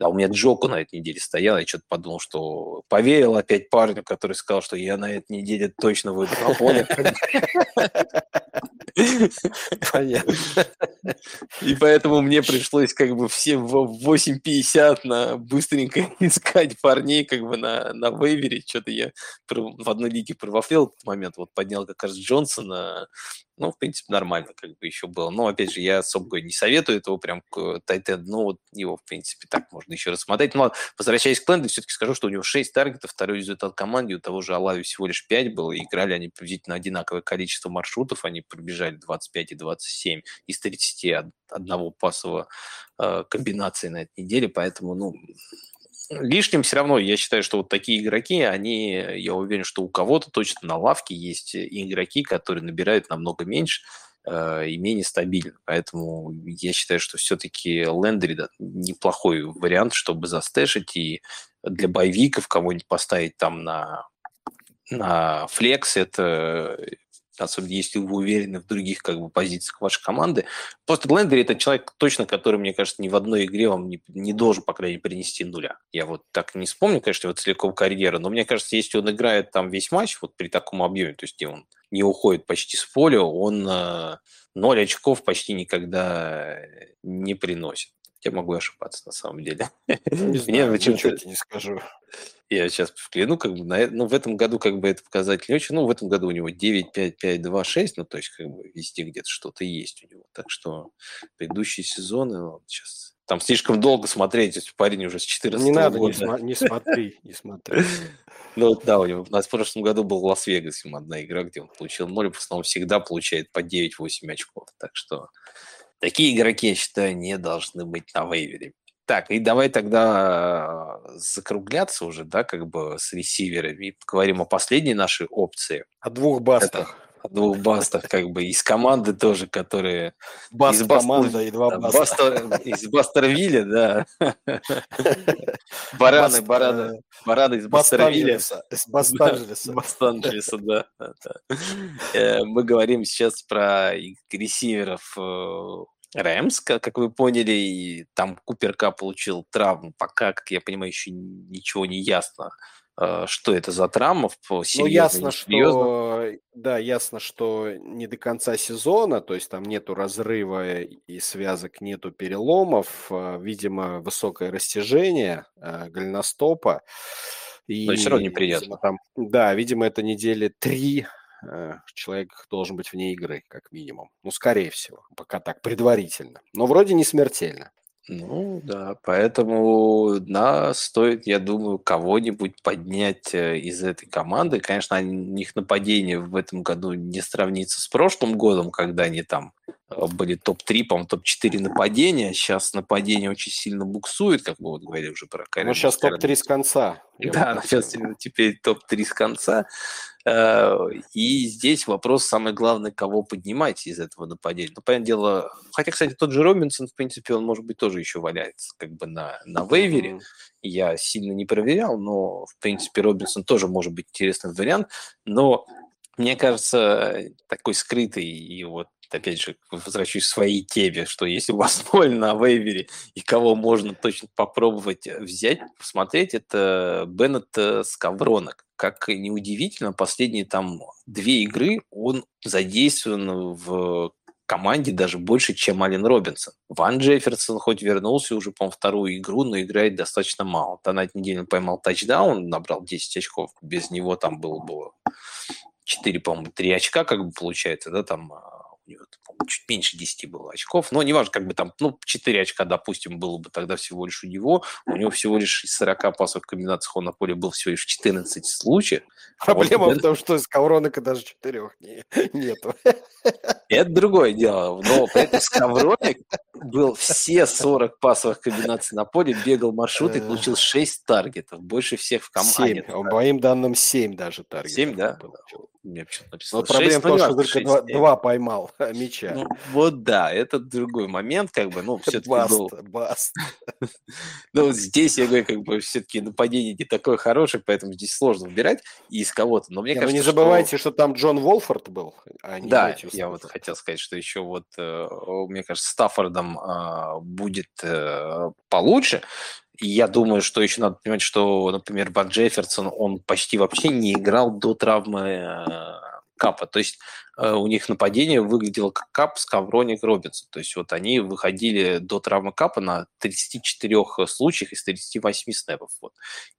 да, у меня Джоку на этой неделе стоял, я что-то подумал, что поверил опять парню, который сказал, что я на этой неделе точно выйду на поле. Понятно. И поэтому мне пришлось как бы все в 8.50 на быстренько искать парней как бы на, на вейвере. Что-то я в одной лиге провафлел этот момент. Вот поднял как раз Джонсона, ну, в принципе, нормально как бы еще было. Но, опять же, я особо не советую этого прям к Тайтенд. Ну, вот его, в принципе, так можно еще рассмотреть. Но, возвращаясь к Ленду, все-таки скажу, что у него 6 таргетов, второй результат команде, у того же Алави всего лишь 5 было. И играли они приблизительно одинаковое количество маршрутов. Они пробежали 25 и 27 из 31 пасового э, комбинации на этой неделе. Поэтому, ну, лишним все равно, я считаю, что вот такие игроки, они, я уверен, что у кого-то точно на лавке есть игроки, которые набирают намного меньше э, и менее стабильно. Поэтому я считаю, что все-таки Лендери да, неплохой вариант, чтобы застэшить и для боевиков кого-нибудь поставить там на на флекс, это особенно если вы уверены в других как бы, позициях вашей команды. Просто Глендери – это человек точно, который, мне кажется, ни в одной игре вам не, не должен, по крайней мере, принести нуля. Я вот так не вспомню, конечно, вот целиком карьеры, но мне кажется, если он играет там весь матч вот при таком объеме, то есть где он не уходит почти с поля, он э, ноль очков почти никогда не приносит. Я могу ошибаться на самом деле. Не знаю, ничего тебе не скажу. Я сейчас взгляну, как бы, на, ну, в этом году как бы это показатель не очень, ну, в этом году у него 9, 5, 5, 2, 6, ну, то есть, как бы, везде где-то что-то есть у него. Так что предыдущие сезоны, вот, сейчас там слишком долго смотреть, если парень уже с 14 Не надо, года. Не, см- не смотри, не смотри. Ну да, у него у нас в прошлом году был Лас-Вегас, ему одна игра, где он получил ноль, в основном всегда получает по 9-8 очков. Так что такие игроки, я считаю, не должны быть на вейвере. Так, и давай тогда закругляться уже, да, как бы с ресиверами. И поговорим о последней нашей опции. О двух бастах. Это, о двух бастах, как бы, из команды тоже, которые... Баст из команда и два баста. Из Бастервилля, да. Бараны, бараны, бараны из Бастервилля. Из Баст-Анджелеса. Баст-Анджелеса, да. Э, мы говорим сейчас про ресиверов э, Рэмс, как вы поняли, и там Куперка получил травму. Пока, как я понимаю, еще ничего не ясно, э, что это за травма. Ну, ясно, что, да, ясно, что не до конца сезона, то есть там нету разрыва и связок, нету переломов, э, видимо, высокое растяжение э, голеностопа. И, Но все равно неприятно. Видимо, там, да, видимо, это недели три человек должен быть вне игры, как минимум. Ну, скорее всего, пока так, предварительно. Но вроде не смертельно. Ну да, поэтому да, стоит, я думаю, кого-нибудь поднять э, из этой команды. Конечно, у них нападение в этом году не сравнится с прошлым годом, когда они там э, были топ-3, по-моему, топ-4 нападения. Сейчас нападение очень сильно буксует, как мы вот говорили уже про Карину. Ну, сейчас топ-3 с конца. Да, сейчас теперь топ-3 с конца. Э, и здесь вопрос самый главный, кого поднимать из этого нападения. Ну, понятное дело, хотя, кстати, тот же Робинсон, в принципе, он, может быть, тоже еще валяется как бы на, на вейвере. Я сильно не проверял, но, в принципе, Робинсон тоже может быть интересный вариант. Но мне кажется, такой скрытый и вот опять же, возвращусь к своей теме, что если у вас ноль на вейвере и кого можно точно попробовать взять, посмотреть, это Беннет э, Скавронок как неудивительно, последние там две игры он задействован в команде даже больше, чем Ален Робинсон. Ван Джефферсон хоть вернулся уже, по вторую игру, но играет достаточно мало. Та на этой неделе поймал тачдаун, набрал 10 очков. Без него там было бы 4, по-моему, 3 очка, как бы получается, да, там а, у него, чуть меньше 10 было очков, но неважно, как бы там, ну, 4 очка, допустим, было бы тогда всего лишь у него, у него всего лишь из 40 пасовых комбинаций он на поле был всего лишь 14 случаев. Проблема вот, в том, что из Ковроника даже 4 не, нету. Это другое дело, но при этом Скавроник был все 40 пасовых комбинаций на поле, бегал маршрут и получил 6 таргетов, больше всех в команде. 7, по моим данным 7 даже таргетов. 7, да? Мне почему-то написано. Но проблема в том, что только два, два мяча. Ну, вот да, это другой момент, как бы, ну, все-таки баст, был... баст. ну, здесь, я говорю, как бы, все-таки нападение не такое хорошее, поэтому здесь сложно выбирать из кого-то. Но мне не, кажется, ну, не забывайте, что... что там Джон Волфорд был, а не Да, я вот хотел сказать, что еще вот, э, мне кажется, Стаффордом э, будет э, получше. И я думаю, что еще надо понимать, что, например, Бак Джефферсон, он почти вообще не играл до травмы э, Капа. То есть у них нападение выглядело как Кап, Скавроник, Робинсон. То есть вот они выходили до травмы Капа на 34 случаях из 38 снэпов. Вот.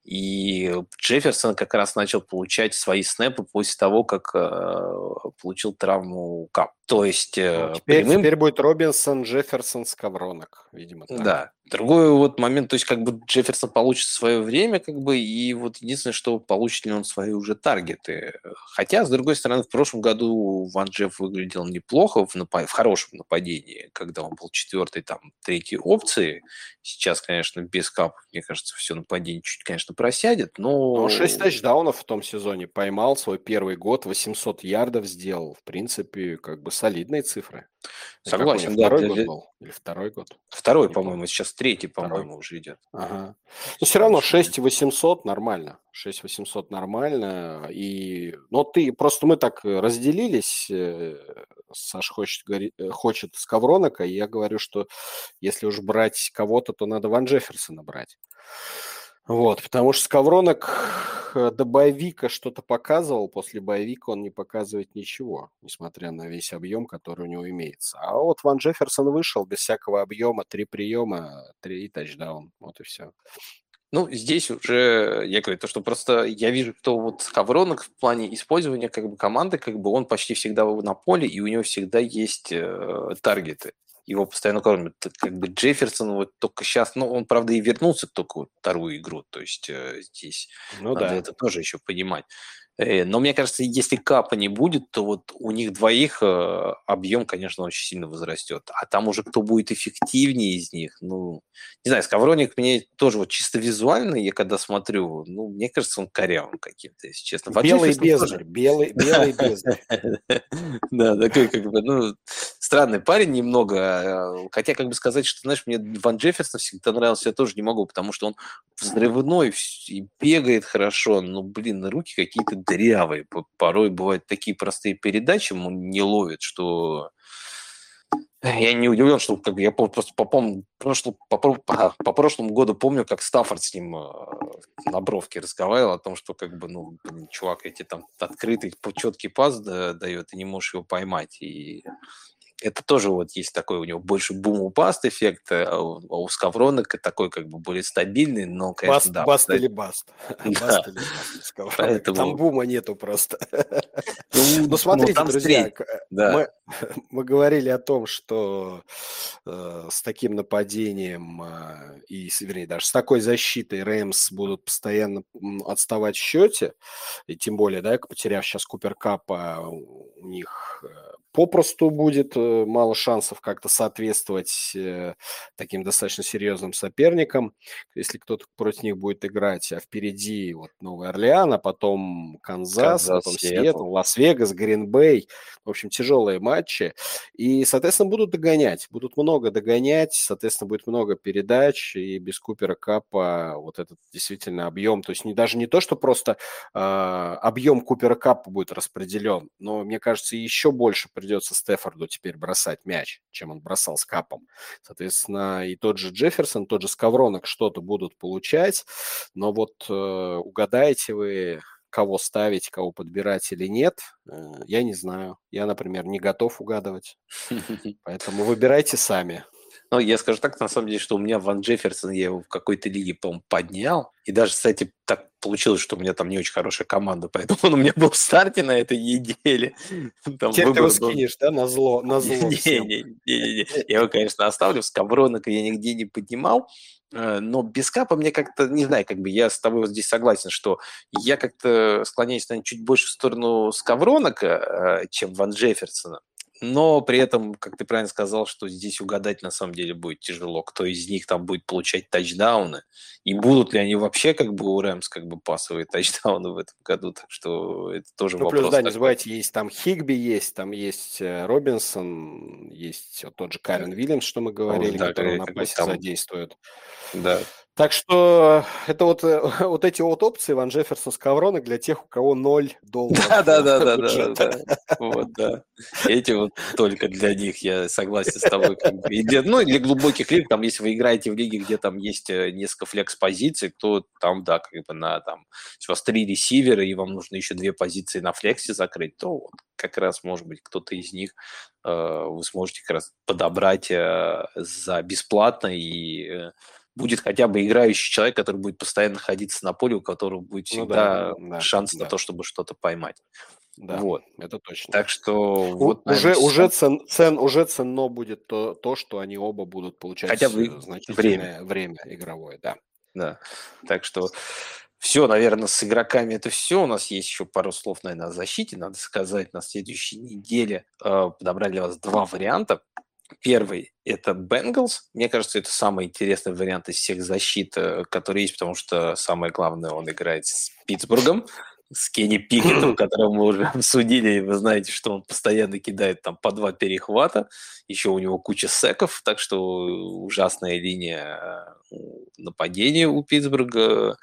И Джефферсон как раз начал получать свои снэпы после того, как э, получил травму Кап. То есть... Э, ну, теперь, прямым... теперь будет Робинсон, Джефферсон, Скавронок, видимо. Так. Да. Другой вот момент, то есть как бы Джефферсон получит свое время, как бы, и вот единственное, что получит ли он свои уже таргеты. Хотя, с другой стороны, в прошлом году Ван Джефф выглядел неплохо в, напа- в хорошем нападении, когда он был четвертой, там, третьей опции. Сейчас, конечно, без капов, мне кажется, все нападение чуть, конечно, просядет, но... Но 6 тачдаунов в том сезоне поймал, свой первый год, 800 ярдов сделал. В принципе, как бы солидные цифры. Согласен, да. Второй год был? Или второй год? Второй, по-моему, сейчас третий, по-моему, уже идет. Ага. Но все равно 6 800 нормально. 6 800 нормально. И... Но ты... Просто мы так разделились. Э, Саша хочет, э, хочет Скавронака, и я говорю, что если уж брать кого-то, то надо Ван Джефферсона брать. Вот, потому что Скавронок э, до боевика что-то показывал, после боевика он не показывает ничего, несмотря на весь объем, который у него имеется. А вот Ван Джефферсон вышел без всякого объема, три приема, три тачдаун, вот и все. Ну, здесь уже, я говорю, то, что просто я вижу, кто вот Скавронок в плане использования как бы команды, как бы он почти всегда на поле, и у него всегда есть э, таргеты его постоянно кормят. Как бы Джефферсон вот только сейчас, ну, он, правда, и вернулся только вот вторую игру, то есть э, здесь ну, надо да. это тоже еще понимать. Э, но мне кажется, если капа не будет, то вот у них двоих э, объем, конечно, очень сильно возрастет. А там уже кто будет эффективнее из них, ну, не знаю, Скавроник мне тоже вот чисто визуально, я когда смотрю, ну, мне кажется, он корявым каким-то, если честно. Белый бездарь, белый, белый бездарь. Да, такой как бы, ну, странный парень немного, а, хотя как бы сказать, что, знаешь, мне Ван Джефферсон всегда нравился, я тоже не могу, потому что он взрывной и бегает хорошо, но, блин, руки какие-то дырявые. Порой бывают такие простые передачи, он не ловит, что я не удивлен, что как, я просто по, пом, прошло, по, по, по прошлому году помню, как Стаффорд с ним э, на бровке разговаривал о том, что как бы, ну, блин, чувак эти там открытый четкий пас да, дает, и не можешь его поймать. И это тоже вот есть такой у него больше бум-баст эффект, а у, а у Скавронок такой как бы более стабильный, но, конечно, баст, да. Баст или баст. Баст или баст. Поэтому... Там бума нету просто. Ну, ну смотрите, друзья, мы, мы говорили о том, что э, с таким нападением э, и, вернее, даже с такой защитой Рэмс будут постоянно отставать в счете, и тем более, да, потеряв сейчас Купер Капа, у них э, попросту будет э, мало шансов как-то соответствовать э, таким достаточно серьезным соперникам, если кто-то против них будет играть, а впереди вот Новый Орлеан, а потом Канзас, Канзас потом Сиэтл, Лас-Вегас, Гринбей, в общем, тяжелые матчи, и, соответственно, будут догонять, будут много догонять, соответственно, будет много передач, и без Купера Капа вот этот действительно объем, то есть не, даже не то, что просто э, объем Купера Капа будет распределен, но, мне кажется, еще больше придется Стефорду теперь бросать мяч, чем он бросал с Капом. Соответственно, и тот же Джефферсон, тот же Скавронок что-то будут получать, но вот э, угадаете вы, кого ставить, кого подбирать или нет, э, я не знаю. Я, например, не готов угадывать. Поэтому выбирайте сами. Ну, я скажу так, на самом деле, что у меня Ван Джефферсон, я его в какой-то лиге, по поднял. И даже, кстати, так получилось, что у меня там не очень хорошая команда, поэтому он у меня был в старте на этой неделе. Там Теперь ты его скинешь, да, на зло? На зло не, не, не, не, Я его, конечно, оставлю. С Скавронок я нигде не поднимал. Э, но без капа мне как-то, не знаю, как бы я с тобой вот здесь согласен, что я как-то склоняюсь, наверное, чуть больше в сторону Скавронака, э, чем Ван Джефферсона но при этом, как ты правильно сказал, что здесь угадать на самом деле будет тяжело, кто из них там будет получать тачдауны, и будут ли они вообще как бы у Рэмс как бы пасовые тачдауны в этом году, так что это тоже ну, вопрос. Плюс, да, не забывайте, есть там Хигби, есть, там есть э, Робинсон, есть вот тот же Карен Вильямс, что мы говорили, да, который на пасе там... задействует. Да, так что это вот, э, вот эти вот опции Ван Джефферсон с Ковронок для тех, у кого ноль долларов. Да, да, да, да, да, да. Вот, да. Эти вот только для них, я согласен с тобой. И для, ну, для глубоких лиг, там, если вы играете в лиге, где там есть э, несколько флекс-позиций, то там, да, как бы на там, если у вас три ресивера, и вам нужно еще две позиции на флексе закрыть, то вот как раз, может быть, кто-то из них э, вы сможете как раз подобрать э, за бесплатно и э, будет хотя бы играющий человек, который будет постоянно находиться на поле, у которого будет всегда ну, да, да, шанс да. на то, чтобы что-то поймать. Да, вот. это точно. Так что у, вот, наверное, уже, уже, цен, цен, уже ценно будет то, то, что они оба будут получать хотя бы значительное время. время игровое, да. Да, так что все, наверное, с игроками это все. У нас есть еще пару слов, наверное, о защите. Надо сказать, на следующей неделе э, подобрали для вас два варианта. Первый – это Бенгалс. Мне кажется, это самый интересный вариант из всех защит, э, которые есть, потому что самое главное, он играет с Питтсбургом, с Кенни Пикетом, которого мы уже обсудили, и вы знаете, что он постоянно кидает там по два перехвата, еще у него куча секов, так что ужасная линия э, нападения у Питтсбурга,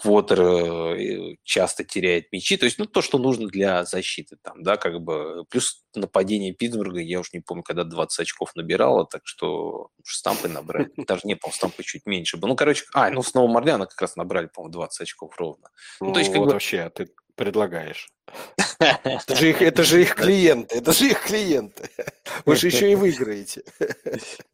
Квотер э, часто теряет мячи, то есть, ну, то, что нужно для защиты там, да, как бы, плюс нападение Питтсбурга, я уж не помню, когда 20 очков набирало, так что стампы набрали, даже не, по стампы чуть меньше. Было, ну, короче, а, ну, с Новым как раз набрали, по-моему, 20 очков ровно. Ну, то есть, как вот бы... вообще, ты предлагаешь? Это же их, это же их клиенты, это же их клиенты. Вы же еще и выиграете.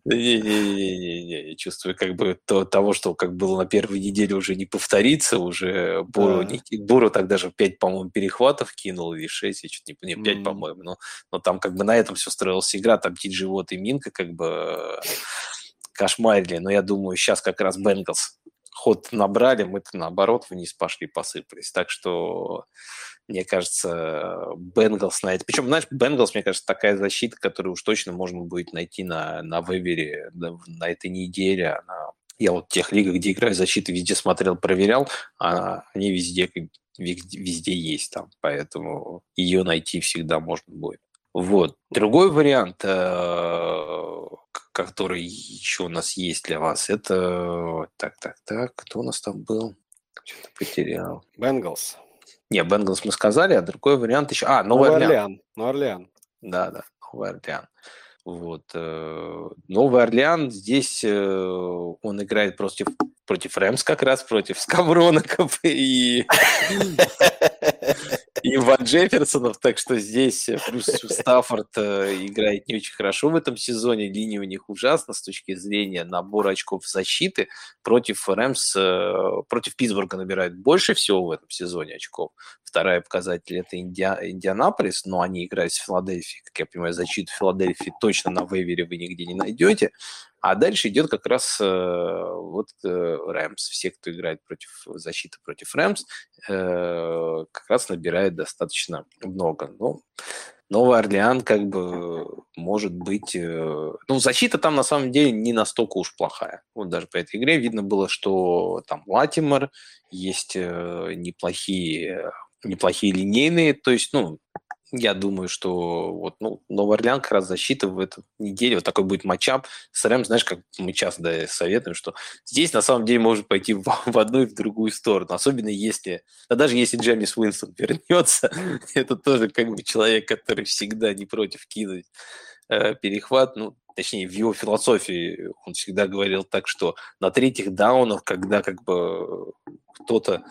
Не-не-не, я чувствую, как бы то, того, что как было на первой неделе, уже не повторится, уже Буру, не, Буру тогда же 5, по-моему, перехватов кинул, или 6, я чуть не, не 5, mm. по-моему, но, но там как бы на этом все строилась игра, там Тиджи Вот и Минка как бы кошмарили, но я думаю, сейчас как раз Бенгалс ход набрали, мы-то наоборот вниз пошли, посыпались. Так что, мне кажется, Бенгалс на это... Причем, знаешь, Бенгалс, мне кажется, такая защита, которую уж точно можно будет найти на, на вейвере на, этой неделе. Она... Я вот тех лигах, где играю защиты, везде смотрел, проверял, а они везде, везде, везде есть там, поэтому ее найти всегда можно будет. Вот. Другой вариант, э, который еще у нас есть для вас, это... Так, так, так, кто у нас там был? Что-то потерял. Бенгалс. Не, Бенгалс мы сказали, а другой вариант еще... А, Новый, Новый Орлеан. Орлеан. Новый Орлеан. Да, да, Новый Орлеан. Вот. Э, Новый Орлеан, здесь э, он играет против, против Рэмс как раз, против Скавроноков и и Ван Джефферсонов, так что здесь э, плюс Стаффорд э, играет не очень хорошо в этом сезоне, линия у них ужасна с точки зрения набора очков защиты. Против Рэмс, э, против Питтсбурга набирают больше всего в этом сезоне очков. Вторая показатель – это Индиа, Индианаполис, но они играют с Филадельфией. Как я понимаю, защиту Филадельфии точно на вейвере вы нигде не найдете. А дальше идет как раз э, вот э, Рэмс. Все, кто играет против защиты против Рэмс, э, как раз набирает достаточно много. Ну, Новый Орлеан как бы может быть... Э, ну, защита там на самом деле не настолько уж плохая. Вот даже по этой игре видно было, что там Латимор, есть э, неплохие неплохие линейные, то есть, ну, я думаю, что вот, ну, Новый Орлеан как раз защита в эту неделю. Вот такой будет матчап с РМ, знаешь, как мы часто да, советуем, что здесь на самом деле может пойти в, в одну и в другую сторону. Особенно если, да даже если Джеймис Уинстон вернется, это тоже как бы человек, который всегда не против кинуть э, перехват. Ну, точнее, в его философии он всегда говорил так, что на третьих даунах, когда как бы кто-то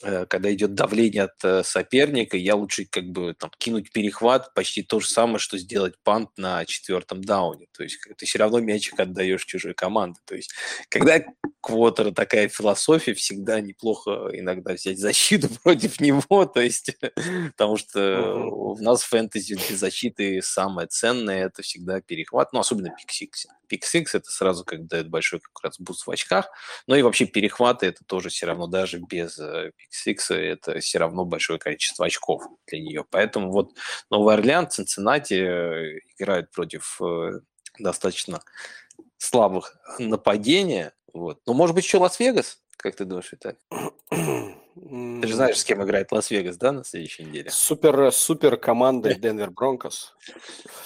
когда идет давление от э, соперника, я лучше как бы там кинуть перехват, почти то же самое, что сделать punt на четвертом down е. То есть ты все равно мячик отдаешь чужой команде. То есть когда у квотера такая философия, всегда неплохо иногда взять защиту против него, то есть потому что у нас фэнтези для защиты самое ценное это всегда перехват, ну особенно pick six и. Pick six это сразу как дает большой как раз boost в очках, но и вообще перехваты это тоже все равно даже без pick six а это все равно большое количество очков для нее. Поэтому вот Новый Орлеан, Цинциннати э, играют против э, достаточно слабых нападения. Вот. Но может быть еще Лас-Вегас, как ты думаешь, Виталий? Ты же знаешь, с кем играет Лас-Вегас, да, на следующей неделе? Супер, супер команда Денвер Бронкос.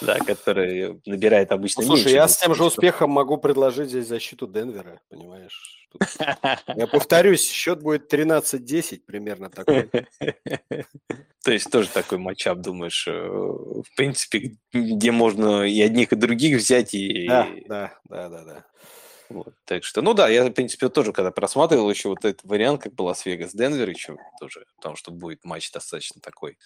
Да, которая набирает обычно ну, Слушай, я с тем же успехом могу предложить здесь защиту Денвера, понимаешь? Я повторюсь, счет будет 13-10 примерно такой. То есть тоже такой матчап, думаешь, э, в принципе, где можно и одних, и других взять. И... Да, да, да, да. Вот, так что, ну да, я, в принципе, тоже, когда просматривал еще вот этот вариант, как был Лас-Вегас-Денвер еще тоже, потому что будет матч достаточно такой.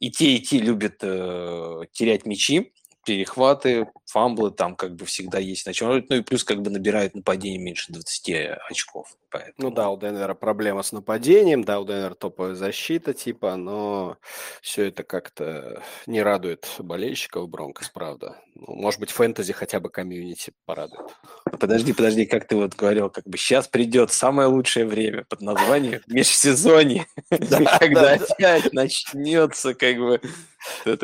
И те, и те любят э, терять мячи, перехваты, фамблы, там как бы всегда есть на чем. Ну и плюс как бы набирают нападение меньше 20 очков. Поэтому... Ну да, у Денвера проблема с нападением, да, у Денвера топовая защита типа, но все это как-то не радует болельщиков Бронкос, правда. Ну, может быть, фэнтези хотя бы комьюнити порадует. Подожди, подожди, как ты вот говорил, как бы сейчас придет самое лучшее время под названием межсезонье, когда опять начнется как бы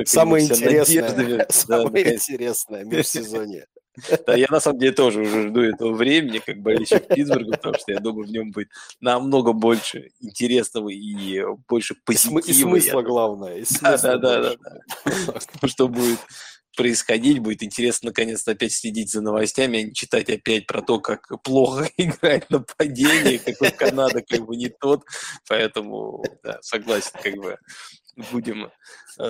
Самое интересное, самое интересное межсезонье. Да, я на самом деле тоже уже жду этого времени, как болельщик Питтсбурга, потому что я думаю, в нем будет намного больше интересного и больше позитива. И смысла главное. И смысла да, да, да, да. Что будет происходить, будет интересно наконец-то опять следить за новостями, а не читать опять про то, как плохо играет нападение, какой Канада как бы не тот, поэтому, да, согласен, как бы будем э,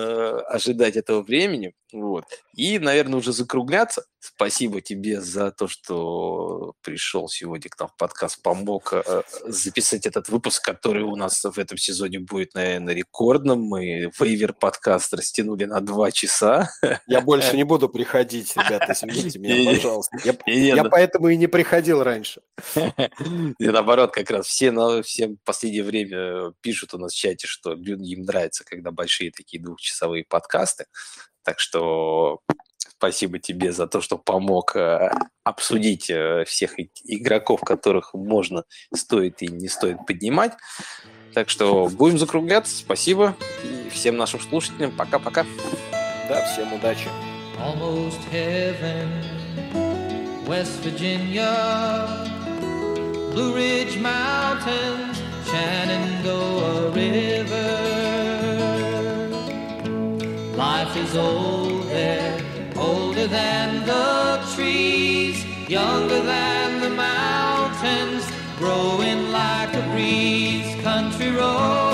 ожидать этого времени. Вот. И, наверное, уже закругляться. Спасибо тебе за то, что пришел сегодня к нам в подкаст, помог э, записать этот выпуск, который у нас в этом сезоне будет, наверное, рекордным. Мы вейвер подкаст растянули на два часа. Я больше не буду приходить, ребята, извините меня, пожалуйста. Я, я поэтому и не приходил раньше. И наоборот, как раз все, на, все в последнее время пишут у нас в чате, что им нравится, когда большие такие двухчасовые подкасты. Так что спасибо тебе за то, что помог э, обсудить э, всех игроков, которых можно, стоит и не стоит поднимать. Так что будем закругляться. Спасибо. И всем нашим слушателям пока-пока. Да, всем удачи. Almost heaven, West Virginia, Blue Ridge Mountains, Shenandoah River. Life is old there, older than the trees, younger than the mountains, growing like a breeze. Country roads,